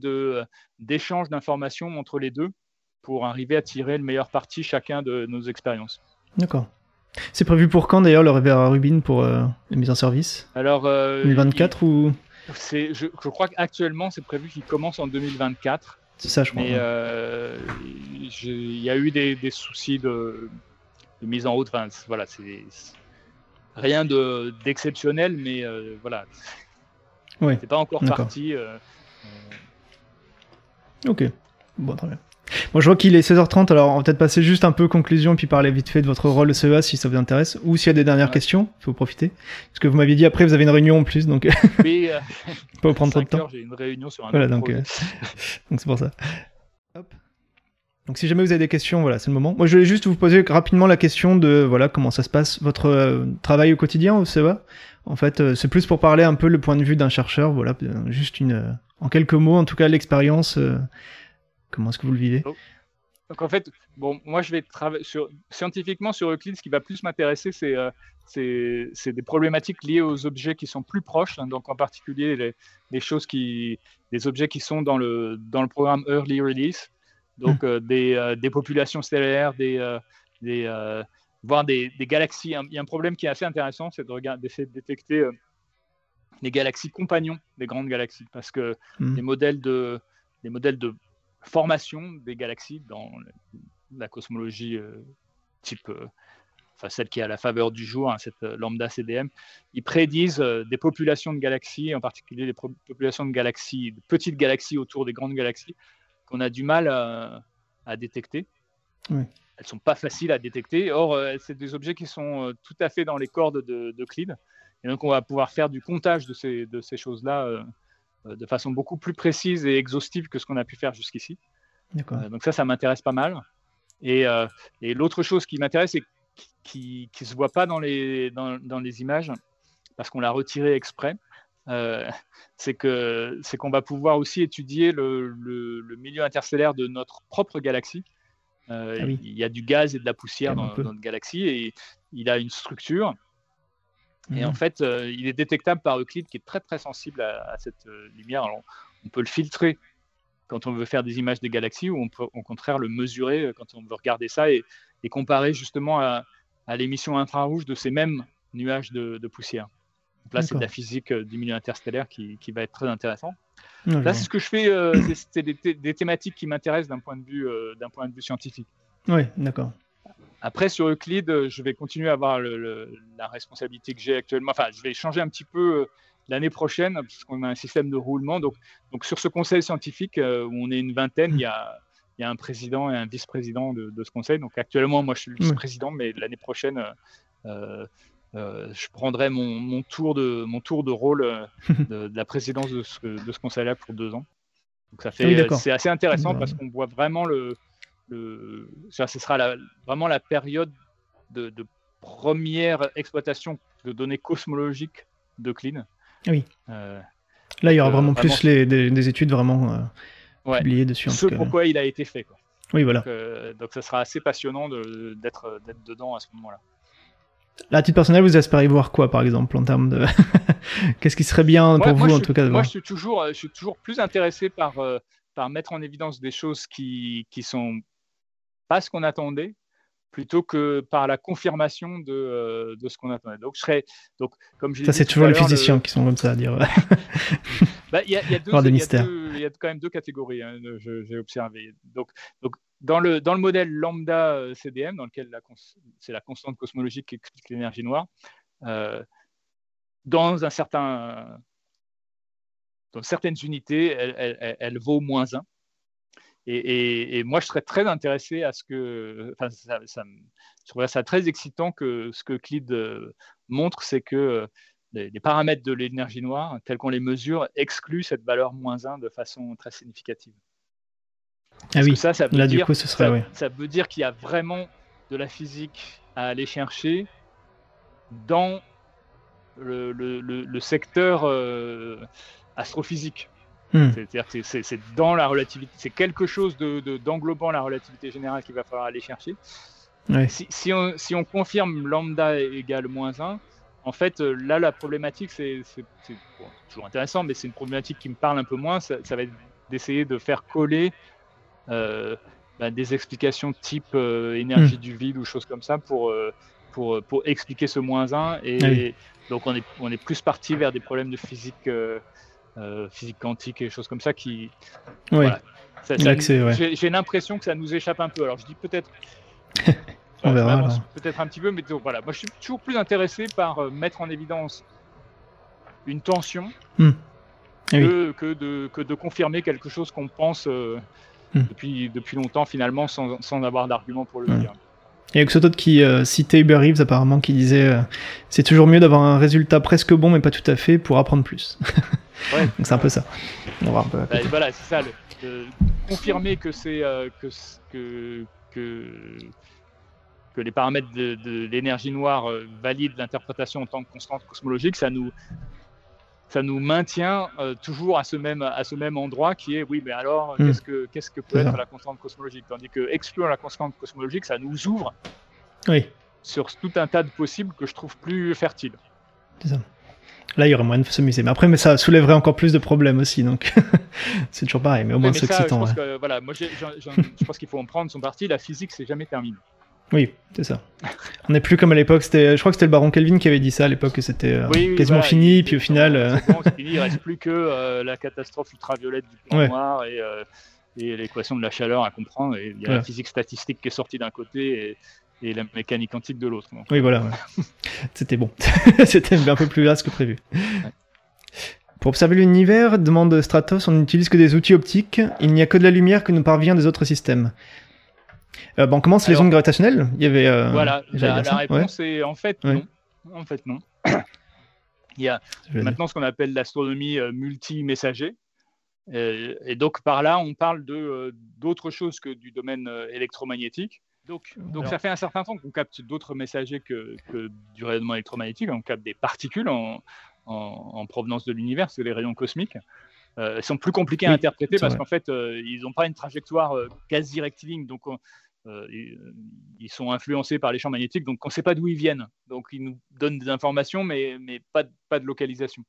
d'échange d'informations entre les deux pour arriver à tirer le meilleur parti chacun de nos expériences. D'accord. C'est prévu pour quand d'ailleurs le à Rubin pour euh, la mise en service? Alors 2024 euh, ou? Je, je, crois qu'actuellement c'est prévu qu'il commence en 2024. C'est ça, je crois. Mais il y a eu des, soucis de, mise en route. Enfin, voilà, c'est rien d'exceptionnel, mais voilà, c'est pas encore parti. Euh, ok. Bon, très bien. Bon, je vois qu'il est 16h30, alors on va peut-être passer juste un peu conclusion puis parler vite fait de votre rôle au CEA si ça vous intéresse, ou s'il y a des dernières questions, il faut profiter. Parce que vous m'aviez dit après, vous avez une réunion en plus, donc. Oui, euh, pas vous prendre trop de temps. J'ai une réunion sur un Voilà, donc euh, donc c'est pour ça. Donc si jamais vous avez des questions, voilà, c'est le moment. Moi, je voulais juste vous poser rapidement la question de voilà comment ça se passe votre euh, travail au quotidien au CEA. En fait, euh, c'est plus pour parler un peu le point de vue d'un chercheur, voilà, euh, juste une en quelques mots, en tout cas l'expérience. comment est-ce que vous le vivez? Oh. Donc en fait, bon, moi je vais travailler scientifiquement sur Euclid. Ce qui va plus m'intéresser, c'est c'est des problématiques liées aux objets qui sont plus proches. Hein, donc en particulier les, les, choses qui, des objets qui sont dans le dans le programme Early Release donc euh, des, euh, des, populations stellaires, des, euh, des voire des, des, galaxies. Il y a un problème qui est assez intéressant, c'est d'essayer de, détecter les galaxies compagnons des grandes galaxies, parce que hmm. les modèles de les modèles de formation des galaxies dans la cosmologie type, enfin celle qui est à la faveur du jour, hein, cette lambda CDM, ils prédisent des populations de galaxies, en particulier des populations de galaxies, de petites galaxies autour des grandes galaxies, qu'on a du mal à, détecter. Elles ne sont pas faciles à détecter. Or, euh, c'est des objets qui sont euh, tout à fait dans les cordes de, de Et donc, on va pouvoir faire du comptage de ces, de ces choses-là euh, de façon beaucoup plus précise et exhaustive que ce qu'on a pu faire jusqu'ici. donc ça, ça m'intéresse pas mal. Et, et l'autre chose qui m'intéresse et qui ne se voit pas dans les, dans, dans les images, parce qu'on l'a retiré exprès, euh, c'est que c'est qu'on va pouvoir aussi étudier le, milieu interstellaire de notre propre galaxie. Euh, ah il y a du gaz et de la poussière dans, notre galaxie et il a une structure. Et en mhm. fait, euh, il est détectable par Euclide qui est très très sensible à, cette lumière. Alors, on peut le filtrer quand on veut faire des images des galaxies ou on peut au contraire le mesurer quand on veut regarder ça et, comparer justement à, l'émission infrarouge de ces mêmes nuages de poussière là, c'est de la physique euh, du milieu interstellaire qui, qui va être très intéressant. là, c'est ce que je fais, euh, c'est des, thématiques qui m'intéressent d'un point, de vue, euh, point de vue scientifique. Oui, d'accord. Après, sur Euclide, je vais continuer à avoir la responsabilité que j'ai actuellement. Enfin, je vais changer un petit peu l'année prochaine, puisqu'on a un système de roulement. Donc, donc sur ce conseil scientifique, où on est une vingtaine, il y a, il y a un président et un vice-président de, ce conseil. Donc actuellement, moi, je suis le vice-président, mais l'année prochaine, euh, je prendrai mon, tour de, mon tour de rôle euh, de, la présidence de ce, de ce conseil-là pour deux ans. Donc ça fait, c'est assez intéressant parce qu'on voit vraiment le, le ça, ce sera vraiment la période de, première exploitation de données cosmologiques de Clean. Oui. Euh, Là, il y aura vraiment, plus les, des, études vraiment publiées dessus. ce pourquoi il a été fait. Quoi. Oui, voilà. Donc, donc, ça sera assez passionnant d'être dedans à ce moment-là. La titre personnelle, vous espérez voir quoi, par exemple, en termes de. Qu'est-ce qui serait bien pour vous, en tout cas Moi, je suis, toujours, je suis toujours plus intéressé par, euh, par mettre en évidence des choses qui, qui sont pas ce qu'on attendait, plutôt que par la confirmation de, euh, de ce qu'on attendait. Donc, je serais. Donc, comme ça, c'est toujours les physiciens qui sont comme ça à dire. Bah, il y, a, y, a y, a quand même deux catégories, hein, j'ai observé. Donc, donc dans le, modèle lambda euh, CDM, dans lequel c'est la constante cosmologique qui explique l'énergie noire, euh, dans, un certain, dans certaines unités, elle, vaut moins 1. Et, moi, je serais très intéressé à ce que. Enfin, ça, je trouve ça très excitant que ce que Euclide euh, montre, c'est que les, les, paramètres de l'énergie noire, tels qu'on les mesure, excluent cette valeur moins 1 de façon très significative. Ah oui, ça, là dire, du coup, ce serait, ça, veut dire qu'il y a vraiment de la physique à aller chercher dans le, le, le, secteur euh, astrophysique. Hmm. C'est-à-dire que c'est dans la relativité, c'est quelque chose d'englobant de, la relativité générale qu'il va falloir aller chercher. Si, si, on, si, on, confirme lambda égale moins 1, en fait, euh, là, la problématique, c'est toujours intéressant, mais c'est une problématique qui me parle un peu moins. Ça, ça va être d'essayer de faire coller bah, des explications type euh, énergie hmm. du vide ou choses comme ça pour, euh, pour, pour expliquer ce moins 1. Et, ah donc on est, on est plus parti vers des problèmes de physique, physique quantique et choses comme ça qui... Oui. J'ai l'impression que ça nous échappe un peu. Alors je dis peut-être... on verra. Peut-être un petit peu, mais voilà. Moi je suis toujours plus intéressé par mettre en évidence une tension. Hmm. Que, que, de, que, de, confirmer quelque chose qu'on pense hmm. depuis, depuis longtemps finalement sans, sans avoir d'argument pour le dire. Il y a Xotod qui euh, citait Uber Reeves apparemment qui disait euh, c'est toujours mieux d'avoir un résultat presque bon mais pas tout à fait pour apprendre plus. Donc c'est un peu ça. Bah, voilà, c'est ça. confirmer que c'est euh, que, que, que, que les paramètres de, de l'énergie noire valident l'interprétation en tant que constante cosmologique, ça nous ça nous maintient euh, toujours à ce, même, à ce même endroit qui est oui, mais alors, hmm. qu'est-ce, que, qu'est-ce que peut être la constante cosmologique? Tandis que exclure la constante cosmologique, ça nous ouvre oui. sur tout un tas de possibles que je trouve plus fertiles. C'est ça. Là, il y aurait moyen de s'amuser. Mais après, mais ça soulèverait encore plus de problèmes aussi. Donc, c'est toujours pareil. Mais au moins, c'est excitant. Je pense, voilà, moi, je pense qu'il faut en prendre son parti. La physique, c'est jamais terminé. Oui, c'est ça. On n'est plus comme à l'époque. C'était, je crois que c'était le baron Kelvin qui avait dit ça à l'époque que c'était euh, quasiment fini. Puis au final, euh... fini, il reste plus que euh, la catastrophe ultraviolette du plan noir et, et l'équation de la chaleur à comprendre. Et il y a la physique statistique qui est sortie d'un côté et, et, la mécanique quantique de l'autre. Oui, voilà. c'était bon. c'était un peu plus vaste que prévu. Pour observer l'univers, demande Stratos, on n'utilise que des outils optiques. Il n'y a que de la lumière que nous parvient des autres systèmes. Euh, bon, on commence les ondes gravitationnelles. Il y avait. Euh, voilà, la, réponse est en fait non. En fait non. Il y a maintenant ce qu'on appelle l'astronomie euh, multi-messager. Et, donc par là, on parle de d'autres choses que du domaine électromagnétique. Donc, donc ça fait un certain temps qu'on capte d'autres messagers que, que, du rayonnement électromagnétique. On capte des particules en, en, provenance de l'univers, c'est les rayons cosmiques. ils sont plus compliqués à interpréter parce qu'en fait, ils n'ont pas une trajectoire quasi rectiligne. Donc, euh, euh, ils sont influencés par les champs magnétiques, donc on ne sait pas d'où ils viennent. Donc ils nous donnent des informations, mais, pas, de, localisation.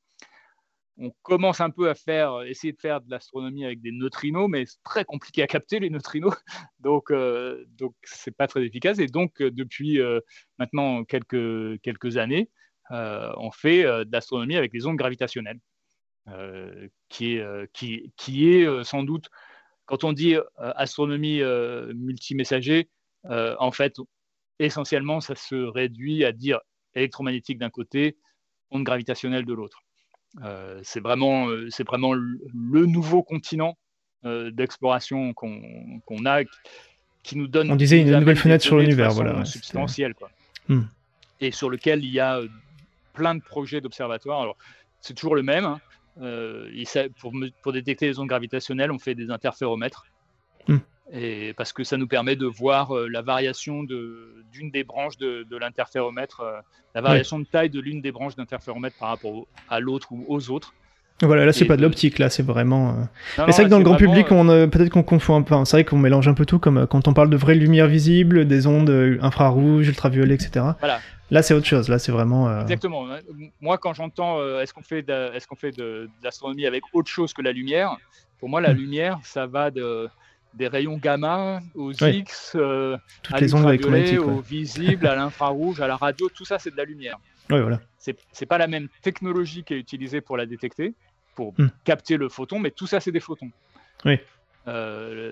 On commence un peu à faire, essayer de faire de l'astronomie avec des neutrinos, mais c'est très compliqué à capter les neutrinos, donc euh, donc c'est pas très efficace. Et donc depuis maintenant quelques années, on fait de l'astronomie avec des ondes gravitationnelles, qui est sans doute quand on dit euh, astronomie euh, multimessager, euh, en fait, essentiellement, ça se réduit à dire électromagnétique d'un côté, onde gravitationnelle de l'autre. c'est vraiment, c'est vraiment le nouveau continent d'exploration qu'on a, qui nous donne. On disait une nouvelle fenêtre sur l'univers, voilà. Substantielle, quoi. Hmm. Et sur lequel il y a plein de projets d'observatoires. Alors, c'est toujours le même. Hein. Euh, pour, pour, détecter les ondes gravitationnelles, on fait des interféromètres. Hmm. Et parce que ça nous permet de voir euh, la variation d'une des branches de, l'interféromètre, euh, la variation de taille de l'une des branches d'interféromètre par rapport à l'autre ou aux autres. Voilà, là c'est pas de l'optique, là c'est vraiment. Mais c'est vrai que dans le grand public, on peut-être qu'on confond un peu. c'est vrai qu'on mélange un peu tout, comme quand on parle de vraies lumières visibles, des ondes infrarouges, ultraviolets, etc. Voilà. Là, c'est autre chose. Là, c'est vraiment. Euh, Exactement. Moi, quand j'entends euh, est-ce qu'on fait de, est-ce qu'on fait de, l'astronomie avec autre chose que la lumière? Pour moi, la hmm. lumière, ça va de des rayons gamma aux X, euh, à l'ultraviolet, aux visibles, à l'infrarouge, à la radio. Tout ça, c'est de la lumière. Oui, voilà. C'est, c'est pas la même technologie qui est utilisée pour la détecter, pour hmm. capter le photon, mais tout ça, c'est des photons. Oui.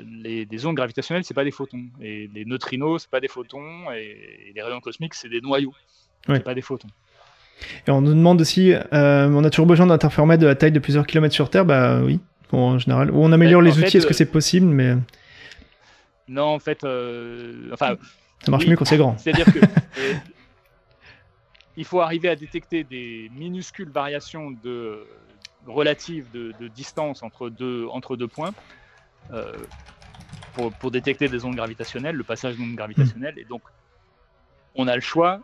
Les, des ondes gravitationnelles, c'est pas des photons. Et les neutrinos, c'est pas des photons. Et, et les rayons cosmiques, c'est des noyaux pas des photons. Et on nous demande aussi, euh, on a toujours besoin d'interféromètres de la taille de plusieurs kilomètres sur Terre Bah oui, en général. Ou on améliore les outils, est-ce que euh, c'est possible mais... Non, en fait, euh, enfin... Ça marche mieux quand c'est grand. C'est-à-dire que il faut arriver à détecter des minuscules variations de, relatives de, distance entre deux, entre deux points pour, pour, détecter des ondes gravitationnelles, le passage d'ondes gravitationnelles. Et donc, on a le choix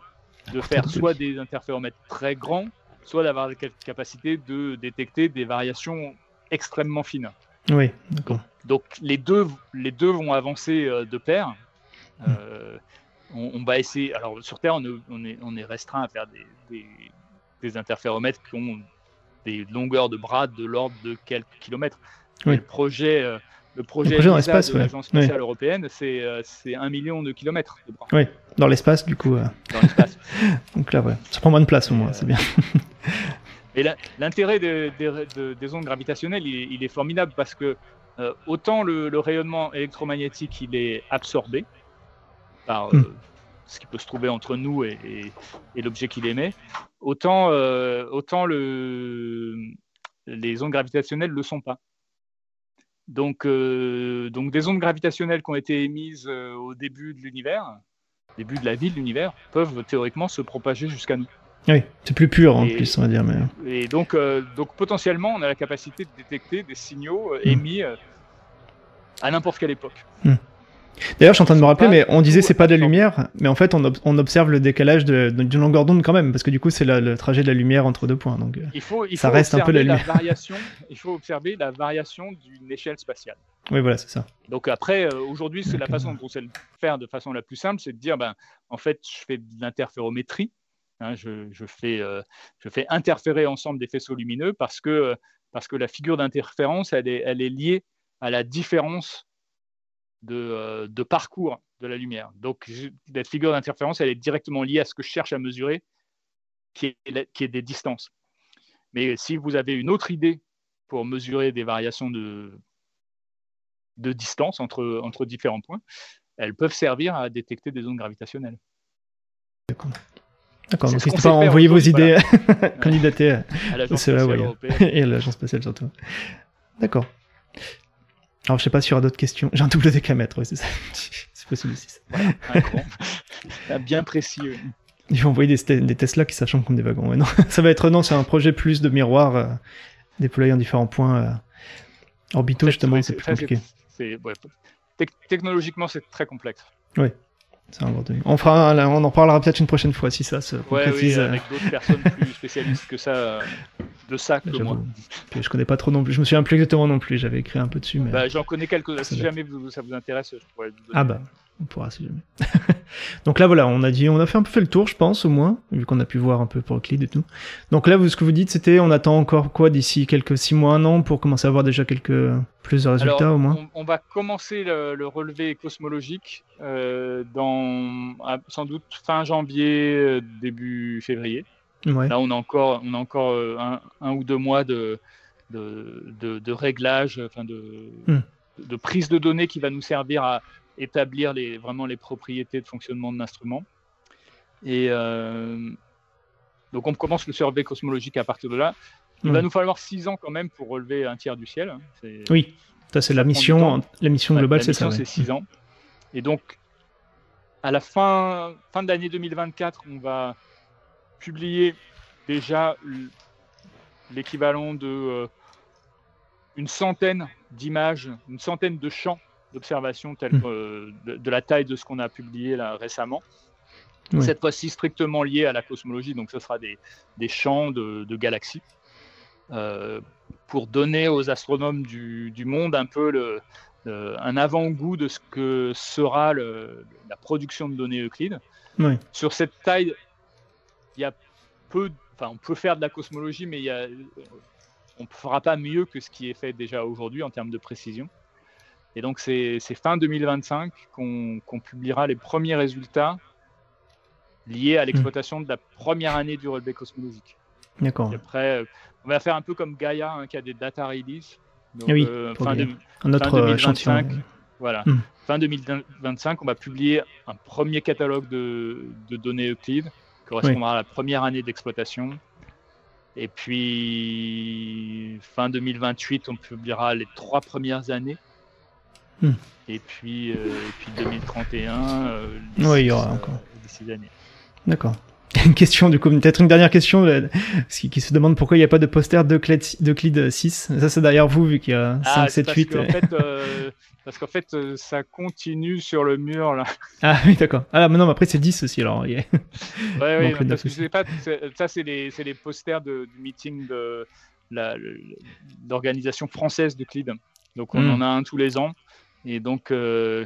de faire soit des interféromètres très grands, soit d'avoir la capacité de détecter des variations extrêmement fines. Oui, d'accord. Donc, les, deux, les deux vont avancer euh, de pair. Euh, on, va essayer. Alors sur Terre, on, est, on est, restreint à faire des, des, interféromètres qui ont des longueurs de bras de l'ordre de quelques kilomètres. Le projet, euh, le projet, dans l'espace, de l'Agence spatiale européenne, c'est un million de kilomètres de bras. Oui, dans l'espace, du coup. Euh. Dans l'espace. Donc là, ouais, ça prend moins de place au moins, c'est bien. Et l'intérêt des ondes gravitationnelles, il, est formidable parce que euh, autant le, rayonnement électromagnétique, il est absorbé par euh, hmm. ce qui peut se trouver entre nous et, l'objet qu'il émet, autant, autant le, les ondes gravitationnelles ne le sont pas. Donc, donc des ondes gravitationnelles qui ont été émises au début de l'univers, début de la vie de l'univers, peuvent théoriquement se propager jusqu'à nous. Oui, c'est plus pur en plus, on va dire. Mais... Et donc, donc potentiellement, on a la capacité de détecter des signaux hmm. émis à n'importe quelle époque. Hmm. D'ailleurs, je suis en train de me rappeler, mais on disait c'est pas de la lumière, mais en fait, on, observe le décalage d'une longueur d'onde quand même, parce que du coup, c'est le trajet de la lumière entre deux points. Donc, il faut, ça reste un peu la, lumière. variation, il faut observer la variation d'une échelle spatiale. Oui, voilà, c'est ça. Donc après, euh, aujourd'hui, c'est la façon dont on sait le faire de façon la plus simple, c'est de dire, ben, en fait, je fais de l'interférométrie. Hein, je, fais, euh, je fais interférer ensemble des faisceaux lumineux parce que, parce que la figure d'interférence, elle est, elle est liée à la différence euh, de, parcours de la lumière. Donc, cette figure d'interférence, elle est directement liée à ce que je cherche à mesurer, qui est, qui est des distances. Mais si vous avez une autre idée pour mesurer des variations de, de distance entre, entre différents points, elles peuvent servir à détecter des ondes gravitationnelles. D'accord. D'accord, donc n'hésitez pas à envoyer vos idées, candidater à l'Agence spatiale et à l'Agence spatiale surtout. D'accord. Alors, je sais pas s'il y aura d'autres questions. J'ai un double décamètre, oui, c'est ça. c'est possible aussi. Voilà, bien précis. Ils vont envoyer des, des, Tesla qui s'achètent comme des wagons. Ouais, non, ça va être non, c'est un projet plus de miroirs euh, déployés en différents points euh, orbitaux, justement, c'est plus compliqué. technologiquement, c'est très complexe. Oui. On, fera, on en parlera peut-être une prochaine fois si ça se concrétise. avec d'autres personnes plus spécialistes que ça, euh, de ça que moi. je connais pas trop non plus. Je me souviens plus exactement non plus. J'avais écrit un peu dessus. Mais... Bah, J'en connais quelques. Si jamais ça vous intéresse, je pourrais. ah bah, on pourra si jamais. Donc là voilà, on a dit, on a fait un peu fait le tour, je pense au moins, vu qu'on a pu voir un peu pour Euclide et tout. Donc là, vous, ce que vous dites, c'était, on attend encore quoi d'ici quelques six mois, un an, pour commencer à avoir déjà quelques plus de résultats au moins. On, va commencer le, relevé cosmologique euh, dans sans doute fin janvier, euh, début février. Là, on a encore, on a encore euh, un, ou deux mois de de, de, réglage, enfin de, hmm. de prise de données qui va nous servir à établir les, vraiment les propriétés de fonctionnement de l'instrument. Et euh, donc on commence le survey cosmologique à partir de là. Il va hmm. nous falloir six ans quand même pour relever un tiers du ciel. Hein. Oui, ça c'est la mission, la mission globale, c'est ça. C'est six ans. Et donc à la fin, fin de l'année 2024, on va publier déjà l'équivalent de euh, une centaine d'images, une centaine de champs d'observation telle hmm. euh, de, la taille de ce qu'on a publié là récemment. Cette fois-ci strictement lié à la cosmologie, donc ce sera des, des champs de, galaxies, euh, pour donner aux astronomes du, du monde un peu le, un avant-goût de ce que sera le, la production de données Euclide. Sur cette taille, il y a peu, enfin on peut faire de la cosmologie, mais il y a, on ne fera pas mieux que ce qui est fait déjà aujourd'hui en termes de précision. Et donc, c'est fin 2025 qu'on publiera les premiers résultats liés à l'exploitation de la première année du relevé cosmologique. D'accord. Après, euh, on va faire un peu comme Gaia, hein, qui a des data release. Donc, oui, euh, fin, de, un autre fin 2025, Voilà. Hmm. Fin 2025, on va publier un premier catalogue de, de données Euclid, qui correspondra à la première année d'exploitation. Et puis, fin 2028, on publiera les trois premières années Hmm. Et, puis, euh, puis 2031, euh, oui, il y aura encore. années. D'accord. Une question du coup, peut-être une dernière question euh, qui, se demande pourquoi il n'y a pas de poster d'Euclide 6. Ça c'est derrière vous vu qu'il y a 5, 7, 8. En fait, parce qu'en fait, ça continue sur le mur là. Ah oui, d'accord. Ah mais non, mais après c'est 10 aussi alors. Oui, ouais, parce que pas, ça c'est les, les, posters de, du meeting de l'organisation française d'Euclide. Donc on hmm. en a un tous les ans. Et donc, euh,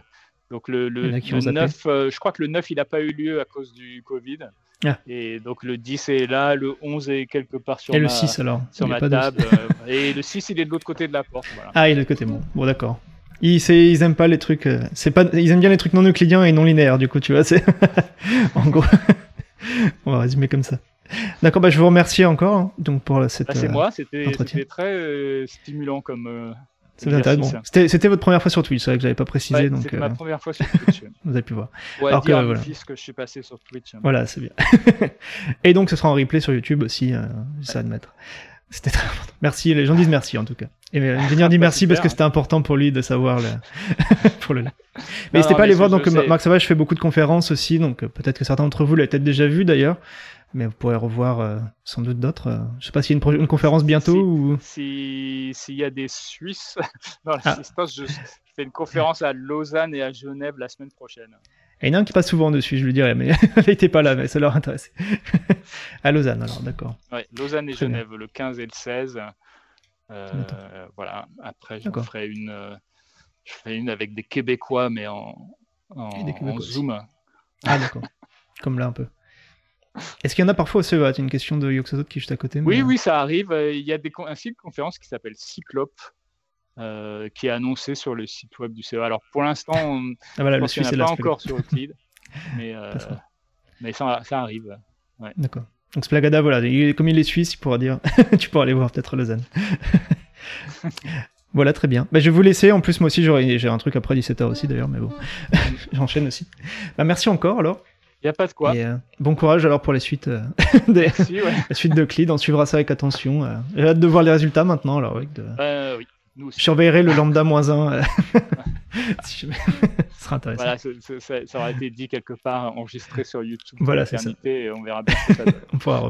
donc le, le, 9, euh, je crois que le 9, il n'a pas eu lieu à cause du Covid. Ah. Et donc le 10 est là, le 11 est quelque part sur et ma, le 6 alors sur ma table. Euh, et le 6, il est de l'autre côté de la porte. Ah, il est de l'autre côté, bon, bon d'accord. Ils, ils aiment pas les trucs. c'est pas, ils aiment bien les trucs non euclidiens et non linéaires, du coup, tu vois. C'est en gros. On va résumer comme ça. D'accord, bah, je vous remercie encore hein, donc pour cette. Bah, c'est moi, c'était très stimulant comme, c'était votre première fois sur Twitch, c'est vrai que j'avais pas précisé. c'était ma euh, première fois sur Twitch. vous avez pu voir. Ouais, Alors que, voilà. que je suis passé sur Twitch. Hein. Voilà, c'est bien. Et donc, ce sera en replay sur YouTube aussi, euh, ça admettre. C'était très important. Merci, les gens disent merci en tout cas. Et l'ingénieur dit merci parce que c'était important pour lui de savoir le... pour le. Mais n'hésitez pas à aller voir. Donc Marc Savage fait beaucoup de conférences aussi, donc peut-être que certains d'entre vous l'avez peut-être déjà vu d'ailleurs mais vous pourrez revoir euh, sans doute d'autres. Je euh. je sais pas s'il y a une, conférence bientôt si, ou. S'il y a des Suisses dans l'assistance, ah. je, fais une conférence à Lausanne et à Genève la semaine prochaine. il y en a un qui passe souvent dessus, je lui dirais, mais il n'était pas là, mais ça leur intéresse. à Lausanne, alors, d'accord. Ouais, Lausanne et Genève, le 15 et le 16. Euh, voilà. Après, je ferai une, je ferai une avec des Québécois, mais en, en, Zoom. Ah, d'accord. Comme là, un peu. Est-ce qu'il y en a parfois au CEA C'est une question de Yoxotot qui est juste à côté. Oui, euh, oui, ça arrive. Il y a des, un site de conférence qui s'appelle Cyclope. Euh, qui est annoncé sur le site web du CEA. Alors pour l'instant, on ah, voilà, pas encore sur Euclid, mais, euh, mais ça, ça arrive. Ouais. D'accord. Donc Splagada, voilà, comme il est suisse, il pourra dire, tu pourras aller voir peut-être Lausanne. voilà, très bien. Bah, je vais vous laisser. En plus, moi aussi, j'ai un truc après 17h aussi d'ailleurs, mais bon, j'enchaîne aussi. Bah, merci encore alors. Il n'y a pas de quoi. Euh, bon courage alors pour les suites, euh, Merci, ouais. la suite de Clid. On suivra ça avec attention. Euh. J'ai hâte de voir les résultats maintenant. Alors, avec de... oui. Nous aussi. Je surveillerai le lambda moins 1. ce sera intéressant. Voilà, ça, ça, aura été dit quelque part, enregistré sur YouTube. Voilà, c'est ça. Et on verra bien ce que ça donne. on pourra.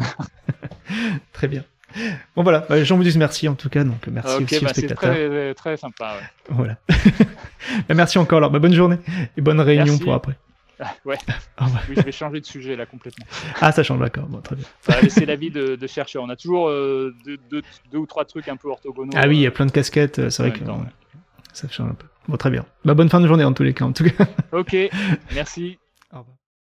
Très bien. Bon voilà, bah, j'en vous dis merci en tout cas, donc merci aussi aux bah, spectateurs. Très, très sympa. Ouais. Voilà. Bah, merci encore alors, bonne journée et bonne réunion pour après. ouais. Ah, oui, je vais changer de sujet là complètement. Ah, ça change, d'accord. Bon, très bien. Ça va laisser la vie de, de chercheur. On a toujours euh, deux, ou trois trucs un peu orthogonaux. Ah oui, il y a plein de casquettes. Euh, c'est vrai que ça change un peu. Bon, très bien. Bah, bonne fin de journée en tous les cas. En tout cas. ok, merci. Au revoir.